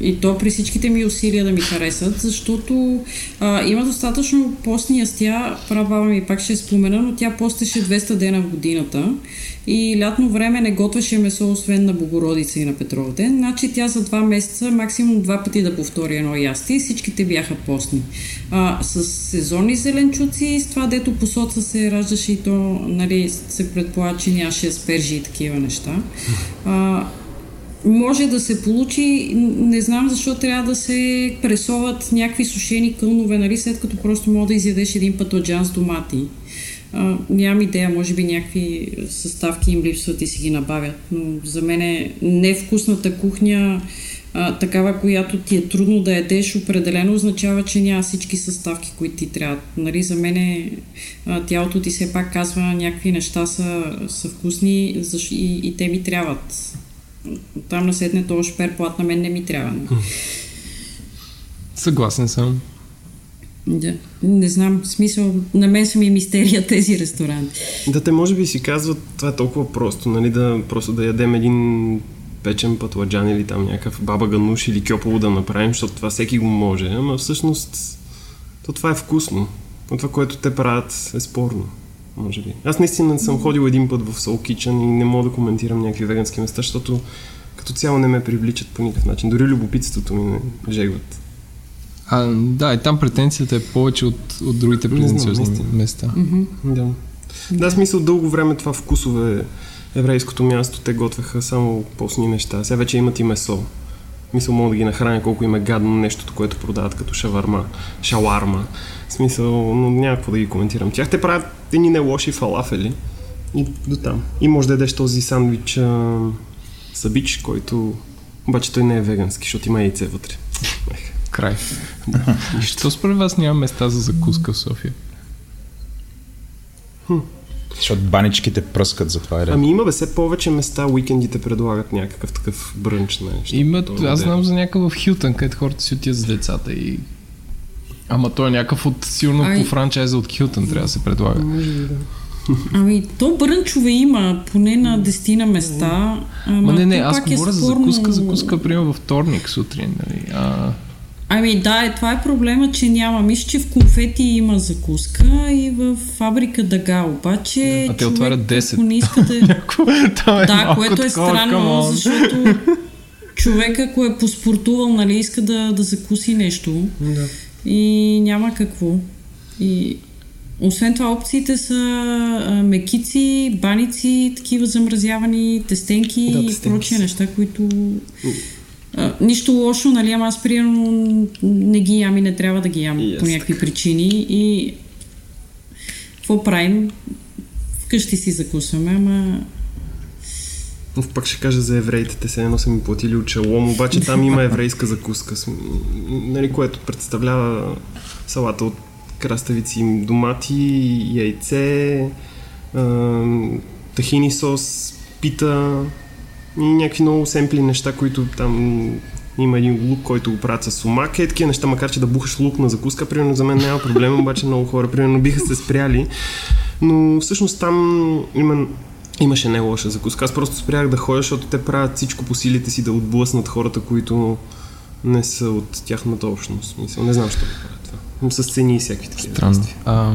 и то при всичките ми усилия да ми харесат, защото а, има достатъчно постни ястия, права ми пак ще спомена, но тя постеше 200 дена в годината и лятно време не готвеше месо, освен на Богородица и на Петров. Значи тя за два месеца максимум два пъти да повтори едно ястие и всичките бяха постни. А, с сезонни зеленчуци, с това дето посоца се раждаше и то, нали, се предполага, че нямаше аспержи и такива неща. А, може да се получи, не знам защо трябва да се пресоват някакви сушени кълнове, нали, след като просто мога да изядеш един пътладжан с домати. А, нямам идея, може би някакви съставки им липсват и си ги набавят, но за мен е невкусната кухня, а, такава, която ти е трудно да ядеш, определено означава, че няма всички съставки, които ти трябват. Нали, за мен е, тялото ти все пак казва някакви неща са, са вкусни и, и те ми трябват там на седне този шперплат на мен не ми трябва. Съгласен съм. Да. Не знам, смисъл, на мен са ми мистерия тези ресторанти. Да, те може би си казват, това е толкова просто, нали, да просто да ядем един печен пътладжан или там някакъв баба гануш или кьопово да направим, защото това всеки го може, ама всъщност то това е вкусно. Но това, което те правят е спорно може би. Аз наистина съм ходил един път в Soul Kitchen и не мога да коментирам някакви вегански места, защото като цяло не ме привличат по никакъв начин. Дори любопитството ми не жегват. А, да, и там претенцията е повече от, от другите претенциозни места. Mm-hmm. Да. Да, смисъл дълго време това вкусове еврейското място, те готвеха само постни неща. Сега вече имат и месо. Мисля, мога да ги нахраня колко им е гадно нещото, което продават като шаварма, шаларма. В смисъл, но няма какво да ги коментирам. Тях те правят едни не лоши фалафели и до там. И може да ядеш този сандвич а, сабич, който обаче той не е вегански, защото има яйце вътре. Край. Що според вас няма места за закуска в София? Хм. Защото баничките пръскат за това. Е ами има бе, все повече места, уикендите предлагат някакъв такъв брънч. Нещо. Имат, аз знам за някакъв в Хилтън, където хората си отиват с децата и Ама той е някакъв от, сигурно Ай... по франчайза от Хилтън трябва да се предлага. Ами, то брънчове има, поне на дестина места. Ама, Ма не, не, аз е говоря е за закуска, закуска, примерно във вторник сутрин. Нали? А... Ами да, е, това е проблема, че няма. Мисля, че в конфети има закуска и в фабрика Дага, обаче... А те отварят 10. Ако не иска да... е да, което е странно, защото човек, ако е поспортувал, нали, иска да, да закуси нещо. Да и няма какво. И освен това опциите са а, мекици, баници, такива замразявани, тестенки да, и прочие неща, които... А, нищо лошо, нали, ама аз примерно не ги ям и не трябва да ги ям yes, по някакви така. причини и какво правим? Вкъщи си закусваме, ама пак ще кажа за евреите, те се едно са ми платили от челом, обаче там има еврейска закуска, нали, което представлява салата от краставици, домати, яйце, тахини сос, пита и някакви много семпли неща, които там има един лук, който го правят с сумак. Е такива неща, макар че да бухаш лук на закуска, примерно за мен няма проблем, обаче много хора примерно биха се спряли. Но всъщност там има имаше не лоша закуска. Аз просто спрях да ходя, защото те правят всичко по силите си да отблъснат хората, които не са от тяхната общност. Мисъл, не знам, що го правят това. С цени и всякакви такива. Странно. А,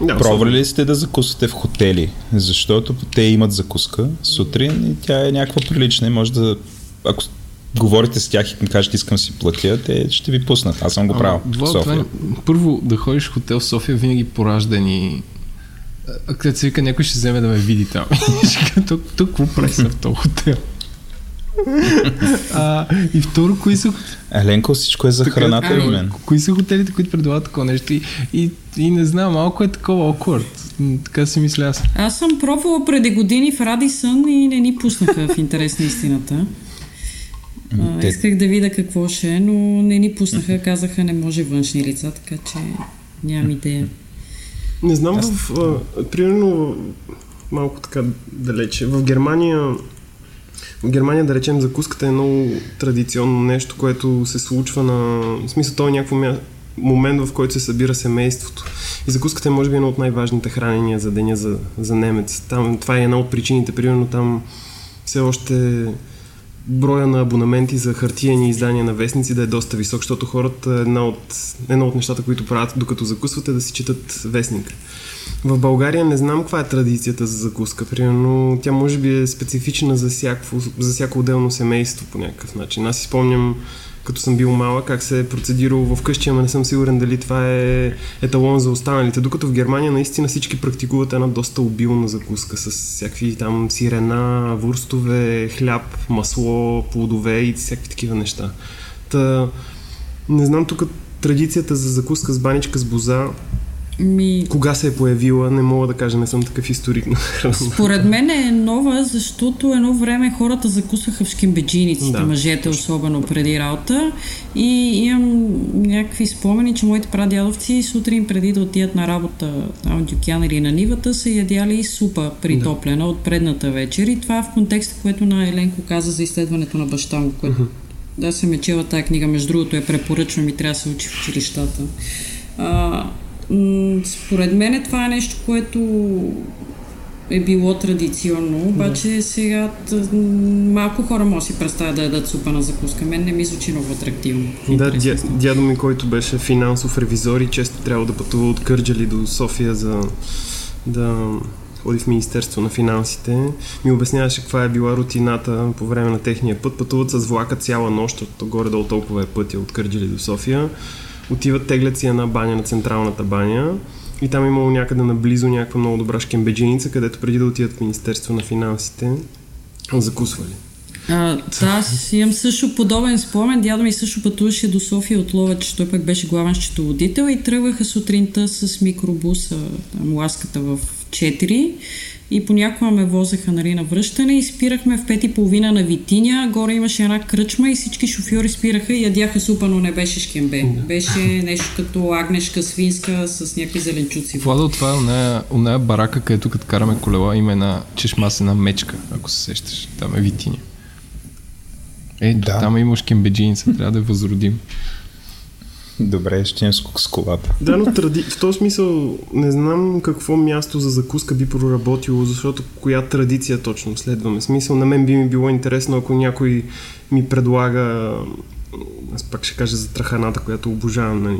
Да, Пробвали ли сте да закусвате в хотели? Защото те имат закуска сутрин и тя е някаква прилична и може да... Ако говорите с тях и им кажете искам си платя, те ще ви пуснат. Аз съм го правил в София. Това, първо, да ходиш в хотел в София винаги пораждани а където се вика, някой ще вземе да ме види там. тук, тук какво прави в този хотел? а, и второ, кои са... Еленко, всичко е за така, храната а, мен. Кои са хотелите, които предлагат такова нещо? И, и, и не знам, малко е такова awkward. Така си мисля аз. Аз съм пробвала преди години в Радисън и не ни пуснаха в интерес на истината. А, Те... Исках да видя какво ще е, но не ни пуснаха. Казаха, не може външни лица, така че нямам идея. Не знам, Аз... в, а, примерно малко така далече. В Германия в Германия, да речем, закуската е много традиционно нещо, което се случва на... В смисъл, то е някакво мя... момент, в който се събира семейството. И закуската е, може би, едно от най-важните хранения за деня за, за немец. Там, това е една от причините. Примерно там все още броя на абонаменти за хартияни издания на вестници да е доста висок, защото хората една от, едно от нещата, които правят докато закусват е да си четат вестника. В България не знам каква е традицията за закуска. Примерно тя може би е специфична за, всяко, за всяко отделно семейство по някакъв начин. Аз си спомням като съм бил малък, как се е процедирало вкъщи, ама не съм сигурен дали това е еталон за останалите. Докато в Германия наистина всички практикуват една доста обилна закуска с всякакви там сирена, вурстове, хляб, масло, плодове и всякакви такива неща. Та, не знам тук традицията за закуска с баничка с боза ми... Кога се е появила, не мога да кажа, не съм такъв историк на. Според мен е нова, защото едно време хората закусваха в шкембеджиниците, да. мъжете особено преди работа. И имам някакви спомени, че моите прадядовци сутрин преди да отидат на работа на Дюкян или на Нивата са ядяли супа притоплена да. от предната вечер. И това е в контекста, което на Еленко каза за изследването на баща му, което uh-huh. да се мечела тази книга, между другото я препоръчвам и трябва да се учи в училищата. А, според мен това е нещо, което е било традиционно, обаче да. сега малко хора може си представят да ядат супа на закуска. Мен не ми звучи много атрактивно. Да, дя, дядо ми, който беше финансов ревизор и често трябва да пътува от Кърджали до София за да ходи в Министерство на финансите, ми обясняваше каква е била рутината по време на техния път. Пътуват с влака цяла нощ, от горе-долу толкова е пътя от Кърджали до София отиват, теглят си една баня на централната баня и там имало някъде наблизо някаква много добра шкембедженица, където преди да отидат в Министерство на финансите, закусвали. А, да, аз имам също подобен спомен. Дядо ми също пътуваше до София от Ловеч, той пък беше главен счетоводител и тръгваха сутринта с микробуса, там ласката в 4 и понякога ме возеха нали, на връщане и спирахме в пет и половина на Витиня. Горе имаше една кръчма и всички шофьори спираха и ядяха супа, но не беше шкембе. Беше нещо като агнешка свинска с някакви зеленчуци. Владо, това е оная, оная барака, където като караме колела, има една чешма с една мечка, ако се сещаш. Там е Витиня. Е, да. там има шкембеджиница, трябва да я възродим. Добре, ще скок с колата. Да, но тради... в този смисъл не знам какво място за закуска би проработило, защото коя традиция точно следваме. Смисъл на мен би ми било интересно, ако някой ми предлага аз пак ще кажа за траханата, която обожавам, нали?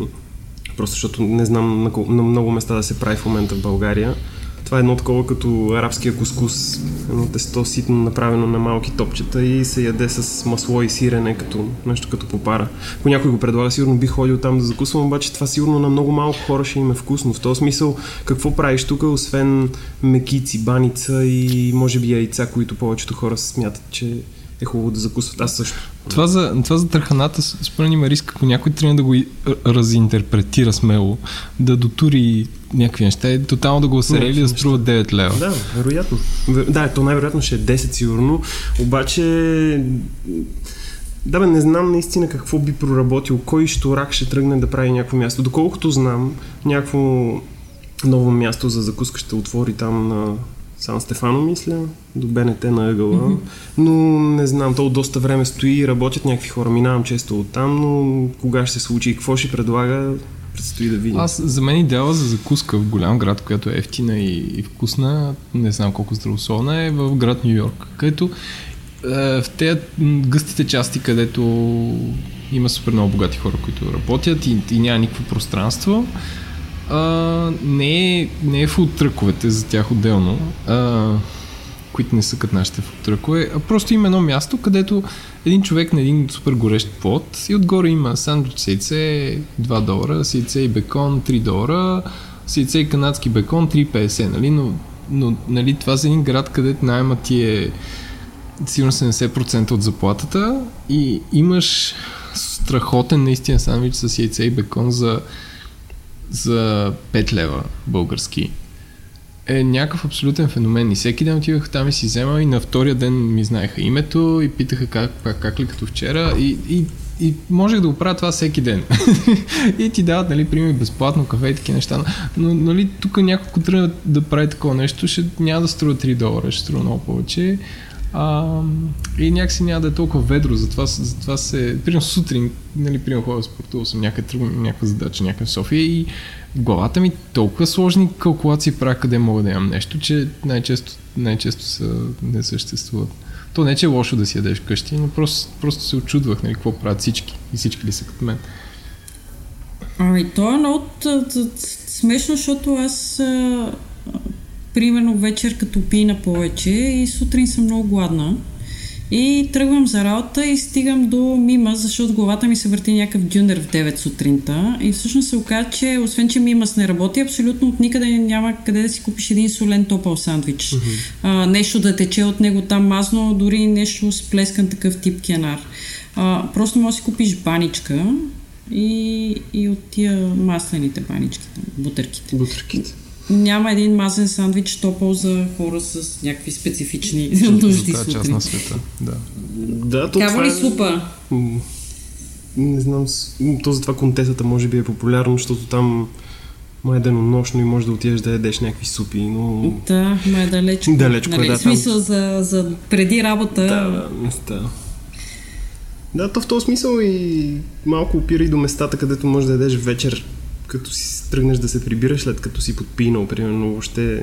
Просто защото не знам на, на много места да се прави в момента в България. Това е едно такова като арабския кускус, едно тесто ситно направено на малки топчета и се яде с масло и сирене, като нещо като попара. Ако някой го предлага, сигурно би ходил там да закусвам, обаче това сигурно на много малко хора ще им е вкусно. В този смисъл, какво правиш тук, освен мекици, баница и може би яйца, които повечето хора смятат, че е хубаво да закусват. Аз също. Това за, това за траханата, според има риск, ако някой трябва да го разинтерпретира смело, да дотури някакви неща и тотално да го осерели да струва 9 лева. Да, вероятно. Да, то най-вероятно ще е 10 сигурно, обаче да бе, не знам наистина какво би проработил, кой шторак ще тръгне да прави някакво място. Доколкото знам, някакво ново място за закуска ще отвори там на Сан Стефано, мисля, до БНТ на ъгъла. Mm-hmm. Но не знам, то от доста време стои работят някакви хора. Минавам често от там, но кога ще се случи и какво ще предлага, предстои да видим. Аз, за мен идеала за закуска в голям град, която е ефтина и, и вкусна, не знам колко здравословна, е в град Нью Йорк, където е, в тези гъстите части, където има супер много богати хора, които работят и, и няма никакво пространство, а, не, е, не е фултръковете за тях отделно, а, които не са като нашите фултръкове, а просто има едно място, където един човек на един супер горещ плод и отгоре има сандвич с яйце 2 долара, с яйце и бекон 3 долара, с яйце и канадски бекон 3,50, нали? Но, но нали, това за един град, където найма ти е сигурно 70% от заплатата и имаш страхотен наистина сандвич с яйце и бекон за, за 5 лева български е някакъв абсолютен феномен. И всеки ден отивах там и си взема и на втория ден ми знаеха името и питаха как, как, как ли като вчера и, и, и можех да го правя това всеки ден. и ти дават, нали, пример безплатно кафе и такива неща. Но, нали, тук няколко тръгна да прави такова нещо, ще няма да струва 3 долара, ще струва много повече. А, и някакси няма да е толкова ведро, затова, затова се... Примерно сутрин, нали, примерно ходя спортувал съм някъде, тръгвам някаква задача някъде в София и в главата ми толкова сложни калкулации правя къде мога да имам нещо, че най-често, най-често са, не съществуват. То не, че е лошо да си ядеш вкъщи, но просто, просто се очудвах, нали, какво правят всички и всички ли са като мен. Ами, то е много смешно, защото аз примерно вечер като пина повече и сутрин съм много гладна. И тръгвам за работа и стигам до Мима, защото главата ми се върти някакъв дюнер в 9 сутринта. И всъщност се оказа, че освен, че Мимас не работи, абсолютно от никъде няма къде да си купиш един солен топъл сандвич. Mm-hmm. А, нещо да тече от него там мазно, дори нещо с плескан такъв тип кенар. А, просто можеш да си купиш баничка и, и от тия маслените банички, там, бутърките. Бутърките няма един мазен сандвич топъл за хора с някакви специфични нужди сутрин. част на света, да. Да, то Кава ли е... супа? Не знам, то затова контесата може би е популярно, защото там май е денонощно и може да отидеш да ядеш някакви супи, но... Да, май е далечко. Далечко, нали, да. Смисъл там... за, за преди работа... Да, да. Да, то в този смисъл и малко опира и до местата, където можеш да ядеш вечер като си тръгнеш да се прибираш след като си подпинал, примерно, въобще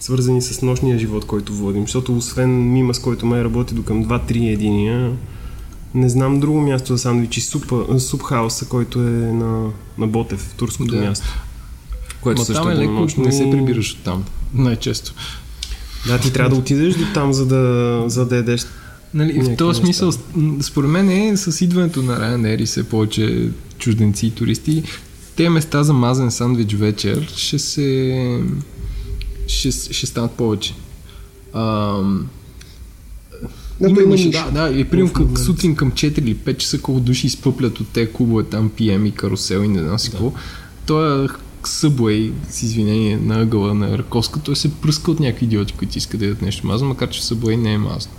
свързани с нощния живот, който водим. Защото освен Мима, с който ме работи до към 2-3 единия, не знам друго място за сандвичи. Суп, супхауса, който е на, на Ботев, турското да. място. Което Но също там е леко, нощно. не се прибираш от там, най-често. Да, ти трябва да отидеш до там, за да, за да едеш Нали, в този смисъл, според мен е с идването на Ryanair и все повече чужденци и туристи, те места за мазен сандвич вечер ще се ще, ще станат повече. А, да, има, имаш, да, да, и примерно към, сутрин към 4 или 5 часа колко души изпъплят от те клубове там, PM и карусел и не знам си какво. Да. Той е Събуей, с извинение, на ъгъла на Раковска, той се пръска от някакви идиоти, които искат да ядат нещо мазно, макар че Събуей не е мазно.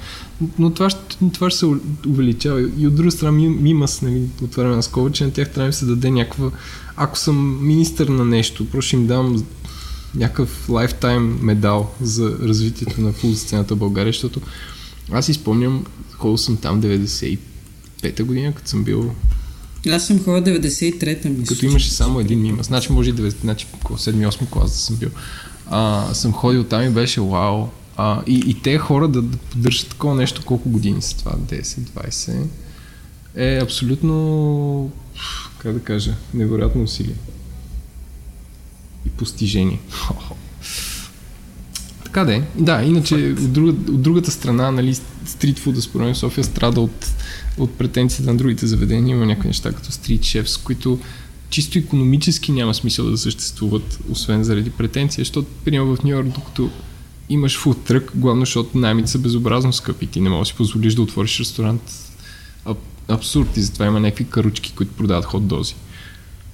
Но това ще, това ще се увеличава. И от друга страна, Мимас, нали, отваряме на скоба, че на тях трябва да се даде някаква ако съм министър на нещо, просто ще им дам някакъв лайфтайм медал за развитието на фул сцената в България, защото аз изпомням, ходил съм там 95-та година, като съм бил аз съм ходил 93-та, мисля. Като имаше само един мима. Значи може и 9, значи 7-8 клас да съм бил. А, съм ходил там и беше вау. А, и, и те хора да, да поддържат такова нещо, колко години са това? 10-20? Е абсолютно как да кажа, невероятно усилие. И постижение. така да е. Да, иначе от, друга, от другата страна, нали, стритфуда според мен София страда от, от претенцията на другите заведения. Има някакви неща като стрит шефс, които чисто економически няма смисъл да съществуват, освен заради претенция, защото, примерно в Нью Йорк, докато имаш фуд трък, главно защото наймите са безобразно скъпи. Ти не можеш да си позволиш да отвориш ресторант абсурд и затова има някакви каручки, които продават хот дози.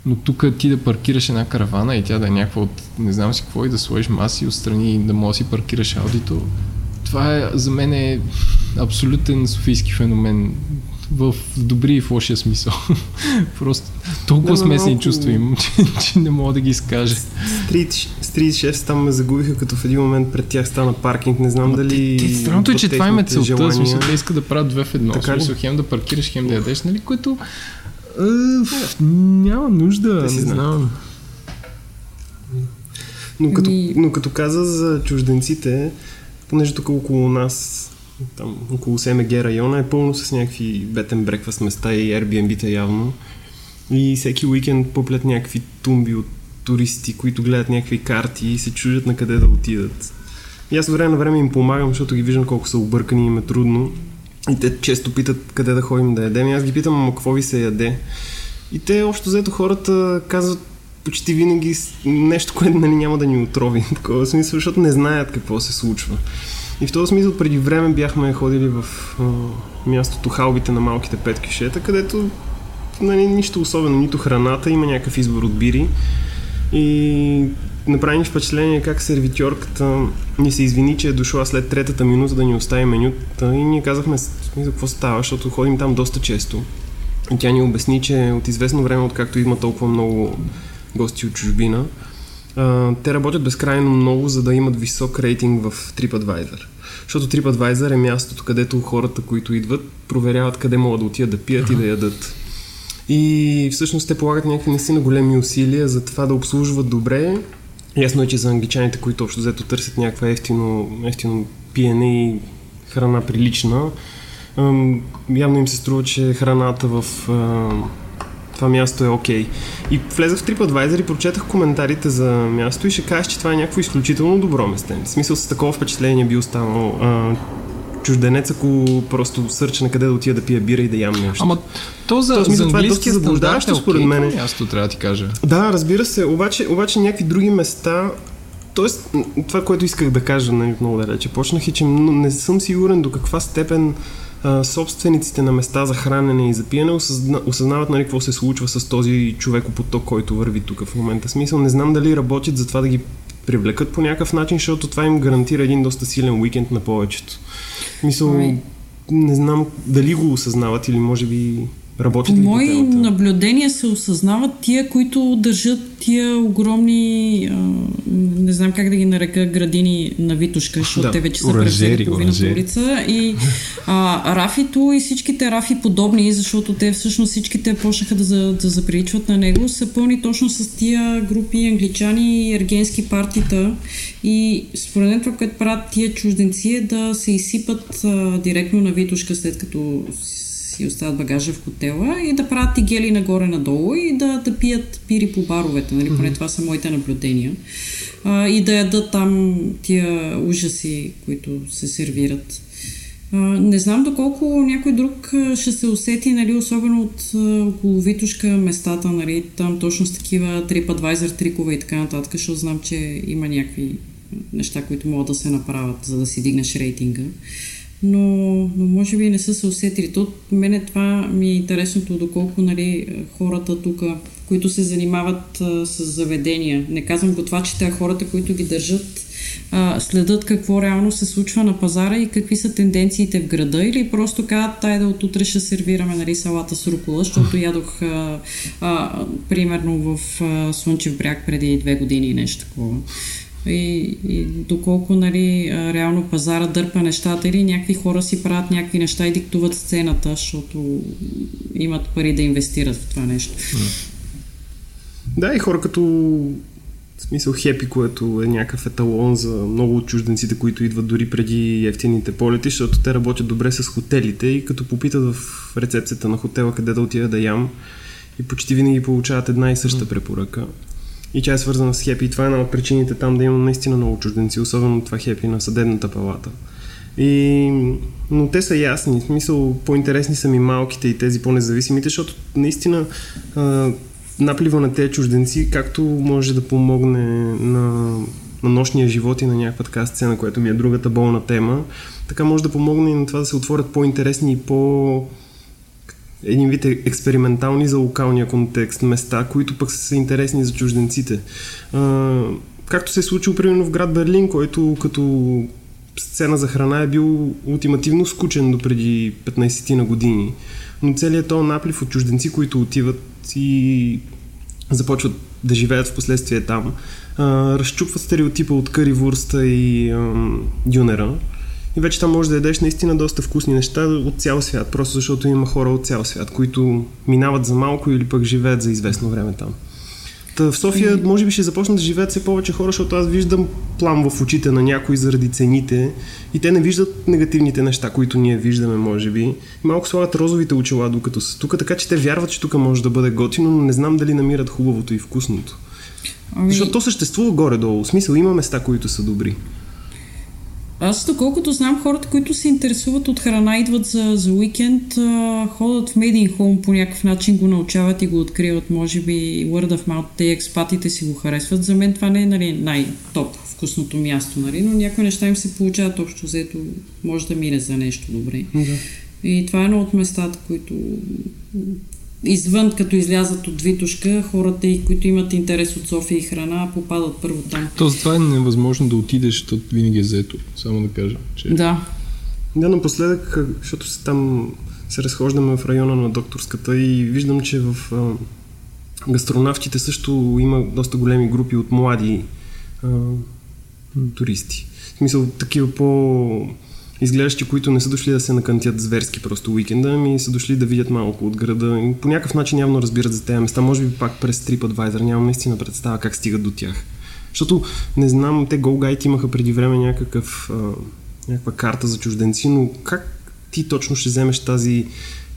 Но тук ти да паркираш една каравана и тя да е някаква от не знам си какво и да сложиш маси отстрани и да можеш да си паркираш аудито, това е, за мен е абсолютен софийски феномен в добри и в лошия смисъл. Просто толкова да, смесени малко... чувства имам, че, че не мога да ги изкажа. Стрит, Стрит 6 там ме загубиха, като в един момент пред тях стана паркинг. Не знам дали... странното е, че това им е целта. Желания... Смисъл, те искат да правят две в едно. Така смисъл, хем да паркираш, хем да ядеш, нали? Което... Е, няма нужда, не знам. Но като, но като каза за чужденците, понеже тук около нас там около СМГ района е пълно с някакви бетен брекфаст места и Airbnb-та явно. И всеки уикенд пуплят някакви тумби от туристи, които гледат някакви карти и се чужат на къде да отидат. И аз време на време им помагам, защото ги виждам колко са объркани и им е трудно. И те често питат къде да ходим да ядем. И аз ги питам, ама какво ви се яде? И те, общо взето, хората казват почти винаги нещо, което нали, няма да ни отрови. Такова смисъл, защото не знаят какво се случва. И в този смисъл преди време бяхме ходили в а, мястото халбите на малките пет кишета, където нали, нищо особено, нито храната, има някакъв избор от бири. И направи ни впечатление как сервитьорката ни се извини, че е дошла след третата минута да ни остави менюта и ние казахме какво става, защото ходим там доста често. И тя ни обясни, че от известно време, откакто има толкова много гости от чужбина, те работят безкрайно много, за да имат висок рейтинг в TripAdvisor. Защото TripAdvisor е мястото, където хората, които идват, проверяват къде могат да отидат да пият uh-huh. и да ядат. И всъщност те полагат някакви наистина големи усилия за това да обслужват добре. Ясно е, че за англичаните, които общо взето търсят някаква ефтино, ефтино пиене и храна прилична, явно им се струва, че храната в това място е окей. Okay. И влезах в TripAdvisor и прочетах коментарите за място и ще кажеш, че това е някакво изключително добро место. В смисъл с такова впечатление би останал а, чужденец, ако просто сърча на къде да отида да пия бира и да ям нещо. Ама то за, смисъл, за това е доста заблуждаващо според мен. Място трябва да ти кажа. Да, разбира се, обаче, обаче някакви други места Тоест, това, което исках да кажа нали, много далече почнах е, че не съм сигурен до каква степен а, собствениците на места за хранене и за пиене осъзна, осъзнават нали, какво се случва с този човекопоток, който върви тук в момента. Смисъл, не знам дали работят за това да ги привлекат по някакъв начин, защото това им гарантира един доста силен уикенд на повечето. Мисъл, ами- не знам дали го осъзнават или може би работят По мои наблюдения се осъзнават тия, които държат тия огромни, а, не знам как да ги нарека, градини на Витушка, защото да, те вече са превзели половината улица. И а, рафито и всичките рафи подобни, защото те всъщност всичките почнаха да, за, да заприличват на него, са пълни точно с тия групи англичани и ергенски партита. И според мен това, което правят тия чужденци е да се изсипат а, директно на Витушка, след като си оставят багажа в хотела и да правят тигели нагоре-надолу и да, да пият пири по баровете. Нали? Поне това са моите наблюдения. А, и да ядат там тия ужаси, които се сервират. А, не знам доколко някой друг ще се усети, нали, особено от около Витушка местата, нали, там точно с такива TripAdvisor трикове и така нататък, защото знам, че има някакви неща, които могат да се направят, за да си дигнеш рейтинга но, но може би не са се усетили. То, мене това ми е интересното, доколко нали, хората тук, които се занимават а, с заведения, не казвам го това, че те хората, които ги държат, а, следят какво реално се случва на пазара и какви са тенденциите в града или просто казват, тай да от утре ще сервираме нали, салата с рукола, защото ядох а, а, примерно в а, Слънчев бряг преди две години нещо такова и, и доколко нали, реално пазара дърпа нещата или някакви хора си правят някакви неща и диктуват сцената, защото имат пари да инвестират в това нещо. Да, и хора като в смисъл хепи, което е някакъв еталон за много от чужденците, които идват дори преди ефтините полети, защото те работят добре с хотелите и като попитат в рецепцията на хотела къде да отида да ям и почти винаги получават една и съща препоръка. И тя е свързана с хепи. И това е една от причините там да има наистина много чужденци, особено това хепи на съдебната палата. И, но те са ясни. В смисъл, по-интересни са ми малките и тези по-независимите, защото наистина а, наплива на тези чужденци, както може да помогне на, на нощния живот и на някаква така сцена, която ми е другата болна тема, така може да помогне и на това да се отворят по-интересни и по- един вид експериментални за локалния контекст места, които пък са интересни за чужденците. А, както се е случило примерно в град Берлин, който като сцена за храна е бил ултимативно скучен до преди 15 на години. Но целият този наплив от чужденци, които отиват и започват да живеят в последствие там, а, разчупват стереотипа от къривурста и а, дюнера и вече там можеш да ядеш наистина доста вкусни неща от цял свят, просто защото има хора от цял свят, които минават за малко или пък живеят за известно време там. Та в София може би ще започнат да живеят все повече хора, защото аз виждам плам в очите на някои заради цените и те не виждат негативните неща, които ние виждаме, може би. Малко слагат розовите очила докато са тук, така че те вярват, че тук може да бъде готино, но не знам дали намират хубавото и вкусното. Ами... Защото то съществува горе-долу. В смисъл има места, които са добри. Аз, доколкото знам, хората, които се интересуват от храна, идват за, за уикенд, а, ходят в Made in Home по някакъв начин, го научават и го откриват. Може би word of mouth, те експатите си го харесват. За мен това не е нали, най-топ вкусното място, нали? но някои неща им се получават общо взето, може да мине за нещо добре. Да. И това е едно от местата, които извън, като излязат от Витушка, хората, които имат интерес от София и храна, попадат първо там. То това е невъзможно да отидеш, защото винаги е заето, само да кажа. Че... Да. Да, напоследък, защото там се разхождаме в района на докторската и виждам, че в а, гастронавтите също има доста големи групи от млади а, туристи. В смисъл, такива по изглеждащи, които не са дошли да се накантят зверски просто уикенда, ами са дошли да видят малко от града по някакъв начин явно разбират за тези места. Може би пак през TripAdvisor нямам наистина представа как стигат до тях. Защото не знам, те GoGuide имаха преди време някакъв, а, някаква карта за чужденци, но как ти точно ще вземеш тази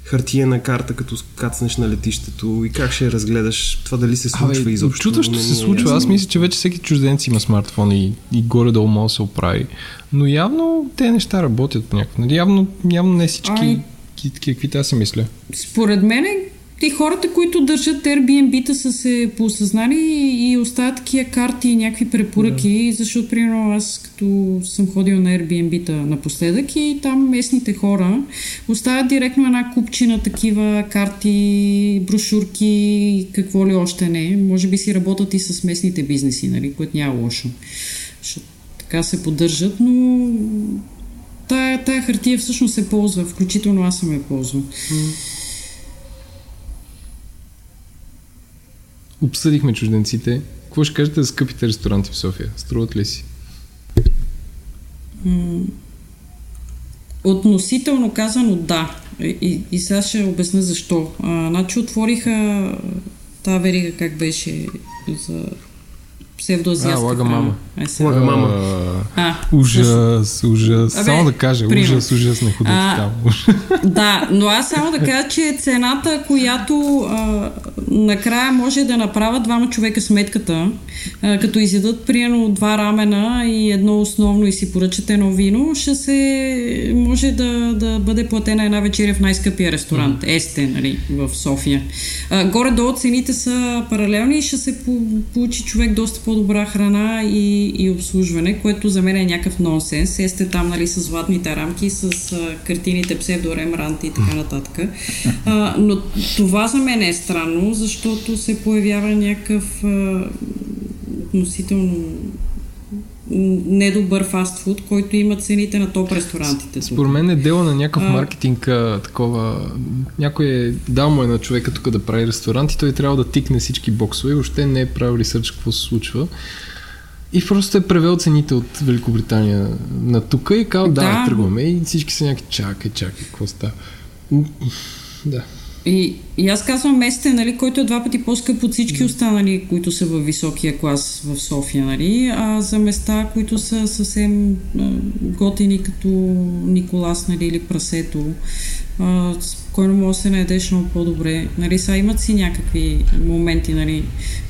хартиена карта, като кацнеш на летището и как ще разгледаш това дали се случва Абе, изобщо. Чудващо се случва. Аз мисля, че вече всеки чужденец има смартфон и, и горе-долу може да се оправи. Но явно те неща работят по някакъв. Нали, явно, явно не всички Ай... какви аз си мисля. Според мен те хората, които държат Airbnb-та са се поосъзнали и, оставят такива карти и някакви препоръки, да. защото, примерно, аз като съм ходил на Airbnb-та напоследък и там местните хора оставят директно една купчина такива карти, брошурки, какво ли още не. Може би си работят и с местните бизнеси, нали, което няма лошо. Защото така се поддържат, но тая, тая хартия всъщност се ползва, включително аз съм я ползвал. Обсъдихме чужденците. Какво ще кажете за скъпите ресторанти в София? Струват ли си? Относително казано да. И, и сега ще обясня защо. А, значи отвориха тази верига как беше за псевдоазиатска. А, лага мама. Е, лага мама. А, ужас, ужас. Абе, само да кажа, пример. ужас, ужас, не ходете там. Да, но аз само да кажа, че цената, която а, накрая може да направят двама човека сметката, а, като изядат примерно два рамена и едно основно и си поръчат едно вино, ще се може да, да бъде платена една вечеря в най-скъпия ресторант, mm. Есте, нали, в София. А, горе-долу цените са паралелни и ще се получи човек доста по по-добра храна и, и обслужване, което за мен е някакъв нонсенс. Е сте там нали, с златните рамки, с а, картините псевдо Ремрант и така нататък. А, но това за мен е странно, защото се появява някакъв а, относително недобър фастфуд, който има цените на топ ресторантите. Според мен е дело на някакъв а... маркетинг, такова. Някой е дал му е на човека тук да прави ресторант и той трябва да тикне всички боксове. Въобще не е правил ресърч какво се случва. И просто е превел цените от Великобритания на тук и казал, да, да, тръгваме. И всички са някакви, чакай, чакай, какво става. Да. И, и аз казвам местен, нали, който е два пъти по-скъп от всички останали, които са във високия клас в София, нали, а за места, които са съвсем а, готини, като Николас, нали, или Прасето, а, спокойно може да се наедеш много по-добре. Нали, са имат си някакви моменти, нали,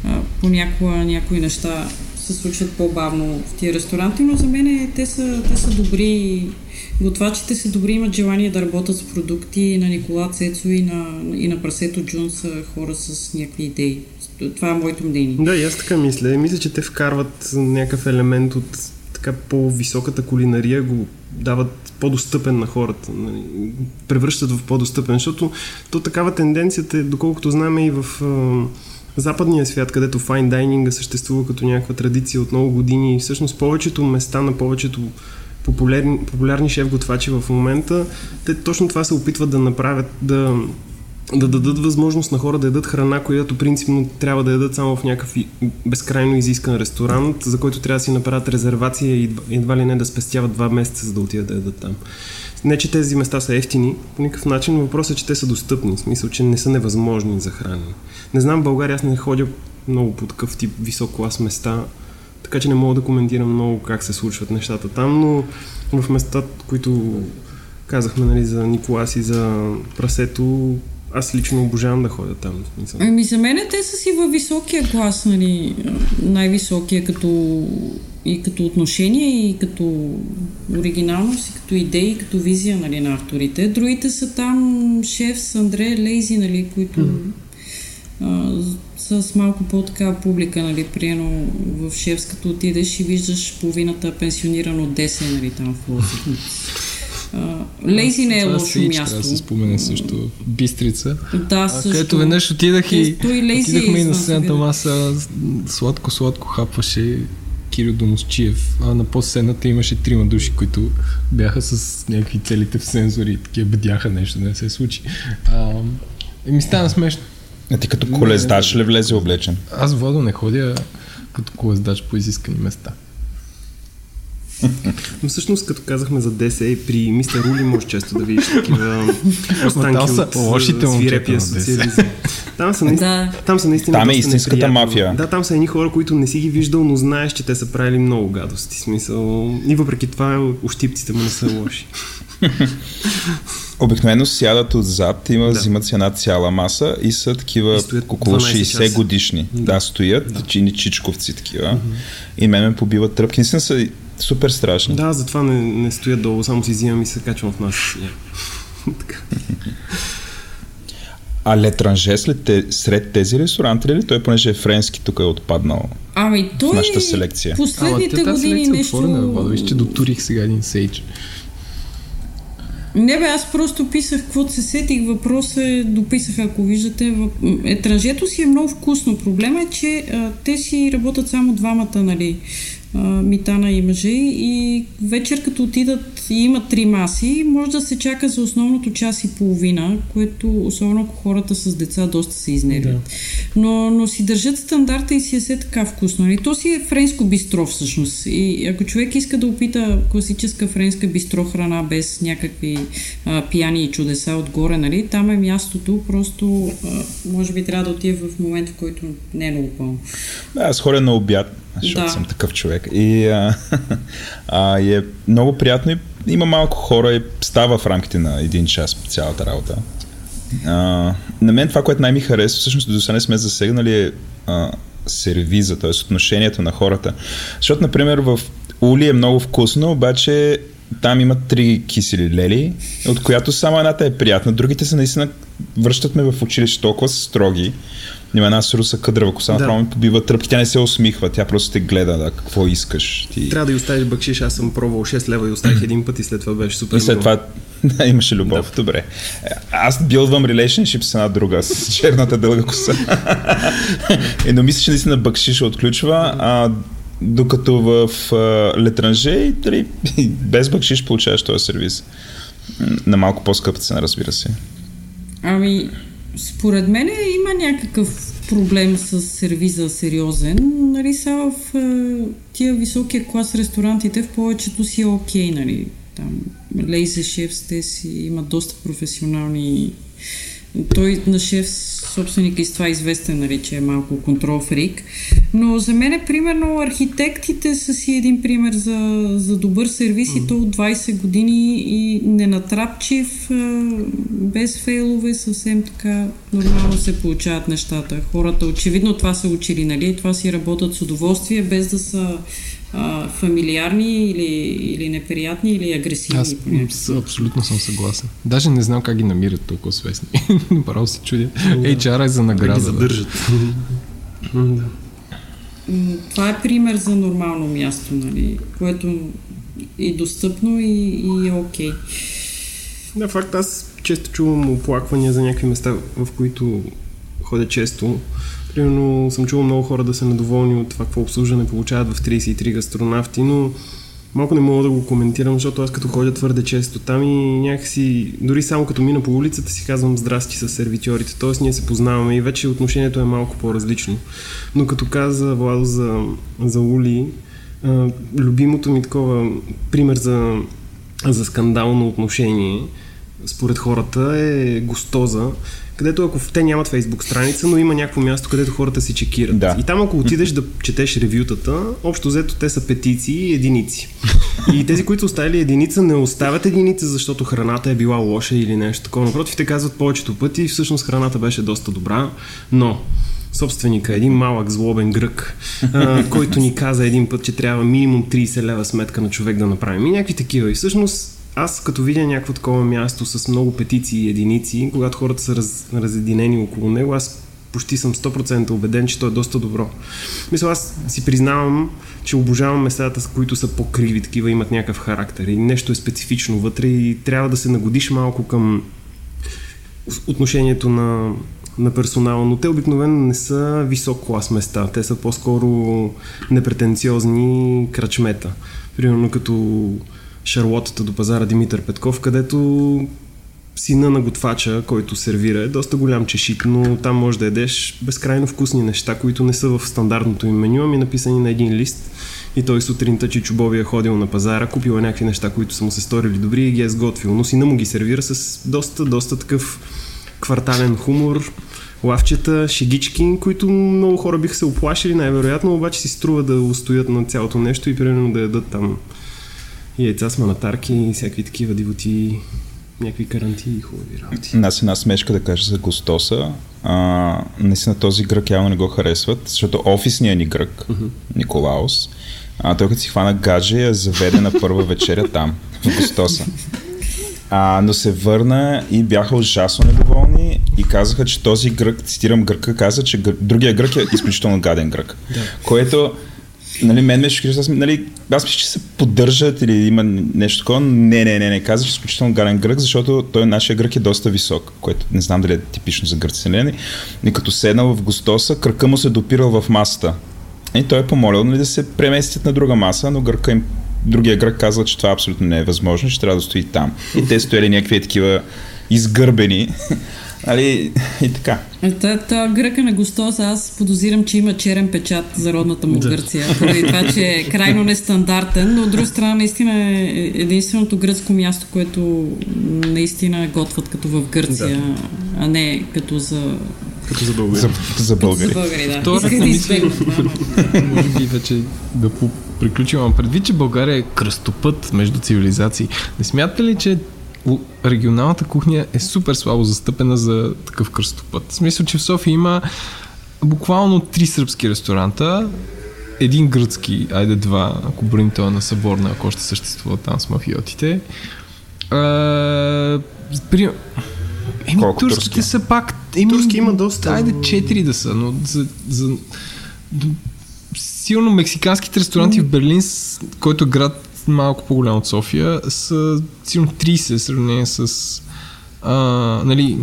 а, понякога някои неща се случват по-бавно в тия ресторанти, но за мен те са, те са добри Готвачите са добри, имат желание да работят с продукти на Никола Цецо и на, и на Прасето Джун са хора с някакви идеи. Това е моето мнение. Да, и аз така мисля. Мисля, че те вкарват някакъв елемент от така по-високата кулинария, го дават по-достъпен на хората, нали, превръщат в по-достъпен, защото то такава тенденцията е, доколкото знаме и в западния свят, където файн дайнинга съществува като някаква традиция от много години и всъщност повечето места на повечето популярни, популярни шеф-готвачи в момента, те точно това се опитват да направят, да, да дадат възможност на хора да ядат храна, която принципно трябва да ядат само в някакъв безкрайно изискан ресторант, за който трябва да си направят резервация и едва ли не да спестяват два месеца, за да отидат да ядат там. Не, че тези места са ефтини, по никакъв начин, но въпросът е, че те са достъпни, в смисъл, че не са невъзможни за хранене. Не знам, в България аз не ходя много по такъв тип висок клас места, така че не мога да коментирам много как се случват нещата там, но в места, които казахме нали, за Николас и за прасето, аз лично обожавам да ходя там. Ами за мен те са си във високия клас, нали, най-високия като и като отношение, и като оригиналност, и като идеи, и като визия нали, на авторите. Другите са там шеф с Андре Лейзи, нали, които mm. а, с малко по-така публика, нали, приено в шефс, като отидеш и виждаш половината пенсионирано от 10, нали, там в Лозик. Лейзи не е лошо Сич, място. Трябва да се спомене също в Бистрица. Да, А, също. където веднъж отидах и и Лейзи отидахме е и на събира. маса, сладко-сладко хапваше Кирил Доносчиев, а на по-сцената имаше трима души, които бяха с някакви целите в сензори и такива бдяха нещо да не се случи. А, и ми стана смешно. А ти като колездач ли влезе облечен? Аз водо не ходя като колездач по изискани места. Но всъщност, като казахме за ДСЕ, при мистер Рули може често да видиш такива останки от лошите свирепия ДС. социализъм. Там са, наистина, Да. там са наистина Там е истинската мафия. Да, там са едни хора, които не си ги виждал, но знаеш, че те са правили много гадости. Смисъл. И въпреки това, ощипците му не са лоши. Обикновено сядат отзад, има, Да. да. взимат си една цяла маса и са такива И стоят около 12 60 часа. годишни. Да, стоят, да. чини чичковци такива. И мен ме побиват тръпки. Наистина са супер страшни. Да, затова не, не стоя долу, само си взимам и се качвам в нас. А Летранже след те, сред тези ресторанти ли? Той понеже е френски, тук е отпаднал. Ами той нашата селекция. последните Ама те години селекция е нещо... отворена, Владо. Че дотурих сега един сейдж. Не бе, аз просто писах каквото се сетих. Въпрос е, дописах, ако виждате. В... Етранжето си е много вкусно. Проблема е, че а, те си работят само двамата, нали, Митана и мъже и вечер като отидат и имат три маси, може да се чака за основното час и половина, което особено ако хората с деца доста се изнервят. Да. Но, но си държат стандарта и си е все така вкусно. Нали? То си е френско бистро всъщност. И ако човек иска да опита класическа френска бистро храна без някакви а, пияни и чудеса отгоре, нали? там е мястото. Просто а, може би трябва да отиде в момент, в който не е много пълно. Да, аз ходя на обяд, защото Да. съм такъв човек. И, а, а, и е много приятно и има малко хора и става в рамките на един час цялата работа. А, на мен това, което най-ми харесва, всъщност до сега не сме засегнали е а, сервиза, т.е. отношението на хората. Защото, например, в Ули е много вкусно, обаче там има три кисели лели, от която само едната е приятна, другите са наистина връщат ме в училище толкова строги. Има една с руса къдрава коса, Да. направо ми побива тръпки, тя не се усмихва, тя просто те гледа, да, какво искаш. Ти... Трябва да й оставиш бакшиш, аз съм пробвал 6 лева и оставих един път и след това беше супер. И след това да, имаше любов. Да. Добре. Аз билдвам relationship с една друга, с черната дълга коса. е, но мисля, че наистина бъкшиша отключва, а докато в а, Летранже и дали, без бъкшиш получаваш този сервис. На малко по-скъпа цена, разбира се. Ами, според мен има някакъв проблем с сервиза сериозен. Нали, са в е, тия високия клас ресторантите в повечето си е окей, нали. Там Лейзе Шефс, те си имат доста професионални... Той на шеф собственик и с това е известен, нали, че е малко контрол фрик. Но за мен, примерно, архитектите са си един пример за, за добър сервис и то от 20 години и ненатрапчив, без фейлове, съвсем така нормално се получават нещата. Хората очевидно това са учили, нали? Това си работят с удоволствие, без да са а, фамилиарни или, или неприятни или агресивни. Аз по някакъв с- абсолютно съм съгласен. Даже не знам как ги намират толкова свестни. Направо се чудя. HR е за Да ги награда. задържат. Да. Това е пример за нормално място, нали? Което е достъпно и, и е окей. Да, факт, аз често чувам оплаквания за някакви места, в които ходя често. Примерно съм чувал много хора да са недоволни от това какво обслужване получават в 33 гастронавти, но малко не мога да го коментирам, защото аз като ходя твърде често там и някакси, дори само като мина по улицата си казвам здрасти с сервитьорите, т.е. ние се познаваме и вече отношението е малко по-различно. Но като каза Владо за, за Ули, любимото ми такова пример за, за скандално отношение според хората е гостоза, където ако те нямат фейсбук страница, но има някакво място, където хората си чекират. Да. И там ако отидеш да четеш ревютата, общо взето те са петиции и единици. И тези, които оставили единица, не оставят единица, защото храната е била лоша или нещо такова. Напротив, те казват повечето пъти, всъщност храната беше доста добра, но собственика, един малък злобен грък, а, който ни каза един път, че трябва минимум 30 лева сметка на човек да направим. И някакви такива. И всъщност аз като видя някакво такова място с много петиции и единици, когато хората са раз, разединени около него, аз почти съм 100% убеден, че то е доста добро. Мисля, аз си признавам, че обожавам местата, с които са по-криви, такива имат някакъв характер и нещо е специфично вътре и трябва да се нагодиш малко към отношението на, на персонала, но те обикновено не са висок клас места, те са по-скоро непретенциозни крачмета. Примерно като Шарлотата до пазара Димитър Петков, където сина на готвача, който сервира, е доста голям чешик, но там може да едеш безкрайно вкусни неща, които не са в стандартното им меню, ами написани на един лист. И той сутринта Чичубови е ходил на пазара, купил е някакви неща, които са му се сторили добри и ги е сготвил. Но сина му ги сервира с доста, доста такъв квартален хумор, лавчета, шегички, които много хора биха се оплашили, най-вероятно, обаче си струва да устоят на цялото нещо и примерно да ядат там и яйца с манатарки и всякакви такива дивоти, някакви каранти и хубави работи. Аз една смешка да кажа за Гостоса. А, наистина този грък явно не го харесват, защото офисният ни грък, uh-huh. Николаус, а, той като си хвана гадже я заведе на първа вечеря там, в Гостоса. А, но се върна и бяха ужасно недоволни и казаха, че този грък, цитирам гръка, каза, че гър... другия грък е изключително гаден грък. Да. Което нали, мен ме шокира, аз, нали, аз мисля, че се поддържат или има нещо такова. Не, не, не, не, казваш изключително гарен грък, защото той нашия грък е доста висок, което не знам дали е типично за гърците, нали? И като седнал в гостоса, кръка му се допирал в масата. И той е помолил нали, да се преместят на друга маса, но гърка им другия грък казва, че това абсолютно не е възможно, че трябва да стои там. И те стояли някакви такива изгърбени. Али, и така. Та, та гръка на Гостоса, аз подозирам, че има черен печат за родната му Гърция, поради това, че е крайно нестандартен, но от друга страна наистина е единственото гръцко място, което наистина готват като в Гърция, да. а не като за като за българи. За, за българи. За българи, да. Исках да мисля, избегна може би вече да приключим. Предвид, че България е кръстопът между цивилизации. Не смятате ли, че регионалната кухня е супер слабо застъпена за такъв кръстопът? В смисъл, че в София има буквално три сръбски ресторанта, един гръцки, айде два, ако броим това на Съборна, ако още съществува там с мафиотите. А, при... Еми, Колко турските турски? са пак... Еми, Турски има доста. Айде четири да са, но за, за силно мексиканските ресторанти в Берлин, който е град малко по-голям от София, са силно 30 в сравнение с а, нали,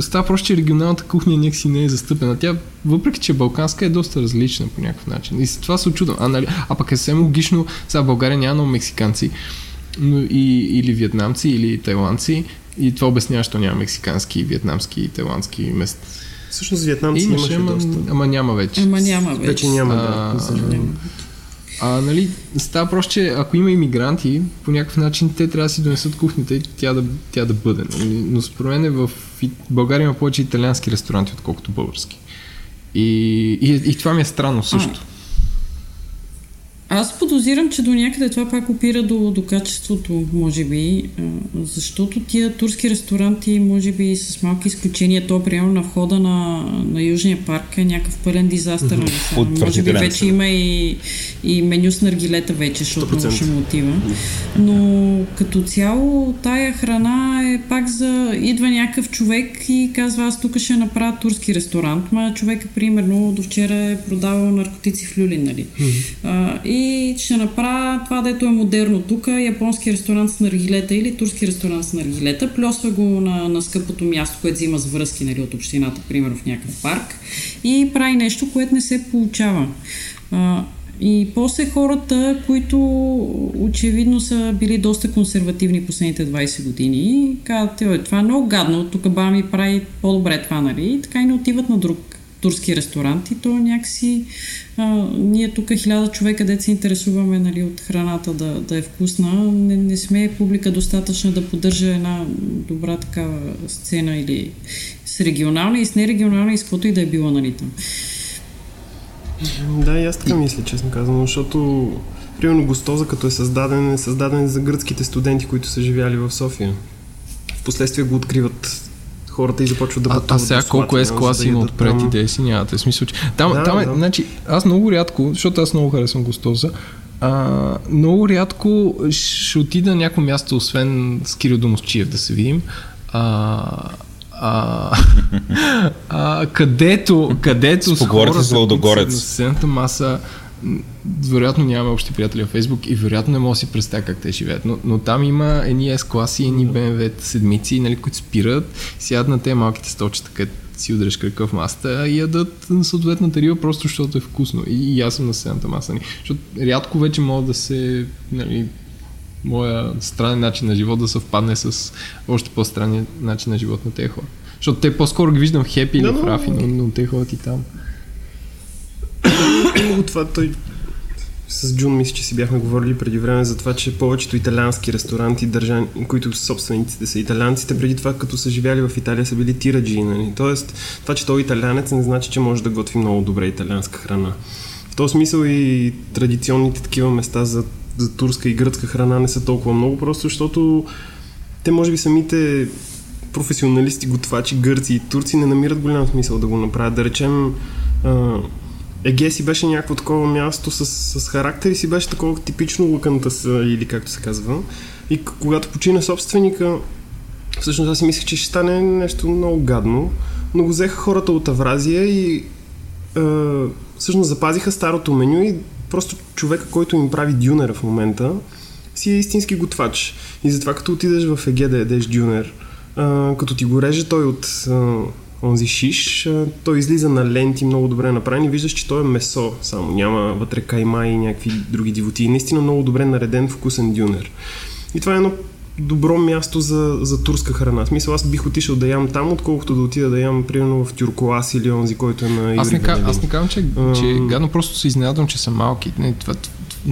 става просто, че регионалната кухня някакси не е застъпена. Тя, въпреки че е балканска, е доста различна по някакъв начин. И с това се очудвам. А, нали, а пък е съвсем логично, сега в България няма много мексиканци, но и, или вьетнамци, или тайландци. И това обяснява, що няма мексикански, вьетнамски и тайландски места. Всъщност вьетнамци Имаше, имаше ама, доста. ама няма вече. Ама няма вече. Вече няма, А, да. съжаление. А, нали, става просто, че ако има иммигранти, по някакъв начин те трябва да си донесат кухнята и тя да, тя да бъде. Нали? Но според мен е в България има повече италиански ресторанти, отколкото български. И, и, и това ми е странно също. Аз подозирам, че до някъде това пак опира до, до качеството, може би, защото тия турски ресторанти, може би с малки изключения, то примерно на входа на, на Южния парк е някакъв пълен дизастър. нали. Може би вече има и, и меню с наргилета вече, защото 100%. много ще му отива. Но като цяло тая храна е пак за... Идва някакъв човек и казва, аз тук ще направя турски ресторант, ма човека примерно до вчера е продавал наркотици в Люлин, нали? А, и ще направя това, дето е модерно. Тук, японски ресторант с наргилета или турски ресторант с наргилета, плюсва го на, на скъпото място, което взима с връзки нали, от общината, примерно в някакъв парк. И прави нещо, което не се получава. А, и после хората, които очевидно са били доста консервативни последните 20 години, казват, «Ой, това е много гадно, тук баба ми прави по-добре това, нали? И така и не отиват на друг турски ресторанти, то някакси а, ние тук хиляда човека, де се интересуваме нали, от храната да, да е вкусна, не, не сме публика достатъчна да поддържа една добра такава сцена или с регионална и с нерегионална и с и да е било нали, там. Да, и аз така мисля, честно казвам, защото примерно Гостоза, като е създаден, е създаден за гръцките студенти, които са живяли в София. Впоследствие го откриват хората и започват да а, пътуват. А сега колко е с класи има отпред там... идея си, нямате смисъл, че... Там, да, там е, да. значи, аз много рядко, защото аз много харесвам Гостоза, а, много рядко ще отида на някакво място, освен с Кирил Домосчиев да се видим, а, а, а, където, където с хората, с на сцената маса вероятно нямаме общи приятели в Фейсбук и вероятно не мога да си представя как те живеят. Но, но там има едни S-класи, едни BMW седмици, нали, които спират, сядат на те малките столчета, където си удреш кръка в масата и ядат съответната риба, просто защото е вкусно. И, и аз съм на седната маса. Нали. Защото рядко вече мога да се нали, моя странен начин на живот да съвпадне с още по-странен начин на живот на тези хора. Защото те по-скоро ги виждам хепи или в рафи, но, но те ходят и там много това той с Джун мисля, че си бяхме говорили преди време за това, че повечето италиански ресторанти, държани, които собствениците са италианците, преди това като са живяли в Италия са били тираджи. Нали? Тоест, това, че той е италянец не значи, че може да готви много добре италианска храна. В този смисъл и традиционните такива места за, за турска и гръцка храна не са толкова много, просто защото те може би самите професионалисти, готвачи, гърци и турци не намират голям смисъл да го направят. Да речем, Еге си беше някакво такова място с, с характер и си беше такова типично лъкантас, или както се казва. И когато почина собственика, всъщност аз си мислех, че ще стане нещо много гадно, но го взеха хората от Авразия и е, всъщност запазиха старото меню и просто човека, който им прави дюнера в момента, си е истински готвач. И затова като отидеш в Еге да ядеш дюнер, е, като ти го реже той от онзи шиш, той излиза на ленти много добре направен и виждаш, че той е месо само, няма вътре кайма и някакви други дивоти. Наистина много добре нареден вкусен дюнер. И това е едно добро място за, за турска храна. В смисъл, аз бих отишъл да ям там, отколкото да отида да ям, примерно, в Тюрколас или онзи, който е на Аз не, аз не казвам, че, че гадно просто се изненадвам, че са малки. Не, това,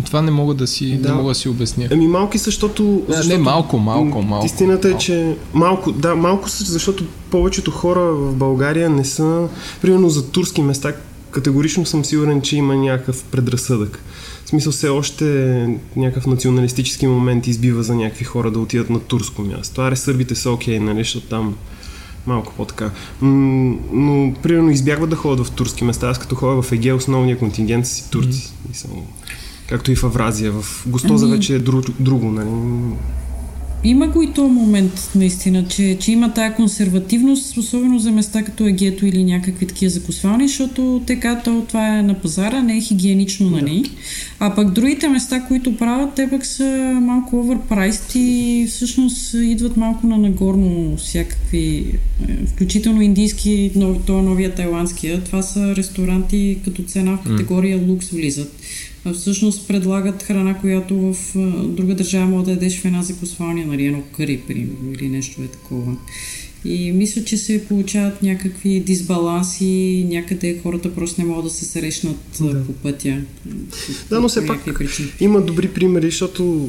това не мога да си, да. не мога да си обясня. Ами малки, защото, защото... Не, малко, малко, малко. Истината е, малко. че малко, да, малко, защото повечето хора в България не са, примерно за турски места, категорично съм сигурен, че има някакъв предразсъдък. В смисъл все още някакъв националистически момент избива за някакви хора да отидат на турско място. Аре, сърбите са окей, okay, нали, защото там малко по-така. но, примерно, избягват да ходят в турски места. Аз като ходя в Егея, основния контингент са си турци. Mm-hmm. И Както и в Авразия. В Гостоза ами... вече е друг, друго. Нали? Има го и този момент, наистина, че, че има тая консервативност, особено за места като егето или някакви такива закусвални, защото те като това е на пазара, не е хигиенично, нали? Да. А пък другите места, които правят, те пък са малко overpriced и всъщност идват малко на нагорно всякакви, е, включително индийски, това новия тайландския. Това са ресторанти като цена в категория лукс влизат всъщност предлагат храна, която в друга държава може да ядеш в една закусвалния, нали, едно кари, примерно, или нещо е такова. И мисля, че се получават някакви дисбаланси, някъде хората просто не могат да се срещнат да. по пътя. Да, но все пак причини. има добри примери, защото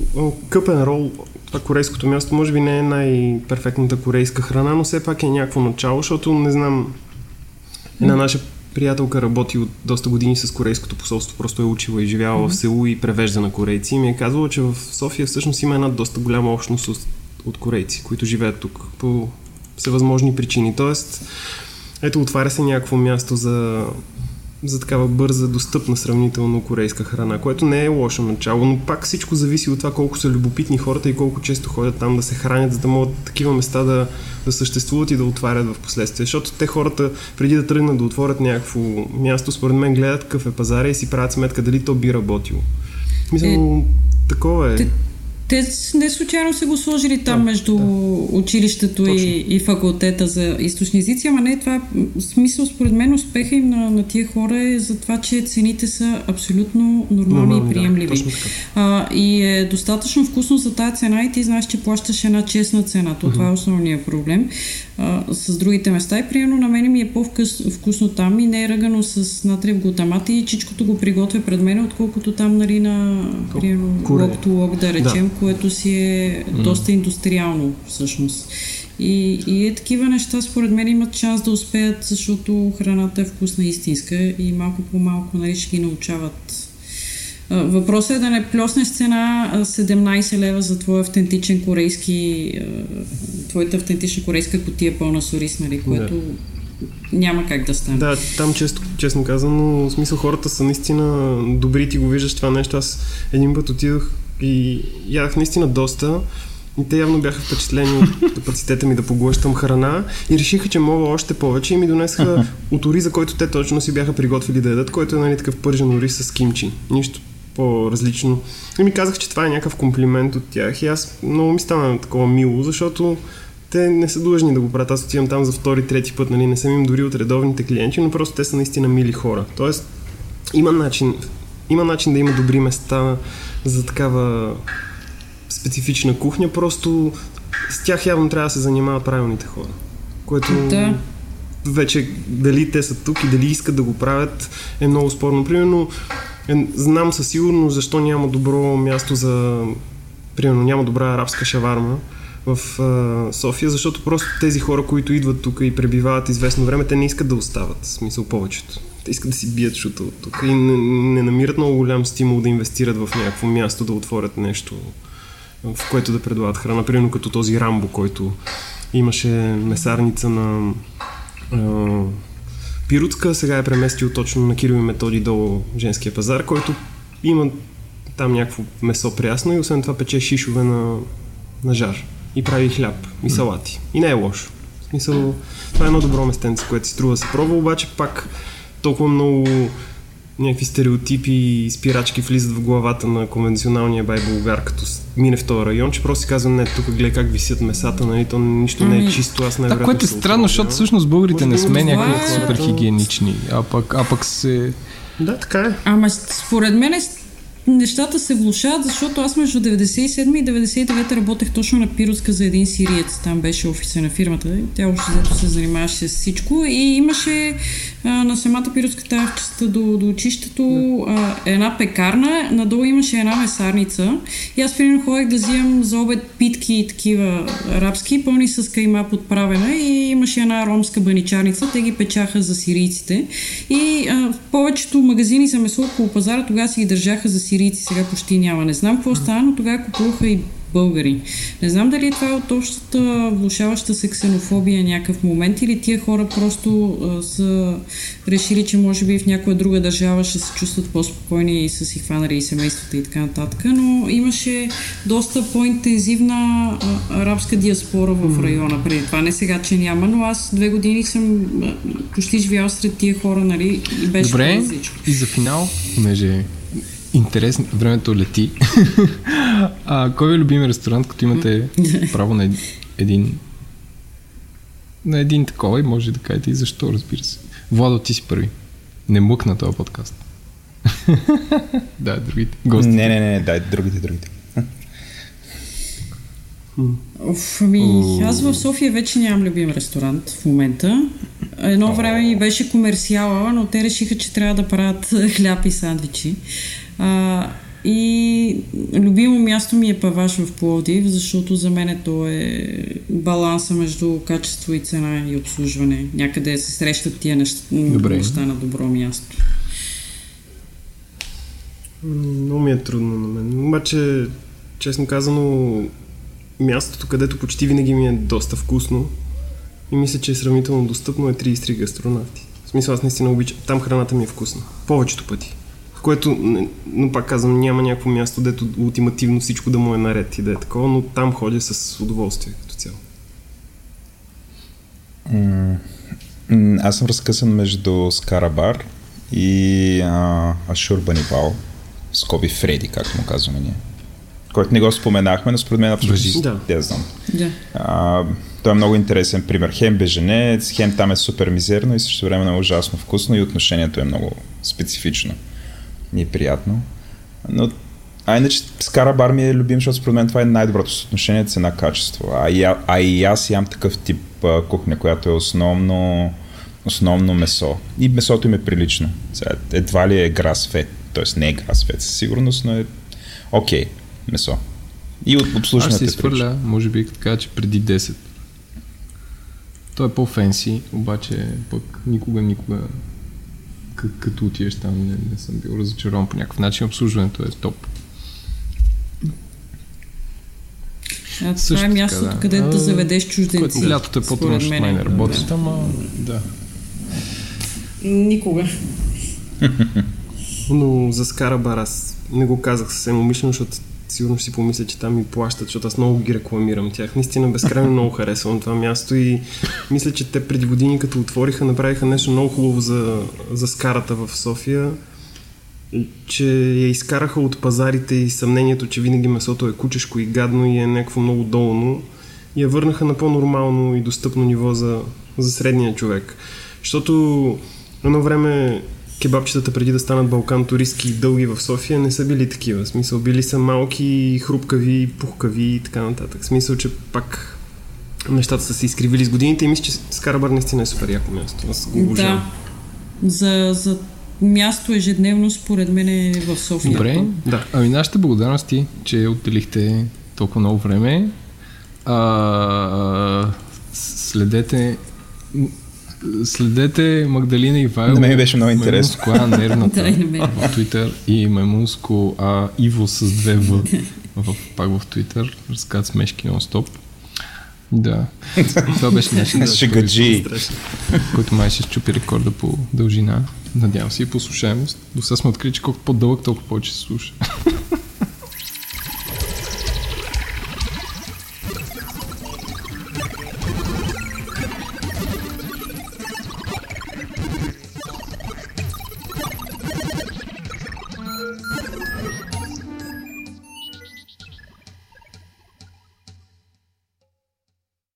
къпен рол, това корейското място, може би не е най-перфектната корейска храна, но все пак е някакво начало, защото не знам, една наша приятелка работи от доста години с корейското посолство, просто е учила и живяла mm-hmm. в село и превежда на корейци. И ми е казала, че в София всъщност има една доста голяма общност от, от корейци, които живеят тук по всевъзможни причини. Тоест, ето отваря се някакво място за за такава бърза, достъпна сравнително корейска храна, което не е лошо начало, но пак всичко зависи от това колко са любопитни хората и колко често ходят там да се хранят, за да могат такива места да, да съществуват и да отварят в последствие. Защото те хората, преди да тръгнат да отворят някакво място, според мен гледат какъв е пазара и си правят сметка дали то би работило. Мисля, е, такова е. Те не случайно са го сложили там да, между да. училището и, и факултета за източни езици, ама не това смисъл според мен успеха им на, на тия хора е за това, че цените са абсолютно нормални Нормални, и приемливи. Да, а, и е достатъчно вкусно за тази цена и ти знаеш, че плащаш една честна цена. То. Това е основният проблем. а, с другите места. И примерно на мен ми е по-вкусно там и не е ръгано с натриев глутамат и чичкото го приготвя пред мен, отколкото там нали, на примерно лок to лок да речем, да. Което си е mm. доста индустриално всъщност. И, и е такива неща, според мен, имат шанс да успеят, защото храната е вкусна истинска и малко по малко нали, ще ги научават. Въпросът е да не плеснеш цена 17 лева за твой автентичен корейски, твоята автентична корейска котия пълна с ориз, нали, което да няма как да стане. Да, там често, честно казано, в смисъл хората са наистина добри, ти го виждаш това нещо. Аз един път отидох и ядах наистина доста и те явно бяха впечатлени от капацитета ми да поглъщам храна и решиха, че мога още повече и ми донесаха от ориза, който те точно си бяха приготвили да ядат, който е нали, такъв пържен ориз с кимчи. Нищо по-различно. И ми казах, че това е някакъв комплимент от тях и аз много ми стана такова мило, защото те не са длъжни да го правят. Аз отивам там за втори, трети път, нали? не съм им дори от редовните клиенти, но просто те са наистина мили хора. Тоест, има начин, има начин да има добри места за такава специфична кухня, просто с тях явно трябва да се занимават правилните хора. Което да. вече дали те са тук и дали искат да го правят е много спорно. Примерно, е, знам със сигурност защо няма добро място за... Примерно, няма добра арабска шаварма в а, София, защото просто тези хора, които идват тук и пребивават известно време, те не искат да остават, в смисъл повечето. Те искат да си бият защото тук и не, не намират много голям стимул да инвестират в някакво място, да отворят нещо в което да предлагат храна. Примерно като този Рамбо, който имаше месарница на а, Пируцка, сега е преместил точно на Кирил и Методи долу женския пазар, който има там някакво месо прясно и освен това пече шишове на, на жар и прави хляб и салати. И не е лошо. В смисъл, това е едно добро местенце, което си струва да се пробва, обаче пак толкова много някакви стереотипи и спирачки влизат в главата на конвенционалния байгулгар, като мине в този район, че просто си казвам, не, тук гледай как висят месата, нали, то нищо не е ами, чисто, аз най Да, което е странно, защото всъщност българите не сме някакви супер хигиенични, а пък, а пък се... Да, така е. Ама според мен е нещата се влушават, защото аз между 97 и 99 работех точно на Пироска за един сириец. Там беше офиса на фирмата. Тя още взето се занимаваше с всичко и имаше а, на самата в частта до, до учището а, една пекарна, надолу имаше една месарница и аз примерно ходех да взимам за обед питки и такива арабски, пълни с кайма подправена и имаше една ромска баничарница, те ги печаха за сирийците и а, повечето магазини за месо около пазара тогава си ги държаха за сирийци, сега почти няма. Не знам какво стана, но тогава купуваха и българи. Не знам дали е това е от общата влушаваща се ксенофобия някакъв момент или тия хора просто а, са решили, че може би в някоя друга държава ще се чувстват по-спокойни и са си хванали и семействата и така нататък, но имаше доста по-интензивна а, арабска диаспора в района преди това. Не сега, че няма, но аз две години съм а, почти живял сред тия хора, нали, и беше Добре, и за финал, меже интересно. Времето лети. а, кой е любим ресторант, като имате право на един на един такова и може да кажете и защо, разбира се. Владо, ти си първи. Не мъкна този подкаст. да, другите. Гости. Не, не, не, дай другите, другите. Оф, ами, аз в София вече нямам любим ресторант в момента. Едно време ми беше комерциала, но те решиха, че трябва да правят хляб и сандвичи. А, и любимо място ми е Паваш в Пловдив, защото за мен то е баланса между качество и цена и обслужване. Някъде се срещат тия неща, Добре. неща на добро място. Много ми е трудно на мен. Обаче, честно казано, мястото, където почти винаги ми е доста вкусно и мисля, че е сравнително достъпно е 33 гастронавти. В смисъл, аз наистина обичам. Там храната ми е вкусна. Повечето пъти което, но пак казвам, няма някакво място, дето ултимативно всичко да му е наред и да е такова, но там ходя с удоволствие като цяло. аз съм разкъсан между Скарабар и а, Ашур Банибал, скоби Фреди, както му казваме ние. Който не го споменахме, но според мен абсолютно да. не знам. Да. А, той е много интересен пример. Хем беженец, хем там е супер мизерно и също време е ужасно вкусно и отношението е много специфично ни е приятно. Но А иначе Скарабар ми е любим, защото според мен това е най-доброто съотношение цена-качество. А, и, а и аз ям такъв тип а, кухня, която е основно, основно месо. И месото им е прилично. Сега, едва ли е грас-фет, т.е. не е грас-фет със сигурност, но е окей, okay, месо. И от обслужването Аз се е изхвърля, може би така, че преди 10. Той е по-фенси, обаче пък никога, никога к- като отидеш там не, не съм бил разочарован по някакъв начин. Обслужването е топ. А, това е мястото, да. където да заведеш чужденци. Което лятото е по-трудно, защото май не работят, ама да. Никога. Но за Скарабар аз не го казах съвсем умишлено, защото сигурно ще си помисля, че там ми плащат, защото аз много ги рекламирам тях. Наистина безкрайно много харесвам това място и мисля, че те преди години като отвориха, направиха нещо много хубаво за, за скарата в София, че я изкараха от пазарите и съмнението, че винаги месото е кучешко и гадно и е някакво много долно и я върнаха на по-нормално и достъпно ниво за, за средния човек. Защото едно време кебабчетата преди да станат балкан туристки и дълги в София не са били такива. В смисъл били са малки, хрупкави, пухкави и така нататък. В смисъл, че пак нещата са се изкривили с годините и мисля, че Скарабар наистина е супер яко място. Аз го обожавам. Да. За, за място ежедневно, според мен е в София. Добре. Да. Ами нашите благодарности, че отделихте толкова много време. А, следете следете Магдалина Ивайло. На мен ми беше много интересно. Маймунско А, нервната в Twitter и Маймунско А, Иво с две В, в пак в Twitter. Разказват смешки нон-стоп. Да. Това беше нашия Шегаджи. който май ще щупи рекорда по дължина. Надявам се и по слушаемост. До сега сме открили, че колкото по-дълъг, толкова повече се слуша.